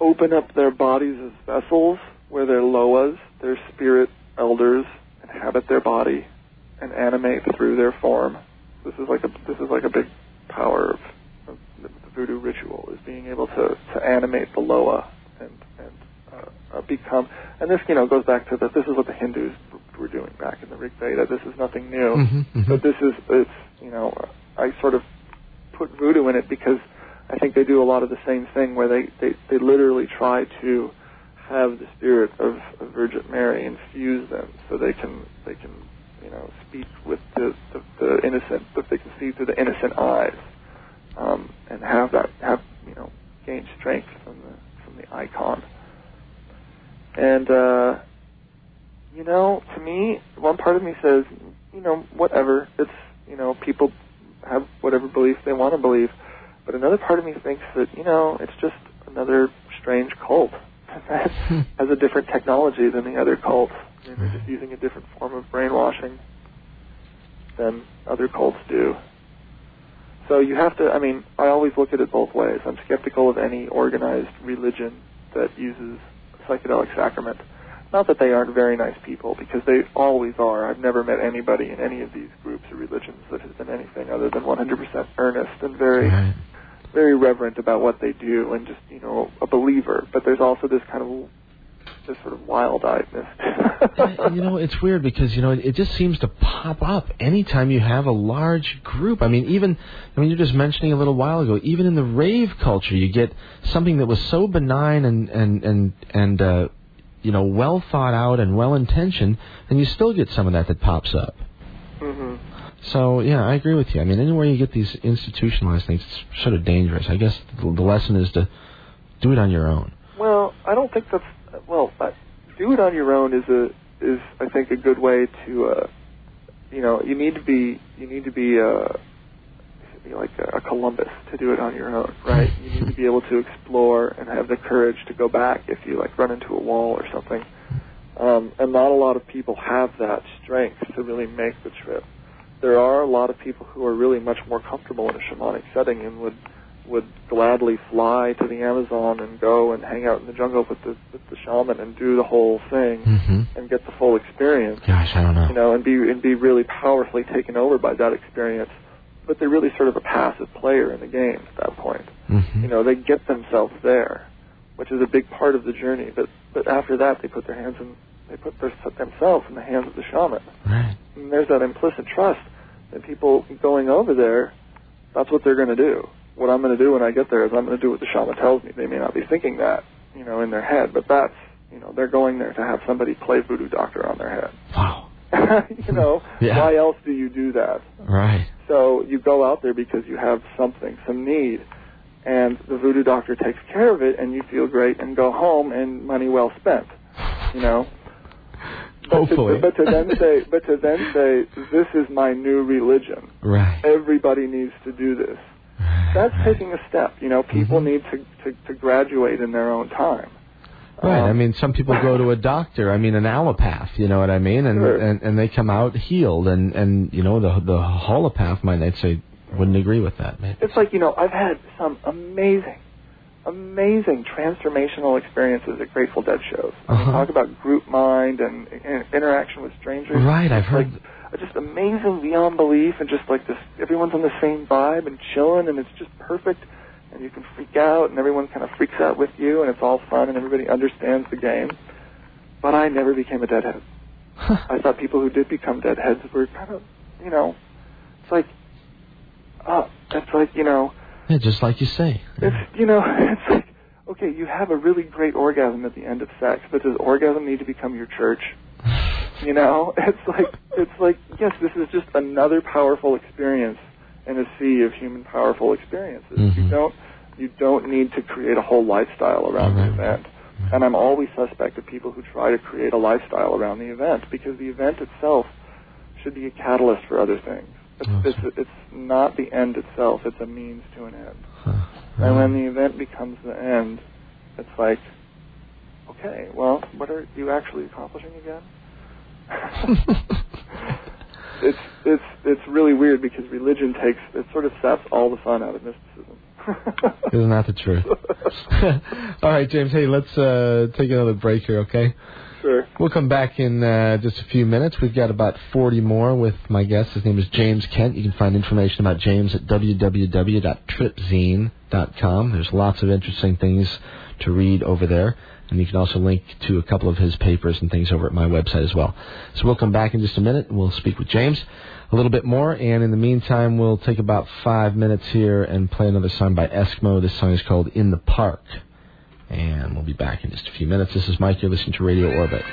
Speaker 3: open up their bodies as vessels where their loas, their spirit elders, inhabit their body and animate through their form. This is like a this is like a big power of, of the, the voodoo ritual is being able to to animate the loa and and uh, uh, become. And this you know goes back to that. This is what the Hindus were doing back in the Rig Veda. This is nothing new.
Speaker 1: Mhm, mhm.
Speaker 3: But this is it's you know I sort of put voodoo in it because I think they do a lot of the same thing where they they, they literally try to have the spirit of, of Virgin Mary infuse them so they can they can you know speak with the the, the innocent that they can see through the innocent eyes um, and have that have you know gain strength from the from the icon and uh, you know to me one part of me says you know whatever it's you know people have whatever belief they want to believe but another part of me thinks that you know it's just another strange cult [laughs] that hmm. has a different technology than the other cults. Mean, they're hmm. just using a different form of brainwashing than other cults do. So you have to. I mean, I always look at it both ways. I'm skeptical of any organized religion that uses psychedelic sacrament. Not that they aren't very nice people, because they always are. I've never met anybody in any of these groups or religions that has been anything other than 100% earnest and very
Speaker 1: Right.
Speaker 3: very reverent about what they do and just you know a believer but there's also this kind of this sort of wild-eyedness
Speaker 1: you know, it's weird because you know it just seems to pop up anytime you have a large group. I mean, even I mean, you're just mentioning a little while ago, even in the rave culture, you get something that was so benign and and and and uh, you know well thought out and well intentioned, and you still get some of that that pops up.
Speaker 3: hmm
Speaker 1: So yeah, I agree with you. I mean, anywhere you get these institutionalized things, it's sort of dangerous. I guess the, the lesson is to do it on your own.
Speaker 3: well i don't think that's well I, do it on your own is a is i think a good way to uh you know you need to be you need to be uh be like a, a Columbus to do it on your own, right? You need to be able to explore and have the courage to go back if you like run into a wall or something. Um, and not a lot of people have that strength to really make the trip. There are a lot of people who are really much more comfortable in a shamanic setting and would would gladly fly to the Amazon and go and hang out in the jungle with the with the shaman and do the whole thing
Speaker 1: Mm-hmm.
Speaker 3: and get the full experience
Speaker 1: Gosh, I don't know.
Speaker 3: you know, and be and be really powerfully taken over by that experience. But they're really sort of a passive player in the game at that point.
Speaker 1: mm-hmm.
Speaker 3: You know, they get themselves there, which is a big part of the journey. But but after that, they put their hands in, they put their, themselves in the hands of the shaman.
Speaker 1: Right.
Speaker 3: And there's that implicit trust that people going over there, that's what they're going to do. What I'm going to do when I get there is I'm going to do what the shaman tells me. They may not be thinking that, you know, in their head, but that's, you know, they're going there to have somebody play voodoo doctor on their head.
Speaker 1: Wow. [laughs]
Speaker 3: you know,
Speaker 1: Yeah.
Speaker 3: why else do you do that?
Speaker 1: Right.
Speaker 3: So you go out there because you have something, some need, and the voodoo doctor takes care of it, and you feel great and go home and money well spent. You know. But
Speaker 1: Hopefully.
Speaker 3: To, but to then say, [laughs] but to then say, this is my new religion.
Speaker 1: Right.
Speaker 3: Everybody needs to do this. That's taking a step. You know, people
Speaker 1: Mhm.
Speaker 3: need to, to to graduate in their own time.
Speaker 1: Right. I
Speaker 3: Um,
Speaker 1: mean, some people go to a doctor. I mean, an allopath. You know what I mean? And
Speaker 3: Sure.
Speaker 1: and, and they come out healed. And and you know the the holopath might say wouldn't agree with that. Maybe.
Speaker 3: It's like, you know, I've had some amazing, amazing transformational experiences at Grateful Dead shows. I mean,
Speaker 1: Uh-huh.
Speaker 3: talk about group mind and, and interaction with strangers.
Speaker 1: Right. I've
Speaker 3: It's like
Speaker 1: heard.
Speaker 3: just amazing beyond belief and just like this, everyone's on the same vibe and chilling and it's just perfect. And you can freak out and everyone kind of freaks out with you and it's all fun and everybody understands the game. But I never became a deadhead. [laughs] I thought people who did become deadheads were kind of, you know, it's like, uh, it's like, you know,
Speaker 1: yeah, just like you say.
Speaker 3: it's you know, [laughs] it's like okay, you have a really great orgasm at the end of sex, but does orgasm need to become your church? [laughs] You know, it's like it's like yes, this is just another powerful experience in a sea of human powerful experiences. You
Speaker 1: Mhm.
Speaker 3: don't you don't need to create a whole lifestyle around
Speaker 1: Right.
Speaker 3: the event. And I'm always suspect of people who try to create a lifestyle around the event because the event itself should be a catalyst for other things. It's, it's, it's not the end itself; it's a means to an end.
Speaker 1: Huh.
Speaker 3: And when the event becomes the end, it's like, okay, well, what are you actually accomplishing again? [laughs] [laughs] it's it's it's really weird because religion takes it sort of saps all the fun out of mysticism. [laughs]
Speaker 1: Isn't that the truth? [laughs] All right, James. Hey, let's uh, take another break here, okay?
Speaker 3: Sure.
Speaker 1: We'll come back in uh, just a few minutes. We've got about 40 more with my guest. His name is James Kent. You can find information about James at www.tripzine.com. There's lots of interesting things to read over there. And you can also link to a couple of his papers and things over at my website as well. So we'll come back in just a minute and we'll speak with James a little bit more. And in the meantime, we'll take about five minutes here and play another song by Eskmo. This song is called In the Park. And we'll be back in just a few minutes. This is Mike. You're listening to Radio Orbit.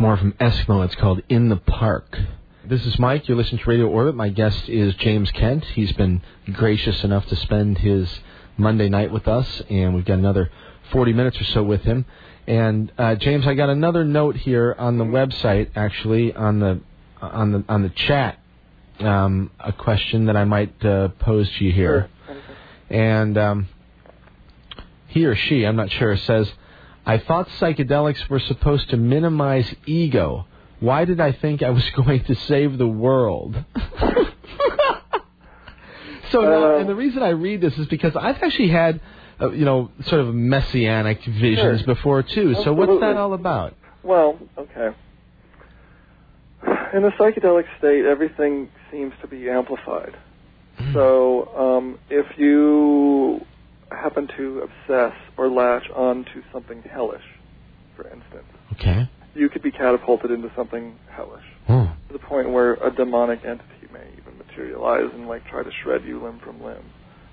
Speaker 1: More from Eskmo. It's called In the Park. This is Mike. You're listening to Radio Orbit. My guest is James Kent. He's been gracious enough to spend his Monday night with us, and we've got another 40 minutes or so with him. And uh, James, I got another note here on the website, actually on the on the on the chat, um, a question that I might uh, pose to you here. And um, he or she, I'm not sure, says, "I thought psychedelics were supposed to minimize ego. Why did I think I was [laughs] going to save the world?" so, now, and the reason I read this is because I've actually had uh, you know, sort of messianic visions
Speaker 3: Sure.
Speaker 1: before too. So what's that all about?
Speaker 3: Well, okay. In a psychedelic state, everything seems to be amplified. So, um, if you happen to obsess or latch on to something hellish, for instance,
Speaker 1: Okay.
Speaker 3: you could be catapulted into something hellish
Speaker 1: Oh.
Speaker 3: to the point where a demonic entity may even materialize and like try to shred you limb from limb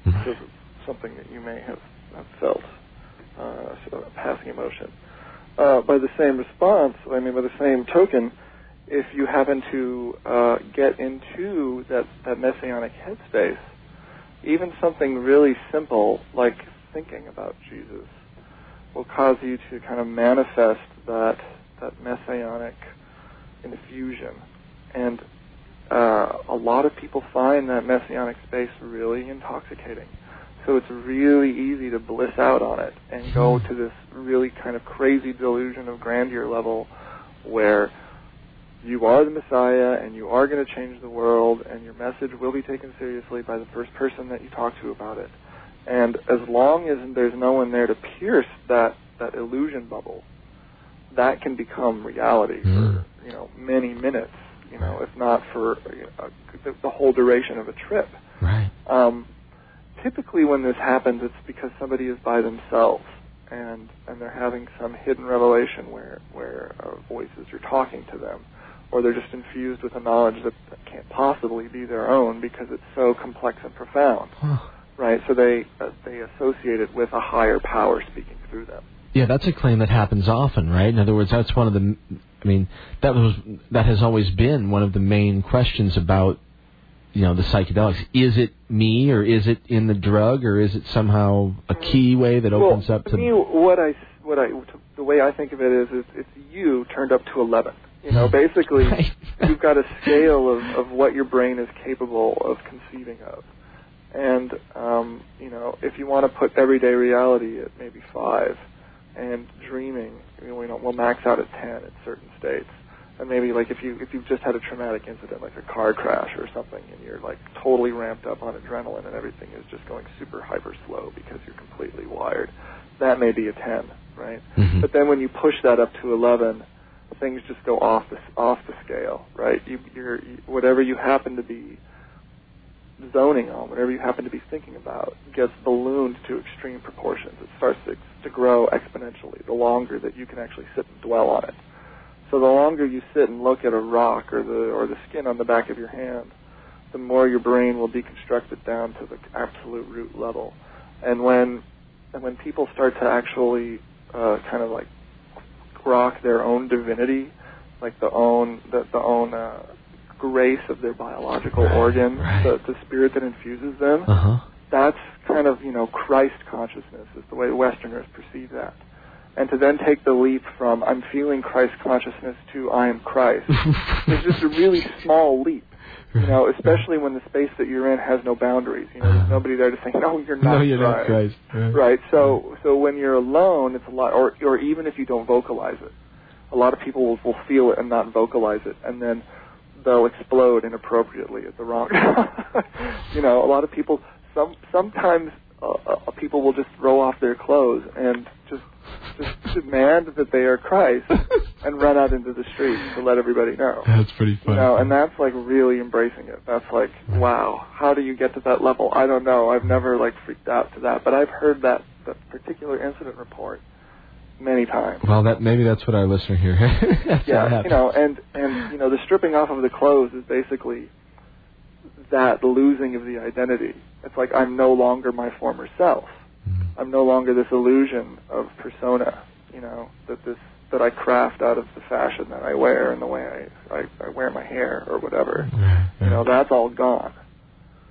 Speaker 3: because of something that you may have, have felt, uh, so a passing emotion. Uh, by the same response, I mean by the same token, if you happen to uh, get into that, that messianic headspace, even something really simple like thinking about Jesus will cause you to kind of manifest that that messianic infusion. And uh, a lot of people find that messianic space really intoxicating. So it's really easy to bliss out on it and go to this really kind of crazy delusion of grandeur level where you are the Messiah and you are going to change the world and your message will be taken seriously by the first person that you talk to about it. And as long as there's no one there to pierce that, that illusion bubble, that can become reality for, you know, many minutes, you know, if not for you know, the, the whole duration of a trip.
Speaker 1: Right.
Speaker 3: Um, typically, when this happens, it's because somebody is by themselves and and they're having some hidden revelation where where uh, voices are talking to them, or they're just infused with a knowledge that, that can't possibly be their own because it's so complex and profound,
Speaker 1: Huh.
Speaker 3: right? So they uh, they associate it with a higher power speaking through them.
Speaker 1: Yeah, that's a claim that happens often, right? In other words, that's one of the. I mean, that was that has always been one of the main questions about, you know, the psychedelics. Is it me, or is it in the drug, or is it somehow a key way that opens
Speaker 3: well,
Speaker 1: up
Speaker 3: to
Speaker 1: to?
Speaker 3: me, what I what I the way I think of it is, is it's you turned up to eleven. You know, basically, [laughs]
Speaker 1: Right.
Speaker 3: you've got a scale of, of what your brain is capable of conceiving of. And, um, you know, if you want to put everyday reality at maybe five, and dreaming, you know, we'll max out at 10 at certain states. And maybe like if you if you've just had a traumatic incident like a car crash or something and you're like totally ramped up on adrenaline and everything is just going super hyper slow because you're completely wired, that may be a 10, right?
Speaker 1: Mhm.
Speaker 3: But then when you push that up to 11, things just go off the off the scale, right? You, you're you, whatever you happen to be zoning on, whatever you happen to be thinking about, gets ballooned to extreme proportions. It starts to, to grow exponentially the longer that you can actually sit and dwell on it. So the longer you sit and look at a rock or the or the skin on the back of your hand, the more your brain will deconstruct it down to the absolute root level. And when and when people start to actually uh, kind of like grok their own divinity, like the own the, the own uh, grace of their biological
Speaker 1: Right,
Speaker 3: organ,
Speaker 1: right.
Speaker 3: the, the spirit that infuses them,
Speaker 1: Uh huh.
Speaker 3: that's kind of you know Christ consciousness is the way Westerners perceive that. And to then take the leap from I'm feeling Christ consciousness to I am Christ [laughs] is just a really small leap. You know, [laughs] especially when the space that you're in has no boundaries. You know, there's [sighs] nobody there to say, "No, you're not
Speaker 1: no, you're not
Speaker 3: Christ."
Speaker 1: Christ.
Speaker 3: Right. So, so when you're alone, it's a lot, or or even if you don't vocalize it, a lot of people will, will feel it and not vocalize it, and then they'll explode inappropriately at the wrong. [laughs] you know, a lot of people. Some sometimes uh, uh, people will just throw off their clothes and just demand that they are Christ and run out into the streets to let everybody know.
Speaker 1: That's pretty
Speaker 3: You
Speaker 1: funny.
Speaker 3: know, and that's like really embracing it. That's like, wow, how do you get to that level? I don't know. I've never like freaked out to that, but I've heard that that particular incident report many times.
Speaker 1: well, that maybe that's what our listener here. [laughs]
Speaker 3: yeah, you know, and and you know, the stripping off of the clothes is basically that losing of the identity. It's like I'm no longer my former self. I'm no longer this illusion of persona. You know that this that I craft out of the fashion that I wear and the way I, I, I wear my hair or whatever. You know, that's all gone.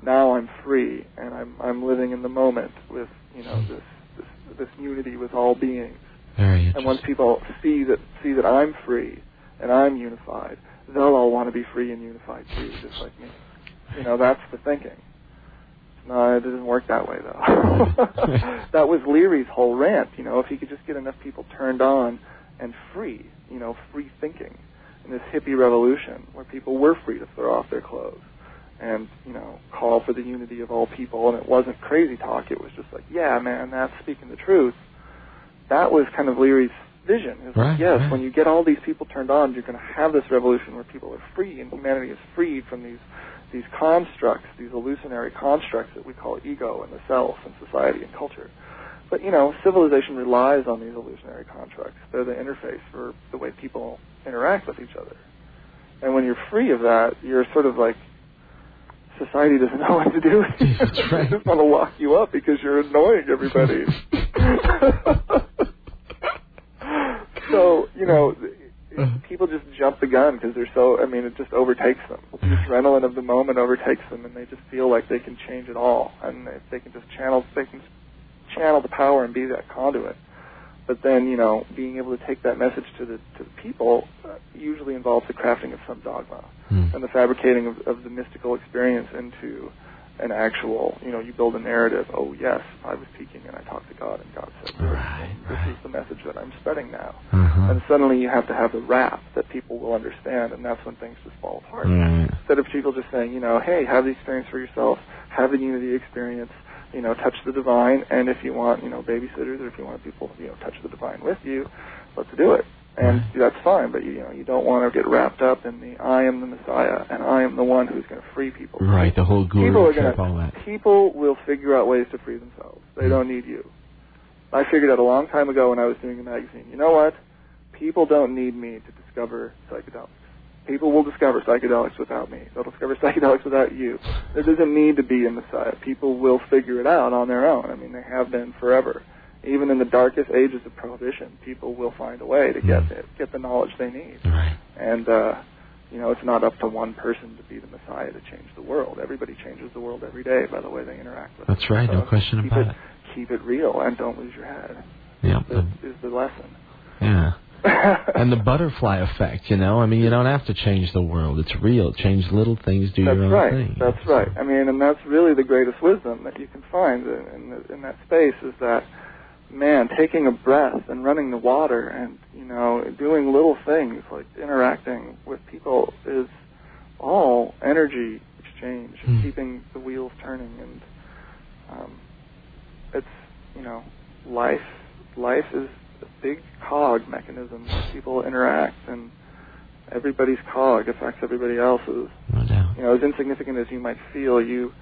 Speaker 3: Now I'm free and I'm I'm living in the moment with you know hmm. this this, this unity with all beings.
Speaker 1: Very
Speaker 3: And once people see that see that I'm free and I'm unified, they'll all want to be free and unified too, just like me. You know, that's the thinking. No, it doesn't work that way though. [laughs] that was Leary's whole rant. You know, if he could just get enough people turned on and free, you know, free thinking in this hippie revolution where people were free to throw off their clothes and you know call for the unity of all people, and it wasn't crazy talk. It was just like, yeah, man, that's speaking the truth. That was kind of Leary's vision. It was
Speaker 1: Right,
Speaker 3: like, yes,
Speaker 1: right.
Speaker 3: when you get all these people turned on, you're going to have this revolution where people are free and humanity is freed from these these constructs, these illusionary constructs that we call ego and the self and society and culture. But you know, civilization relies on these illusionary constructs. They're the interface for the way people interact with each other. And when you're free of that, you're sort of like society doesn't [laughs] know what to do with you.
Speaker 1: That's right. [laughs]
Speaker 3: they just want to lock you up because you're annoying everybody. [laughs] so you know, people just jump the gun because they're so. I mean, it just overtakes them. The adrenaline of the moment overtakes them, and they just feel like they can change it all, and if they can just channel, they can channel the power and be that conduit. But then, you know, being able to take that message to the to the people uh, usually involves the crafting of some dogma
Speaker 1: Hmm.
Speaker 3: and the fabricating of, of the mystical experience into an actual, you know, you build a narrative. Oh yes, I was speaking and I talked to God, and God said, this.
Speaker 1: Right,
Speaker 3: this
Speaker 1: right.
Speaker 3: is the message that I'm spreading now.
Speaker 1: Uh-huh.
Speaker 3: And suddenly you have to have the rap that people will understand, and that's when things just fall apart.
Speaker 1: Right.
Speaker 3: Instead of people just saying, you know, hey, have the experience for yourself, have the unity experience, you know, touch the divine, and if you want, you know, babysitters, or if you want people, you know, touch the divine with you, let's do it. And that's fine, but you know, you don't want to get wrapped up in the I am the Messiah and I am the one who's going to free people.
Speaker 1: Right, the whole
Speaker 3: People
Speaker 1: guru
Speaker 3: are
Speaker 1: trip,
Speaker 3: gonna,
Speaker 1: all that.
Speaker 3: People will figure out ways to free themselves. They
Speaker 1: Mm.
Speaker 3: don't need you. I figured out a long time ago when I was doing a magazine. You know what? People don't need me to discover psychedelics. People will discover psychedelics without me. They'll discover [laughs] psychedelics without you. There doesn't need to be a messiah. People will figure it out on their own. I mean, they have been forever. Even in the darkest ages of prohibition, people will find a way to get
Speaker 1: Mm.
Speaker 3: it, get the knowledge they need.
Speaker 1: Right.
Speaker 3: And uh, you know, it's not up to one person to be the messiah to change the world. Everybody changes the world every day by the way they interact with. it.
Speaker 1: That's right, no question about
Speaker 3: it,
Speaker 1: it.
Speaker 3: Keep it real and don't lose your head.
Speaker 1: Yeah.
Speaker 3: Is, is the lesson.
Speaker 1: Yeah. [laughs] And the butterfly effect, you know. I mean, you don't have to change the world. It's real. Change little things, do
Speaker 3: That's
Speaker 1: your own
Speaker 3: right.
Speaker 1: thing.
Speaker 3: That's right. I mean, and that's really the greatest wisdom that you can find in, in, in that space is that, man, taking a breath and running the water and, you know, doing little things like interacting with people is all energy exchange and
Speaker 1: Hmm.
Speaker 3: keeping the wheels turning. And um, it's, you know, life. Life is a big cog mechanism where people interact and everybody's cog affects everybody else's
Speaker 1: No doubt.
Speaker 3: you know, as insignificant as you might feel, you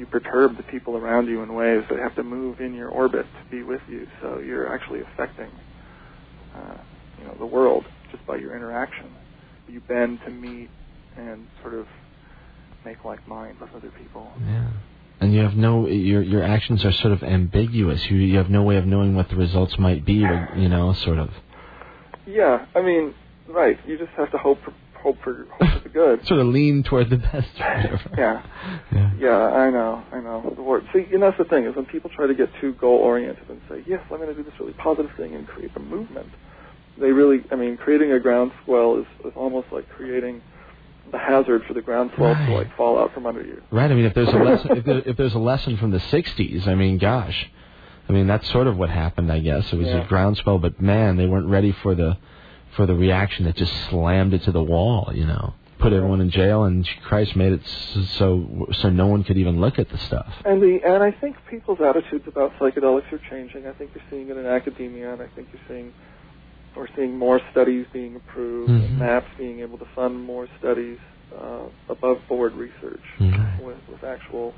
Speaker 3: you perturb the people around you in ways that have to move in your orbit to be with you. So you're actually affecting, uh, you know, the world just by your interaction. You bend to meet and sort of make like mind with other people.
Speaker 1: Yeah. And you have no your your actions are sort of ambiguous. You you have no way of knowing what the results might be, or, you know, sort of.
Speaker 3: Yeah, I mean, right. You just have to hope for hope for hope for the good. [laughs]
Speaker 1: Sort of lean toward the best. or whatever. [laughs]
Speaker 3: yeah.
Speaker 1: Yeah.
Speaker 3: Yeah, I know, I know. The word. See, and that's the thing is when people try to get too goal oriented and say, "Yes, I'm going to do this really positive thing and create a movement," they really, I mean, creating a groundswell is, is almost like creating the hazard for the groundswell to like fall out from under you.
Speaker 1: Right. I mean, if there's a [laughs] lesson, if, there, if there's a lesson from the '60s, I mean, gosh, I mean that's sort of what happened. I guess it was
Speaker 3: Yeah.
Speaker 1: a groundswell, but man, they weren't ready for the for the reaction that just slammed it to the wall. You know, put everyone in jail, and Christ made it so so no one could even look at the stuff.
Speaker 3: And the and I think people's attitudes about psychedelics are changing. I think you're seeing it in academia, and I think you're seeing we're seeing more studies being approved,
Speaker 1: Mhm.
Speaker 3: and MAPS being able to fund more studies, uh, above board research
Speaker 1: Right.
Speaker 3: with with actual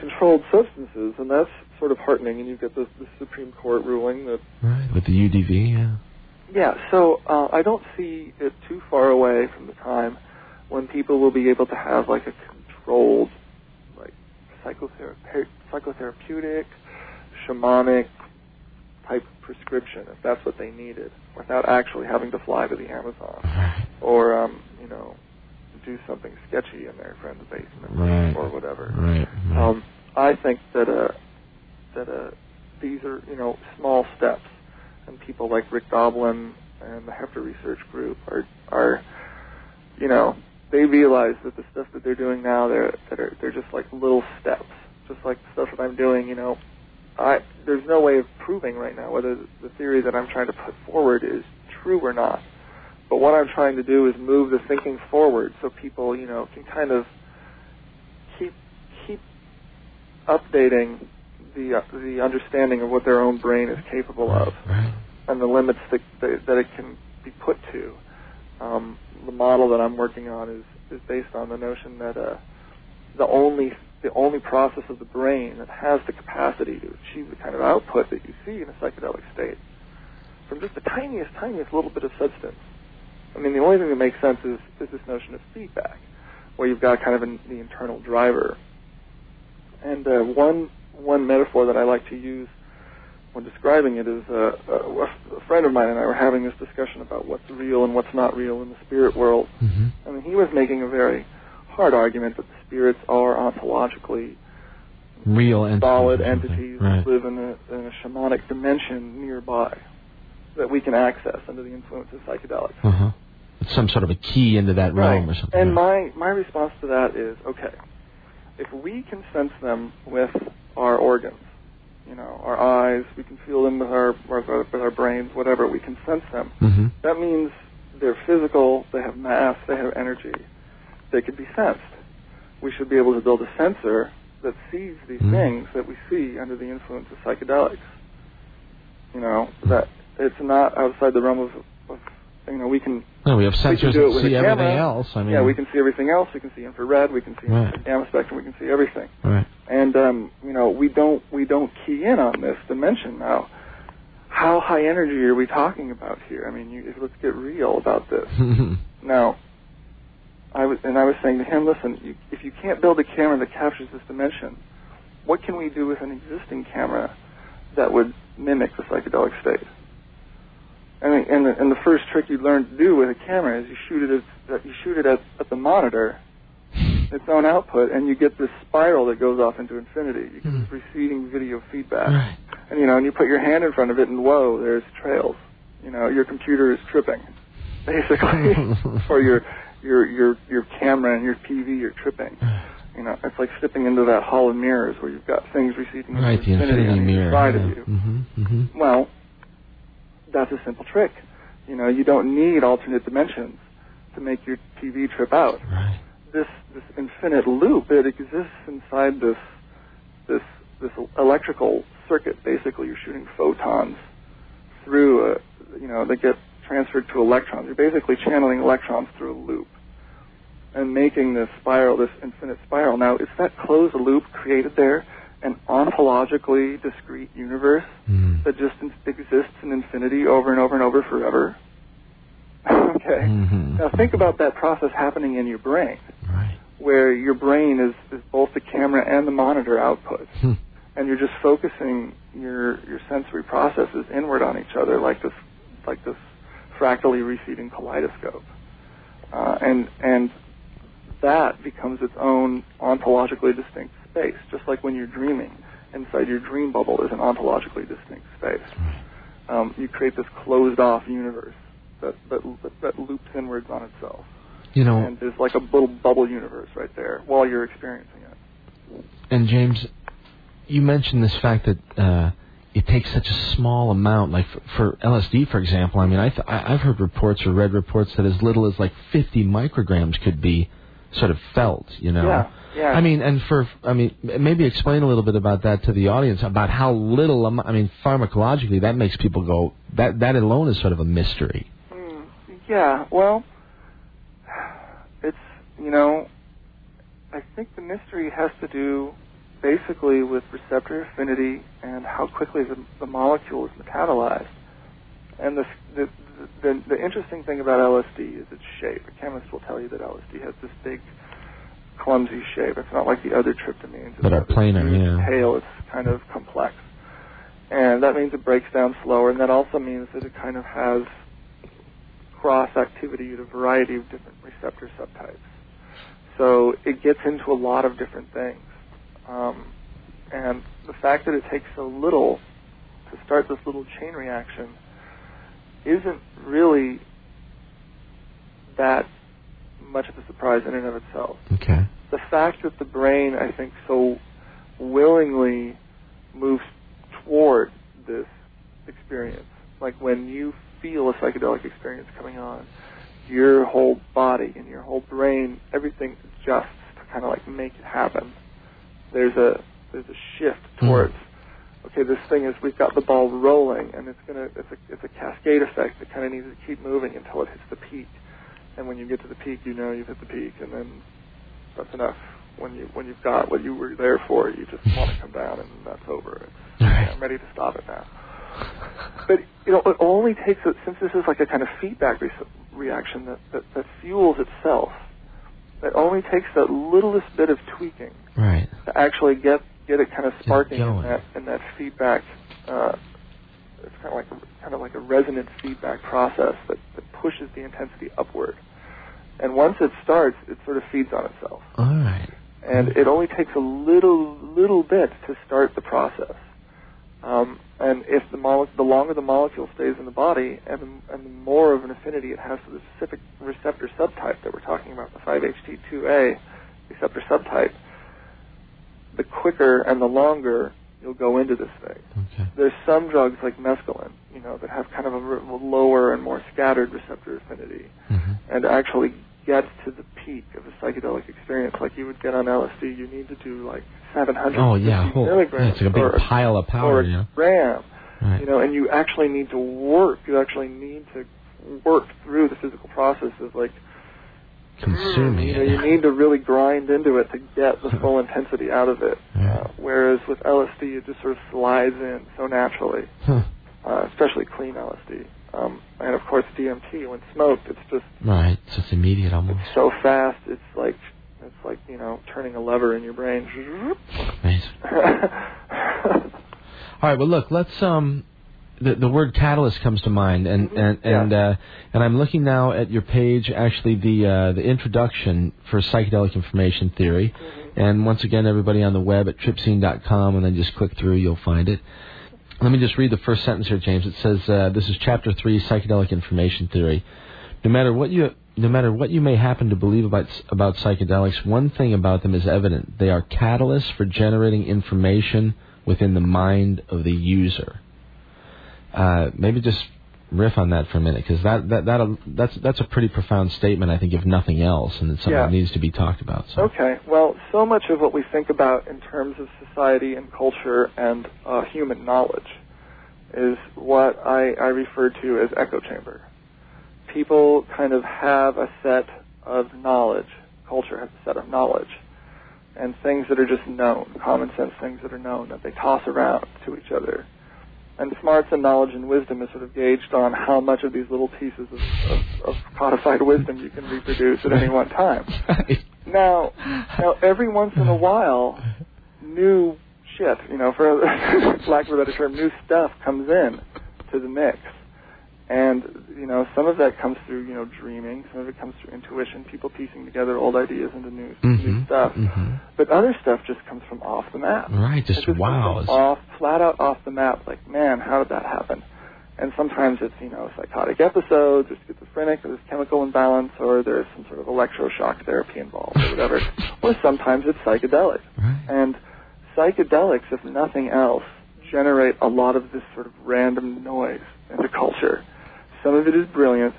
Speaker 3: controlled substances, and that's sort of heartening. And you get the, the Supreme Court ruling that
Speaker 1: Right. With the UDV, yeah.
Speaker 3: Yeah, so uh, I don't see it too far away from the time when people will be able to have like a controlled, like psychotherapeutic, psychotherapeutic, shamanic type prescription if that's what they needed, without actually having to fly to the Amazon or um, you know do something sketchy in their friend's basement
Speaker 1: Right.
Speaker 3: or whatever.
Speaker 1: Right. right.
Speaker 3: Um, I think that uh, that uh, these are you know small steps, and people like Rick Doblin and the Heffter Research Group are are you know they realize that the stuff that they're doing now they're that are they're just like little steps, just like the stuff that I'm doing. You know, I there's no way of proving right now whether the theory that I'm trying to put forward is true or not. But what I'm trying to do is move the thinking forward so people, you know, can kind of keep keep updating the uh, the understanding of what their own brain is capable of
Speaker 1: Right.
Speaker 3: and the limits that that, that it can be put to. Um, the model that I'm working on is is based on the notion that uh, the only the only process of the brain that has the capacity to achieve the kind of output that you see in a psychedelic state from just the tiniest, tiniest little bit of substance. I mean, the only thing that makes sense is, is this notion of feedback, where you've got kind of an, the internal driver. And uh, one one metaphor that I like to use when describing it is uh, a, a friend of mine and I were having this discussion about what's real and what's not real in the spirit world.
Speaker 1: hmm
Speaker 3: I mean, he was making a very hard argument that the spirits are ontologically
Speaker 1: Real entities.
Speaker 3: solid entities
Speaker 1: Right.
Speaker 3: that live in a, in a shamanic dimension nearby that we can access under the influence of psychedelics.
Speaker 1: Uh-huh. It's some sort of a key into that realm or something.
Speaker 3: And
Speaker 1: right?
Speaker 3: my, my response to that is okay, if we can sense them with our organs, you know, our eyes, we can feel them with our, with our, with our brains, whatever, we can sense them.
Speaker 1: Mhm.
Speaker 3: That means they're physical, they have mass, they have energy, they could be sensed. We should be able to build a sensor that sees these
Speaker 1: Mhm.
Speaker 3: things that we see under the influence of psychedelics. You know, that it's not outside the realm of, of you know, we can
Speaker 1: No, we have
Speaker 3: we can
Speaker 1: sensors
Speaker 3: it
Speaker 1: that see everything else. I mean,
Speaker 3: yeah, we can see everything else. We can see infrared. We can see
Speaker 1: Right.
Speaker 3: gamma spectrum. We can see everything.
Speaker 1: Right.
Speaker 3: And um, you know, we don't we don't key in on this dimension now. How high energy are we talking about here? I mean, you, let's get real about this. [laughs] Now, I was and I was saying to him, listen, you, if you can't build a camera that captures this dimension, what can we do with an existing camera that would mimic the psychedelic state? Mean, and the, and the first trick you learn to do with a camera is you shoot it at you shoot it at, at the monitor, its own output, and you get this spiral that goes off into infinity. You get
Speaker 1: Hmm.
Speaker 3: this receding video feedback,
Speaker 1: right.
Speaker 3: and you know, and you put your hand in front of it, and whoa, there's trails. You know, your computer is tripping, [laughs] basically, [laughs] or your your your your camera and your TV are tripping. [sighs] You know, it's like stepping into that hall of mirrors where you've got things receding
Speaker 1: Right,
Speaker 3: into
Speaker 1: the infinity
Speaker 3: on
Speaker 1: mirror.
Speaker 3: side
Speaker 1: yeah.
Speaker 3: of you.
Speaker 1: Mm-hmm. Mm-hmm.
Speaker 3: Well, that's a simple trick. You know, you don't need alternate dimensions to make your TV trip out.
Speaker 1: Right.
Speaker 3: This this infinite loop it exists inside this this this electrical circuit. Basically, you're shooting photons through a you know they get transferred to electrons. You're basically channeling electrons through a loop and making this spiral, this infinite spiral. Now, is that closed loop created there an ontologically discrete universe
Speaker 1: Mm.
Speaker 3: that just exists in infinity over and over and over forever? [laughs] okay.
Speaker 1: Mhm.
Speaker 3: Now think about that process happening in your brain,
Speaker 1: Right.
Speaker 3: where your brain is, is both the camera and the monitor output,
Speaker 1: Hmm.
Speaker 3: and you're just focusing your your sensory processes inward on each other like this like this fractally receding kaleidoscope, uh, and and that becomes its own ontologically distinct space, just like when you're dreaming. Inside your dream bubble is an ontologically distinct space. Um, you create this closed-off universe that, that that loops inwards on itself,
Speaker 1: You know,
Speaker 3: and there's like a little bubble universe right there while you're experiencing it.
Speaker 1: and James, you mentioned this fact that uh, it takes such a small amount. Like for, for LSD, for example, I mean, I th- I've heard reports or read reports that as little as like 50 micrograms could be sort of felt. You know.
Speaker 3: Yeah, yeah.
Speaker 1: I mean, and for I mean, maybe explain a little bit about that to the audience about how little. I mean, pharmacologically, that makes people go. That that alone is sort of a mystery.
Speaker 3: Mm, yeah, well, it's, you know, I think the mystery has to do basically with receptor affinity and how quickly the, the molecule is metabolized. And the, the, the, the interesting thing about LSD is its shape. A chemist will tell you that LSD has this big, clumsy shape. It's not like the other tryptamines.
Speaker 1: Are
Speaker 3: It's got this
Speaker 1: planar, yeah.
Speaker 3: Tail, it's kind of complex. and that means it breaks down slower, and that also means that it kind of has cross activity at a variety of different receptor subtypes. So it gets into a lot of different things. Um, and the fact that it takes so little to start this little chain reaction isn't really that much of a surprise in and of itself.
Speaker 1: Okay.
Speaker 3: The fact that the brain, I think, so willingly moves toward this experience, like when you feel a psychedelic experience coming on, your whole body and your whole brain, everything adjusts to kind of like make it happen. There's a there's a shift hmm. towards okay, this thing is we've got the ball rolling and it's gonna it's a it's a cascade effect that kind of needs to keep moving until it hits the peak. And when you get to the peak, you know you've hit the peak, and then that's enough. When you when you've got what you were there for, you just [laughs] want to come down, and that's over. It's,
Speaker 1: Right.
Speaker 3: I'm ready to stop it now. But you know, it only takes a, since this is like a kind of feedback re- reaction that, that that fuels itself. It only takes that littlest bit of tweaking
Speaker 1: Right.
Speaker 3: to actually get get it kind of sparking in that in that feedback. Uh, it's kind of like a, kind of like a resonant feedback process that, that pushes the intensity upward. And once it starts, it sort of feeds on itself.
Speaker 1: All right.
Speaker 3: And it only takes a little little bit to start the process. Um, and if the mole- the longer the molecule stays in the body, and the, and the more of an affinity it has to the specific receptor subtype that we're talking about, the 5-HT2A receptor subtype, the quicker and the longer you'll go into this thing.
Speaker 1: Okay.
Speaker 3: There's some drugs like mescaline, you know, that have kind of a lower and more scattered receptor affinity,
Speaker 1: hmm
Speaker 3: and to actually get to the peak of a psychedelic experience like you would get on LSD, you need to do like 700
Speaker 1: Oh yeah. Whole, yeah.
Speaker 3: milligrams
Speaker 1: It's like a big
Speaker 3: or,
Speaker 1: pile of
Speaker 3: or
Speaker 1: power.
Speaker 3: a
Speaker 1: You know.
Speaker 3: gram,
Speaker 1: Right.
Speaker 3: you know, and you actually need to work. You actually need to work through the physical process of like
Speaker 1: Consuming
Speaker 3: you know, you need to really grind into it to get the full intensity out of it.
Speaker 1: Right.
Speaker 3: Uh, whereas with LSD, it just sort of slides in so naturally,
Speaker 1: Huh.
Speaker 3: uh, especially clean LSD. Um, and of course, DMT when smoked, it's just
Speaker 1: Right. It's just immediate almost.
Speaker 3: it's so fast. It's like it's like you know turning a lever in your brain.
Speaker 1: Amazing. [laughs] All right. Well, look. Let's um. The, the word catalyst comes to mind, and
Speaker 3: Mhm,
Speaker 1: and and
Speaker 3: yeah.
Speaker 1: uh, and I'm looking now at your page. Actually, the uh, the introduction for psychedelic information theory, and once again, everybody on the web at tripzine.com, and then just click through, you'll find it. Let me just read the first sentence here, James. It says, uh, "This is Chapter Three, Psychedelic Information Theory. No matter what you no matter what you may happen to believe about about psychedelics, one thing about them is evident: they are catalysts for generating information within the mind of the user." Uh, maybe just riff on that for a minute, because that that that that's that's a pretty profound statement, I think, if nothing else, and it's something
Speaker 3: Yeah.
Speaker 1: that needs to be talked about. So.
Speaker 3: Okay. Well, so much of what we think about in terms of society and culture and uh, human knowledge is what I, I refer to as echo chamber. People kind of have a set of knowledge. Culture has a set of knowledge. And things that are just known, common sense things that are known, that they toss around to each other. And smarts and knowledge and wisdom is sort of gauged on how much of these little pieces of, of, of codified wisdom you can reproduce at any one time. [laughs] Now, now every once in a while, new shit, you know, for [laughs] lack of a better term, new stuff comes in to the mix. And, you know, some of that comes through, you know, dreaming, some of it comes through intuition, people piecing together old ideas into new, new
Speaker 1: Mhm,
Speaker 3: stuff.
Speaker 1: mhm.
Speaker 3: But other stuff just comes from off the map.
Speaker 1: Right,
Speaker 3: It
Speaker 1: just
Speaker 3: just
Speaker 1: wow.
Speaker 3: off, flat out off the map. Like, man, how did that happen? And sometimes it's, you know, psychotic episodes, or schizophrenic, or there's chemical imbalance, or there's some sort of electroshock therapy involved, or whatever. [laughs] or sometimes it's psychedelic.
Speaker 1: Right.
Speaker 3: And psychedelics, if nothing else, generate a lot of this sort of random noise into culture. Some of it is brilliant,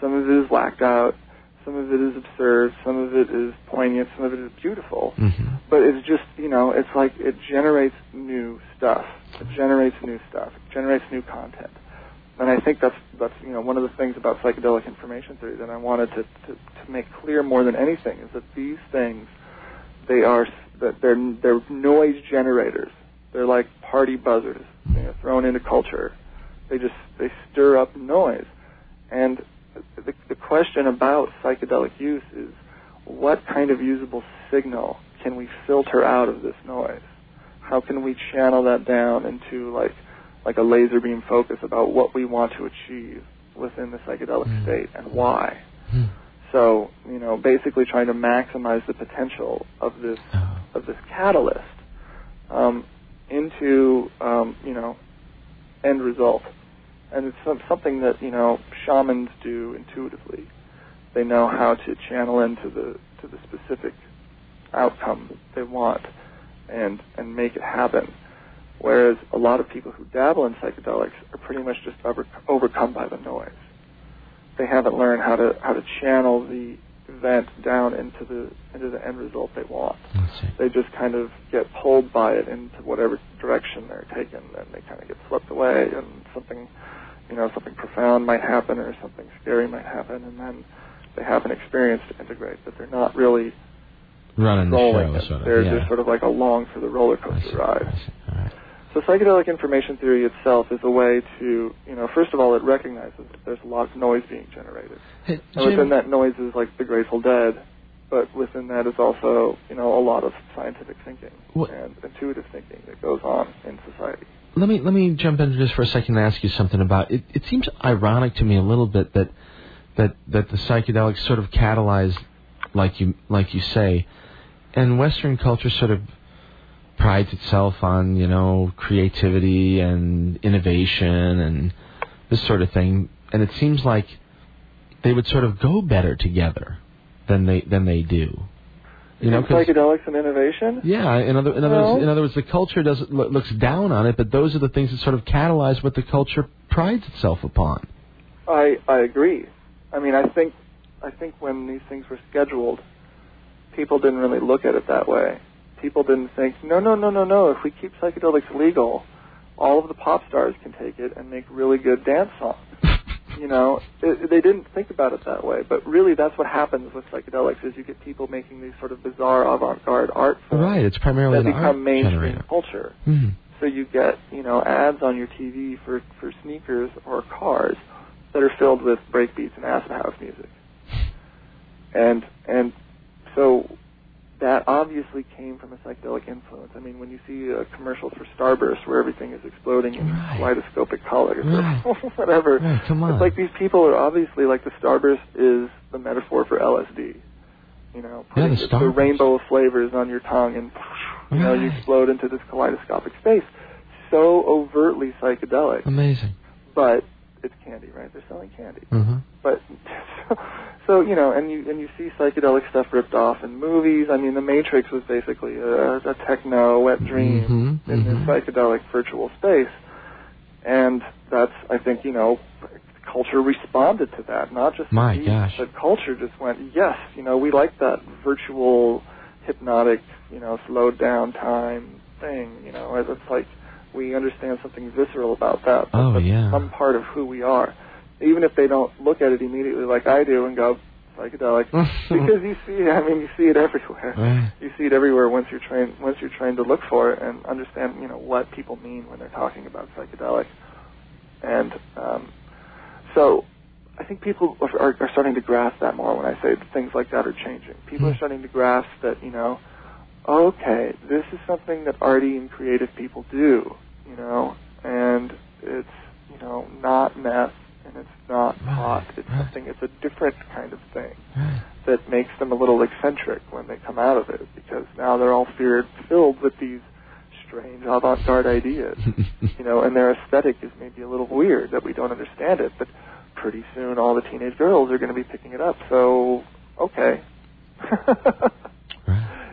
Speaker 3: some of it is whacked out, some of it is absurd, some of it is poignant, some of it is beautiful.
Speaker 1: hmm
Speaker 3: But it's just, you know, it's like it generates new stuff. It generates new stuff. It generates new content. And I think that's that's you know one of the things about psychedelic information theory that I wanted to, to, to make clear more than anything is that these things they are that they're they're noise generators. They're like party buzzers you know, thrown into culture. They just they stir up noise. And the, the question about psychedelic use is what kind of usable signal can we filter out of this noise? How can we channel that down into like like a laser beam focus about what we want to achieve within the psychedelic
Speaker 1: Mm.
Speaker 3: state and why.
Speaker 1: Hmm.
Speaker 3: So, you know, basically trying to maximize the potential of this
Speaker 1: Oh.
Speaker 3: of this catalyst um, into um, you know end result, and it's something that you know shamans do intuitively. They know how to channel into the to the specific outcome they want, and and make it happen. Whereas a lot of people who dabble in psychedelics are pretty much just over, overcome by the noise. They haven't learned how to how to channel the event down into the into the end result they want they just kind of get pulled by it into whatever direction they're taken, and they kind of get swept away, and something, you know, something profound might happen, or something scary might happen, and then they have an experience to integrate, but they're not really
Speaker 1: Running the show,
Speaker 3: it.
Speaker 1: sort of.
Speaker 3: They're
Speaker 1: yeah.
Speaker 3: just sort of like along for the roller coaster ride.
Speaker 1: I see. All right.
Speaker 3: So psychedelic information theory itself is a way to, you know, first of all, it recognizes that there's a lot of noise being generated.
Speaker 1: Hey,
Speaker 3: And within that noise is like the Grateful Dead, but within that is also, you know, a lot of scientific thinking
Speaker 1: What-
Speaker 3: and intuitive thinking that goes on in society.
Speaker 1: let me let me jump into this for a second and ask you something about it. It seems ironic to me a little bit that that that the psychedelics sort of catalyze, like you like you say, and Western culture sort of prides itself on you know creativity and innovation and this sort of thing, and it seems like they would sort of go better together than they than they do. You know,
Speaker 3: psychedelics and innovation.
Speaker 1: yeah, in other in other
Speaker 3: Well-
Speaker 1: words, in other words, the culture doesn't looks down on it, but those are the things that sort of catalyze what the culture prides itself upon.
Speaker 3: I I agree. I mean, I think I think when these things were scheduled, people didn't really look at it that way. People didn't think, no, no, no, no, no. If we keep psychedelics legal, all of the pop stars can take it and make really good dance songs. [laughs] You know, it, they didn't think about it that way, but really that's what happens with psychedelics is you get people making these sort of bizarre avant-garde art films
Speaker 1: Right, it's primarily
Speaker 3: that
Speaker 1: an art
Speaker 3: become mainstream
Speaker 1: generator.
Speaker 3: culture.
Speaker 1: Mhm.
Speaker 3: So you get, you know, ads on your TV for, for sneakers or cars that are filled with breakbeats and acid house music. [laughs] And and so that obviously came from a psychedelic influence. I mean, when you see a commercial for Starburst where everything is exploding in
Speaker 1: Right.
Speaker 3: kaleidoscopic colors
Speaker 1: Right.
Speaker 3: or [laughs] whatever,
Speaker 1: Right, come on.
Speaker 3: it's like these people are obviously like the Starburst is the metaphor for LSD. You know,
Speaker 1: Yeah,
Speaker 3: putting
Speaker 1: the
Speaker 3: the, rainbow of flavors on your tongue and you know you explode into this kaleidoscopic space. So overtly psychedelic,
Speaker 1: Amazing.
Speaker 3: but it's candy, right? They're selling candy.
Speaker 1: Uh-huh.
Speaker 3: But [laughs] so, you know, and you and you see psychedelic stuff ripped off in movies. I mean, The Matrix was basically a, a techno wet dream
Speaker 1: Mhm,
Speaker 3: in
Speaker 1: mhm.
Speaker 3: this psychedelic virtual space, and that's I think you know, culture responded to that. Not just
Speaker 1: My gosh.
Speaker 3: but culture just went, yes, you know, we like that virtual, hypnotic, you know, slowed down time thing. You know, it's like we understand something visceral about that.
Speaker 1: Oh,
Speaker 3: That's
Speaker 1: yeah.
Speaker 3: some part of who we are even if they don't look at it immediately like I do and go psychedelic, [laughs] because you see, I mean, you see it everywhere. [laughs] You see it everywhere once you're trained once you're trained to look for it and understand, you know, what people mean when they're talking about psychedelic. And um, so, I think people are, are, are starting to grasp that more when I say that things like that are changing. People
Speaker 1: Hmm.
Speaker 3: are starting to grasp that, you know, okay, this is something that arty and creative people do, you know, and it's, you know, not meth and it's not pot. It's something, it's a different kind of thing that makes them a little eccentric when they come out of it because now they're all feared filled with these strange avant-garde ideas, [laughs] you know, and their aesthetic is maybe a little weird that we don't understand it, but pretty soon all the teenage girls are going to be picking it up. So, okay. [laughs]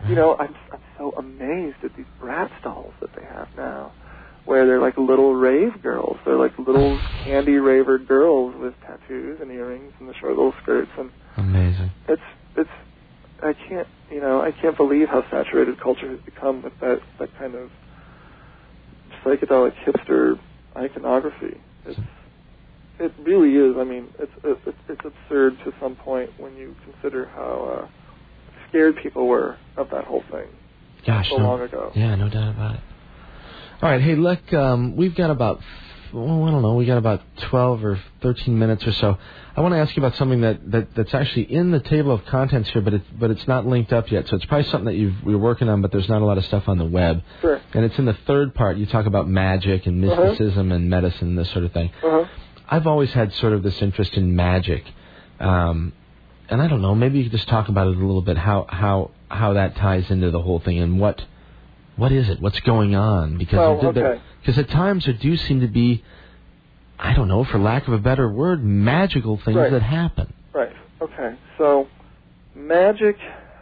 Speaker 3: You know, I'm I'm so amazed at these Bratz dolls that they have now, where they're like little rave girls. They're like little [laughs] candy raver girls with tattoos and earrings and the short little skirts, and
Speaker 1: Amazing.
Speaker 3: it's it's I can't you know I can't believe how saturated culture has become with that that kind of psychedelic hipster iconography. It's it really is. I mean, it's it's it's absurd to some point when you consider how uh, scared people were of that whole thing
Speaker 1: Gosh,
Speaker 3: so
Speaker 1: no,
Speaker 3: long ago.
Speaker 1: Yeah, no doubt about it. All right, hey, look, um, we've got about well, I don't know, we got about 12 or 13 minutes or so. I want to ask you about something that, that that's actually in the table of contents here, but it's but it's not linked up yet. So it's probably something that you've you're working on, but there's not a lot of stuff on the web.
Speaker 3: Sure.
Speaker 1: And it's in the third part. You talk about magic and
Speaker 3: Uh-huh.
Speaker 1: mysticism and medicine, and this sort of thing.
Speaker 3: Uh-huh.
Speaker 1: I've always had sort of this interest in magic, um, and I don't know. Maybe you could just talk about it a little bit. How how how that ties into the whole thing and what what is it? What's going on? Because there-
Speaker 3: okay.
Speaker 1: because at times there do seem to be, I don't know, for lack of a better word, magical things
Speaker 3: Right.
Speaker 1: that happen.
Speaker 3: Right. Okay. So, magic,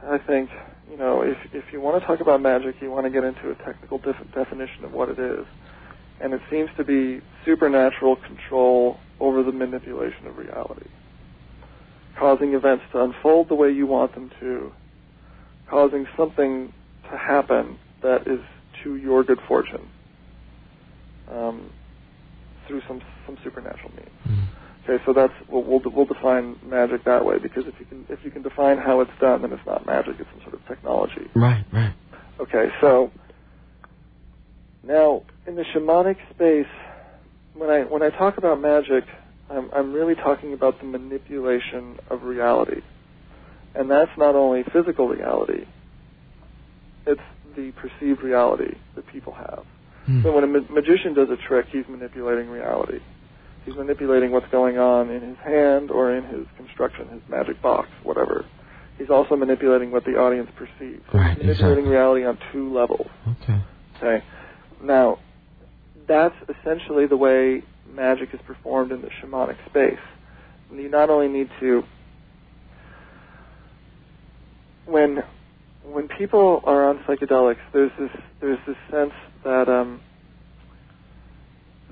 Speaker 3: I think, you know, if if you want to talk about magic, you want to get into a technical def- definition of what it is, and it seems to be supernatural control over the manipulation of reality, causing events to unfold the way you want them to, causing something to happen that is to your good fortune. Um, through some some supernatural means. Okay, so that's we'll, we'll we'll define magic that way because if you can if you can define how it's done, then it's not magic; it's some sort of technology.
Speaker 1: Right, right.
Speaker 3: Okay, so now in the shamanic space, when I when I talk about magic, I'm I'm really talking about the manipulation of reality, and that's not only physical reality; it's the perceived reality that people have.
Speaker 1: Hmm.
Speaker 3: So when a ma- magician does a trick, he's manipulating reality. He's manipulating what's going on in his hand or in his construction, his magic box, whatever. He's also manipulating what the audience perceives.
Speaker 1: Right,
Speaker 3: he's manipulating
Speaker 1: exactly.
Speaker 3: reality on two levels.
Speaker 1: Okay.
Speaker 3: Okay. Now, that's essentially the way magic is performed in the shamanic space. You not only need to when when people are on psychedelics, there's this there's this sense that um,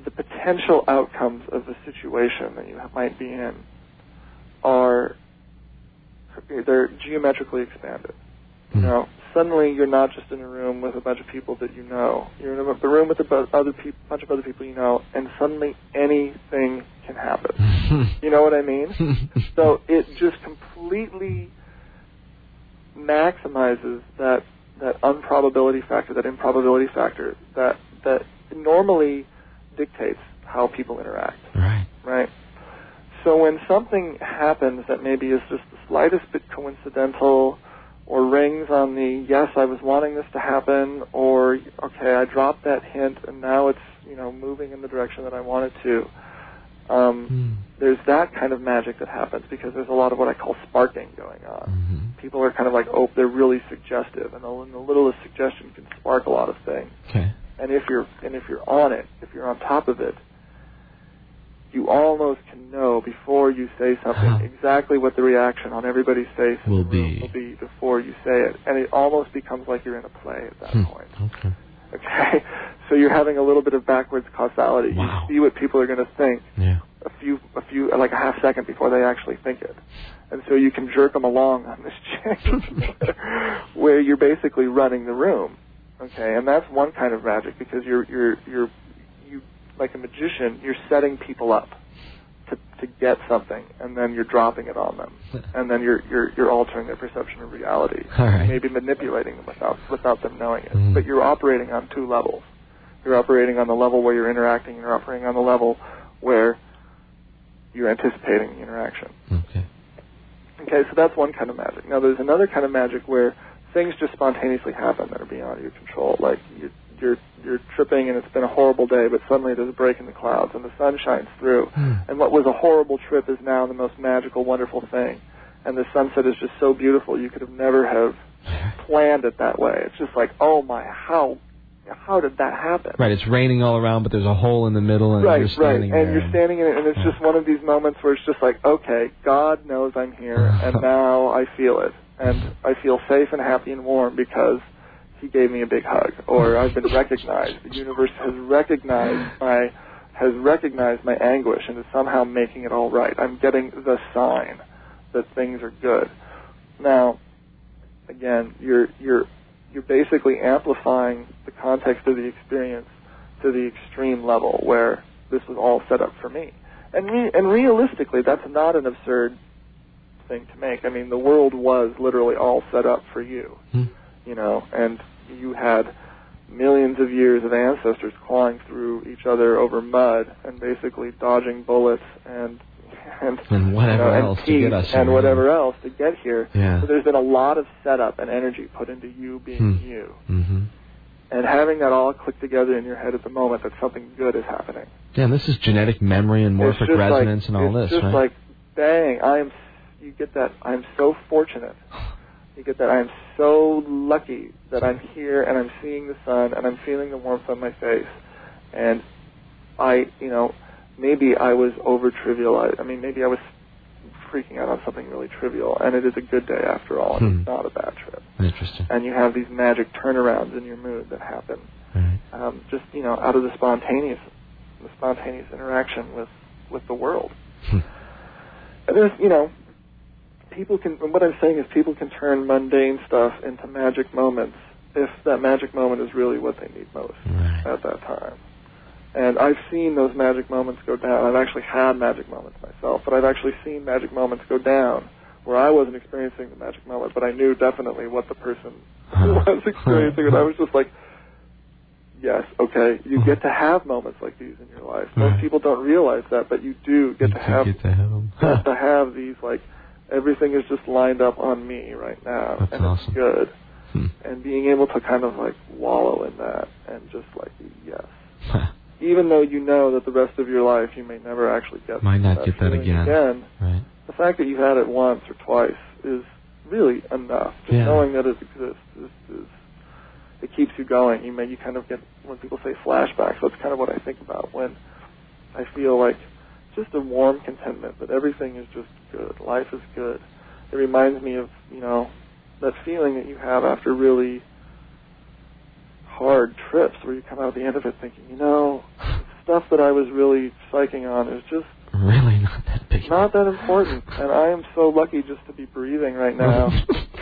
Speaker 3: the potential outcomes of the situation that you might be in are they're geometrically expanded. You
Speaker 1: Hmm.
Speaker 3: know, suddenly you're not just in a room with a bunch of people that you know. You're in a the room with a other peop bunch of other people you know, and suddenly anything can happen. [laughs] You know what I mean? [laughs] so it just completely maximizes that that unprobability factor, that improbability factor that that normally dictates how people interact
Speaker 1: right.
Speaker 3: right? So when something happens that maybe is just the slightest bit coincidental, or rings on the yes, I was wanting this to happen, or okay, I dropped that hint and now it's you know moving in the direction that I want it to. Um,
Speaker 1: Hmm.
Speaker 3: there's that kind of magic that happens because there's a lot of what I call sparking going on.
Speaker 1: Mhm.
Speaker 3: People are kind of like, oh, they're really suggestive, and the, and the littlest suggestion can spark a lot of things
Speaker 1: Okay.
Speaker 3: and if you're and if you're on it, if you're on top of it, you almost can know before you say something
Speaker 1: Huh.
Speaker 3: exactly what the reaction on everybody's face
Speaker 1: Will be.
Speaker 3: will be before you say it, and it almost becomes like you're in a play at that
Speaker 1: Hmm.
Speaker 3: point.
Speaker 1: Okay.
Speaker 3: Okay, [laughs] so you're having a little bit of backwards causality.
Speaker 1: Wow.
Speaker 3: You see what people are going to think
Speaker 1: Yeah.
Speaker 3: a few, a few, like a half second before they actually think it, and so you can jerk them along on this [laughs] chain, [laughs] where you're basically running the room. Okay, and that's one kind of magic because you're you're you're you like a magician, you're setting people up to get something, and then you're dropping it on them, [laughs] and then you're you're you're altering their perception of reality,
Speaker 1: right.
Speaker 3: maybe manipulating them without without them knowing it.
Speaker 1: Mhm.
Speaker 3: But you're operating on two levels. You're operating on the level where you're interacting. and You're operating on the level where you're anticipating the interaction.
Speaker 1: Okay.
Speaker 3: Okay, so that's one kind of magic. Now there's another kind of magic where things just spontaneously happen that are beyond your control. Like you, you're you're tripping and it's been a horrible day, but suddenly there's a break in the clouds and the sun shines through,
Speaker 1: Hmm.
Speaker 3: and what was a horrible trip is now the most magical, wonderful thing. And the sunset is just so beautiful you could have never have planned it that way. It's just like, oh my, how how did that happen?
Speaker 1: Right. It's raining all around, but there's a hole in the middle, and
Speaker 3: right,
Speaker 1: you're standing
Speaker 3: right.
Speaker 1: there.
Speaker 3: And you're standing in it, and it's just one of these moments where it's just like, okay, God knows I'm here, and [laughs] now I feel it, and I feel safe and happy and warm because He gave me a big hug, or I've been recognized. The universe has recognized my has recognized my anguish and is somehow making it all right. I'm getting the sign that things are good. Now, again, you're you're you're basically amplifying the context of the experience to the extreme level where this was all set up for me. And re- and realistically, that's not an absurd thing to make. I mean, the world was literally all set up for you,
Speaker 1: Hmm.
Speaker 3: you know, and you had millions of years of ancestors clawing through each other over mud and basically dodging bullets and [laughs] and,
Speaker 1: and whatever
Speaker 3: you know,
Speaker 1: else
Speaker 3: and
Speaker 1: to get us
Speaker 3: and whatever else to get here.
Speaker 1: Yeah.
Speaker 3: So there's been a lot of setup and energy put into you being
Speaker 1: Hmm.
Speaker 3: you,
Speaker 1: Mm-hmm.
Speaker 3: and having that all click together in your head at the moment that something good is happening.
Speaker 1: Yeah, this is genetic memory and morphic resonance
Speaker 3: like,
Speaker 1: and all
Speaker 3: it's
Speaker 1: this,
Speaker 3: just
Speaker 1: right?
Speaker 3: like, dang, I am. You get that? I'm so fortunate. [laughs] You get that? I'm so lucky that I'm here and I'm seeing the sun and I'm feeling the warmth on my face, and I, you know, maybe I was over trivialized. I mean, maybe I was freaking out on something really trivial, and it is a good day after all, and
Speaker 1: Hmm.
Speaker 3: it's not a bad trip.
Speaker 1: Interesting.
Speaker 3: And you have these magic turnarounds in your mood that happen
Speaker 1: Right.
Speaker 3: um, just you know out of the spontaneous the spontaneous interaction with with the world.
Speaker 1: Hmm.
Speaker 3: And there's you know people can what I'm saying is people can turn mundane stuff into magic moments if that magic moment is really what they need most
Speaker 1: Right.
Speaker 3: at that time. And I've seen those magic moments go down. I've actually had magic moments myself, but I've actually seen magic moments go down where I wasn't experiencing the magic moment, but I knew definitely what the person [laughs] was experiencing, and I was just like, yes, okay, you get to have moments like these in your life. Most
Speaker 1: Right.
Speaker 3: people don't realize that, but you do get
Speaker 1: You
Speaker 3: to have
Speaker 1: to have them.
Speaker 3: get to have these like everything is just lined up on me right now,
Speaker 1: That's
Speaker 3: and
Speaker 1: awesome.
Speaker 3: it's good.
Speaker 1: Hmm.
Speaker 3: And being able to kind of like wallow in that and just like yes, [laughs] even though you know that the rest of your life you may never actually get
Speaker 1: Might not get that again.
Speaker 3: again.
Speaker 1: right.
Speaker 3: The fact that you've had it once or twice is really enough. Just
Speaker 1: Yeah.
Speaker 3: knowing that it exists is, is it keeps you going. You may you kind of get when people say flashbacks. That's kind of what I think about when I feel like just a warm contentment that everything is just good. Life is good. It reminds me of you know that feeling that you have after really hard trips where you come out at the end of it thinking, you know, stuff that I was really psyching on is just
Speaker 1: Really not that big.
Speaker 3: not that important. And I am so lucky just to be breathing right now.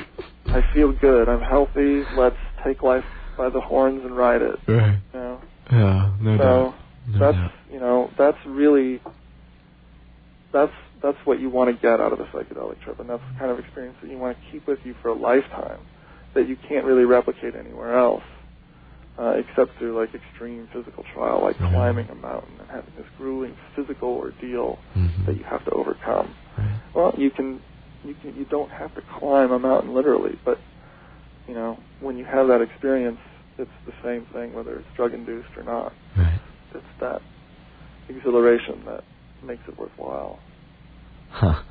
Speaker 3: [laughs] I feel good. I'm healthy. Let's take life by the horns and ride it.
Speaker 1: right.
Speaker 3: You know?
Speaker 1: Yeah, no
Speaker 3: so
Speaker 1: doubt. No
Speaker 3: that's
Speaker 1: doubt.
Speaker 3: you know that's really that's that's what you want to get out of a psychedelic trip, and that's the kind of experience that you want to keep with you for a lifetime that you can't really replicate anywhere else. Uh, except through like extreme physical trial, like
Speaker 1: Right.
Speaker 3: climbing a mountain and having this grueling physical ordeal
Speaker 1: Mhm.
Speaker 3: that you have to overcome.
Speaker 1: Right.
Speaker 3: Well, you can, you can, you don't have to climb a mountain literally, but you know, when you have that experience, it's the same thing whether it's drug induced or not.
Speaker 1: Right.
Speaker 3: It's that exhilaration that makes it worthwhile.
Speaker 1: Huh.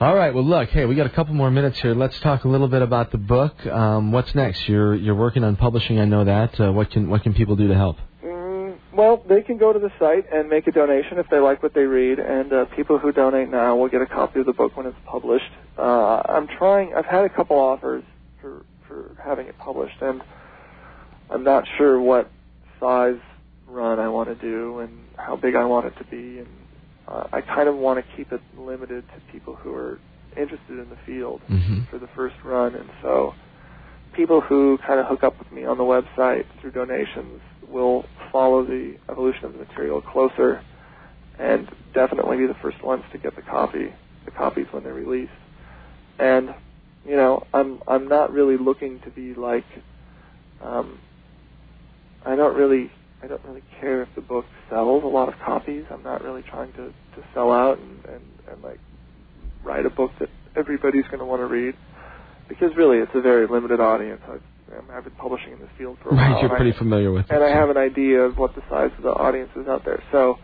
Speaker 1: All right. Well, look. Hey, we got a couple more minutes here. Let's talk a little bit about the book. Um, what's next? You're you're working on publishing. I know that. Uh, what can what can people do to help?
Speaker 3: Mm, well, they can go to the site and make a donation if they like what they read, and uh, people who donate now will get a copy of the book when it's published. Uh, I'm trying. I've had a couple offers for for having it published, and I'm not sure what size run I want to do and how big I want it to be, and uh, I kind of want to keep it limited to people who are interested in the field
Speaker 1: Mm-hmm.
Speaker 3: for the first run, and so people who kind of hook up with me on the website through donations will follow the evolution of the material closer, and definitely be the first ones to get the copy, the copies when they're released. And you know, I'm I'm not really looking to be like, um, I don't really I don't really care if the book sells a lot of copies. I'm not really trying to to sell out and and, and like write a book that everybody's going to want to read because really it's a very limited audience. I've, um, I've been publishing in this field for a [laughs] while.
Speaker 1: Right. You're
Speaker 3: and I-
Speaker 1: pretty familiar with it.
Speaker 3: and I
Speaker 1: so-
Speaker 3: have an idea of what the size of the audience is out there. So,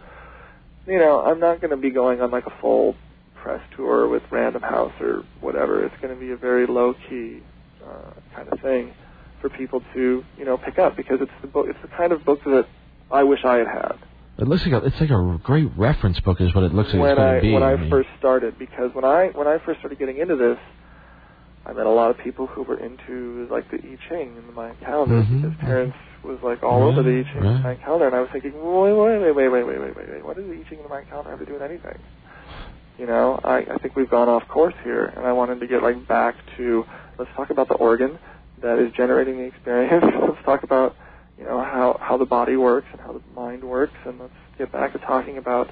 Speaker 3: you know, I'm not going to be going on like a full press tour with Random House or whatever. It's going to be a very low key uh, kind of thing for people to, you know, pick up because it's the book. It's the kind of book that I wish I had had
Speaker 1: It looks like a, it's like a great reference book, is what it looks like
Speaker 3: when
Speaker 1: it's going
Speaker 3: I
Speaker 1: to be.
Speaker 3: when I
Speaker 1: mean,
Speaker 3: first started. Because when I when I first started getting into this, I met a lot of people who were into like the I Ching and the Mayan calendar
Speaker 1: Mhm.
Speaker 3: because parents was like all over the I Ching and
Speaker 1: Right.
Speaker 3: the Mayan calendar, and I was thinking, wait, wait, wait, wait, wait, wait, wait, wait, wait. What does the I Ching and the Mayan calendar have to do with anything? You know, I, I think we've gone off course here, and I wanted to get like back to let's talk about the organ that is generating the experience. [laughs] let's talk about you know how how the body works and how the mind works, and let's get back to talking about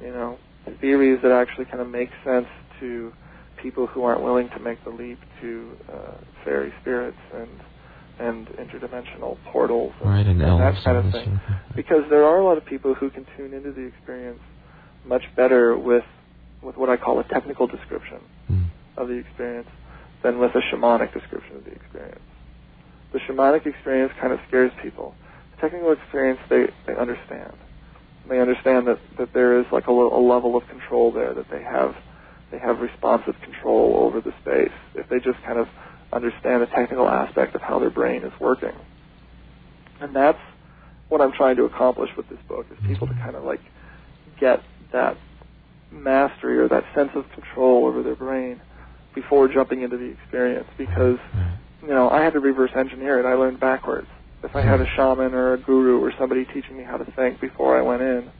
Speaker 3: you know theories that actually kind of make sense to people who aren't willing to make the leap to uh, fairy spirits and and interdimensional portals and,
Speaker 1: right, and,
Speaker 3: and that kind of thing. Because there are a lot of people who can tune into the experience much better with with what I call a technical description
Speaker 1: Mm.
Speaker 3: of the experience than with a shamanic description of the experience. The shamanic experience kind of scares people. The technical experience they, they understand. They understand that, that there is like a, a level of control there, that they have they have responsive control over the space if they just kind of understand the technical aspect of how their brain is working. And that's what I'm trying to accomplish with this book is people to kind of like get that mastery or that sense of control over their brain before jumping into the experience because you know I had to reverse engineer it. I learned backwards. If I had a shaman or a guru or somebody teaching me how to think before I went in,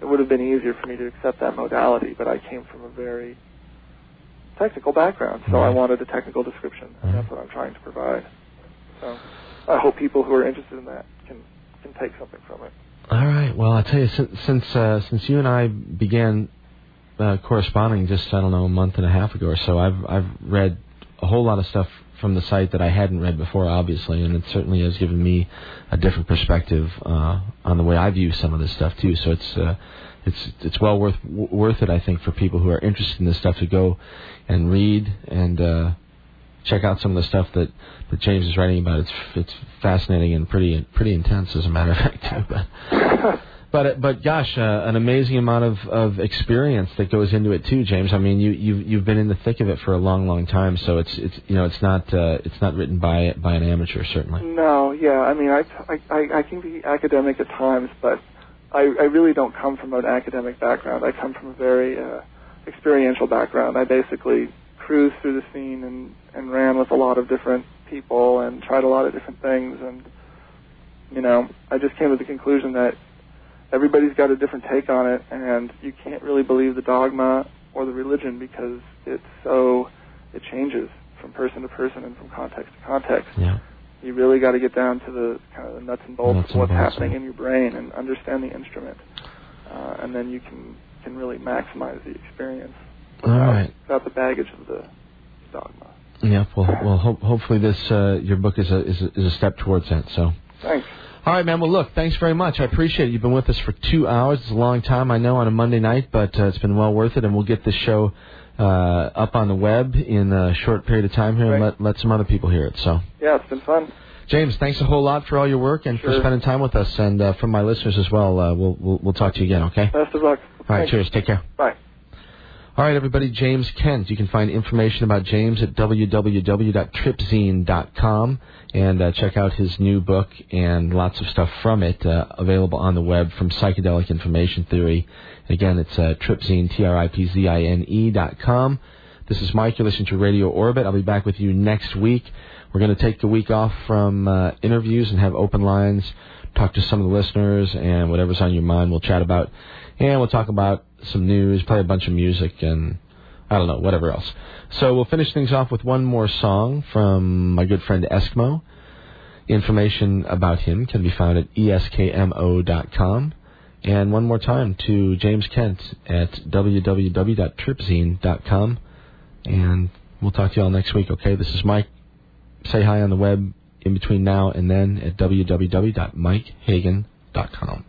Speaker 3: it would have been easier for me to accept that modality. But I came from a very technical background, so I wanted a technical description, and that's what I'm trying to provide. So I hope people who are interested in that can can take something from it.
Speaker 1: All right. Well, I tell you, since since, uh, since you and I began uh, corresponding just I don't know a month and a half ago or so, I've I've read a whole lot of stuff from the site that I hadn't read before, obviously, and it certainly has given me a different perspective uh, on the way I view some of this stuff too. So it's uh, it's it's well worth w- worth it, I think, for people who are interested in this stuff to go and read and uh, check out some of the stuff that, that James is writing about. It's it's fascinating and pretty pretty intense, as a matter of fact. [laughs] But but but gosh, uh, an amazing amount of, of experience that goes into it too, James. I mean, you you've you've been in the thick of it for a long, long time, so it's it's you know it's not uh, it's not written by by an amateur, certainly.
Speaker 3: No, yeah. I mean, I, I, I can be academic at times, but I, I really don't come from an academic background. I come from a very uh, experiential background. I basically cruised through the scene and, and ran with a lot of different people and tried a lot of different things. And, you know, I just came to the conclusion that everybody's got a different take on it, and you can't really believe the dogma or the religion because it's so, it changes from person to person and from context to context
Speaker 1: Yeah.
Speaker 3: you really got to get down to the kind of the nuts and bolts
Speaker 1: Nuts
Speaker 3: of what's
Speaker 1: bolts,
Speaker 3: happening
Speaker 1: yeah.
Speaker 3: in your brain and understand the instrument, uh, and then you can can really maximize the experience
Speaker 1: All
Speaker 3: without,
Speaker 1: right.
Speaker 3: without the baggage of the dogma.
Speaker 1: Yeah. Well, well, ho- hopefully this uh, your book is a, is a is a step towards that. So.
Speaker 3: Thanks.
Speaker 1: All right, man. Well, look, thanks very much. I appreciate it. You've been with us for two hours. It's a long time, I know, on a Monday night, but uh, it's been well worth it. And we'll get this show uh, up on the web in a short period of time here, and let let some other people hear it. So,
Speaker 3: Yeah, it's been fun.
Speaker 1: James, thanks a whole lot for all your work and for spending time with us, and uh, from my listeners as well. Uh, we'll, we'll we'll talk to you again. Okay.
Speaker 3: Best of luck.
Speaker 1: All right.
Speaker 3: Thanks.
Speaker 1: Cheers. Take care.
Speaker 3: Bye.
Speaker 1: All right, everybody. James Kent. You can find information about James at www.tripzine.com and uh, check out his new book and lots of stuff from it uh, available on the web from Psychedelic Information Theory. Again, it's uh, tripzine, T-R-I-P-Z-I-N-E dot com. This is Mike. You're listening to Radio Orbit. I'll be back with you next week. We're going to take the week off from uh, interviews and have open lines, talk to some of the listeners, and whatever's on your mind, we'll chat about. And we'll talk about some news, play a bunch of music, and I don't know, whatever else. So we'll finish things off with one more song from my good friend Eskmo. Information about him can be found at eskmo.com. And one more time to James Kent at www.tripzine.com. And we'll talk to you all next week, okay? This is Mike. Say hi on the web in between now and then at www.mikehagan.com.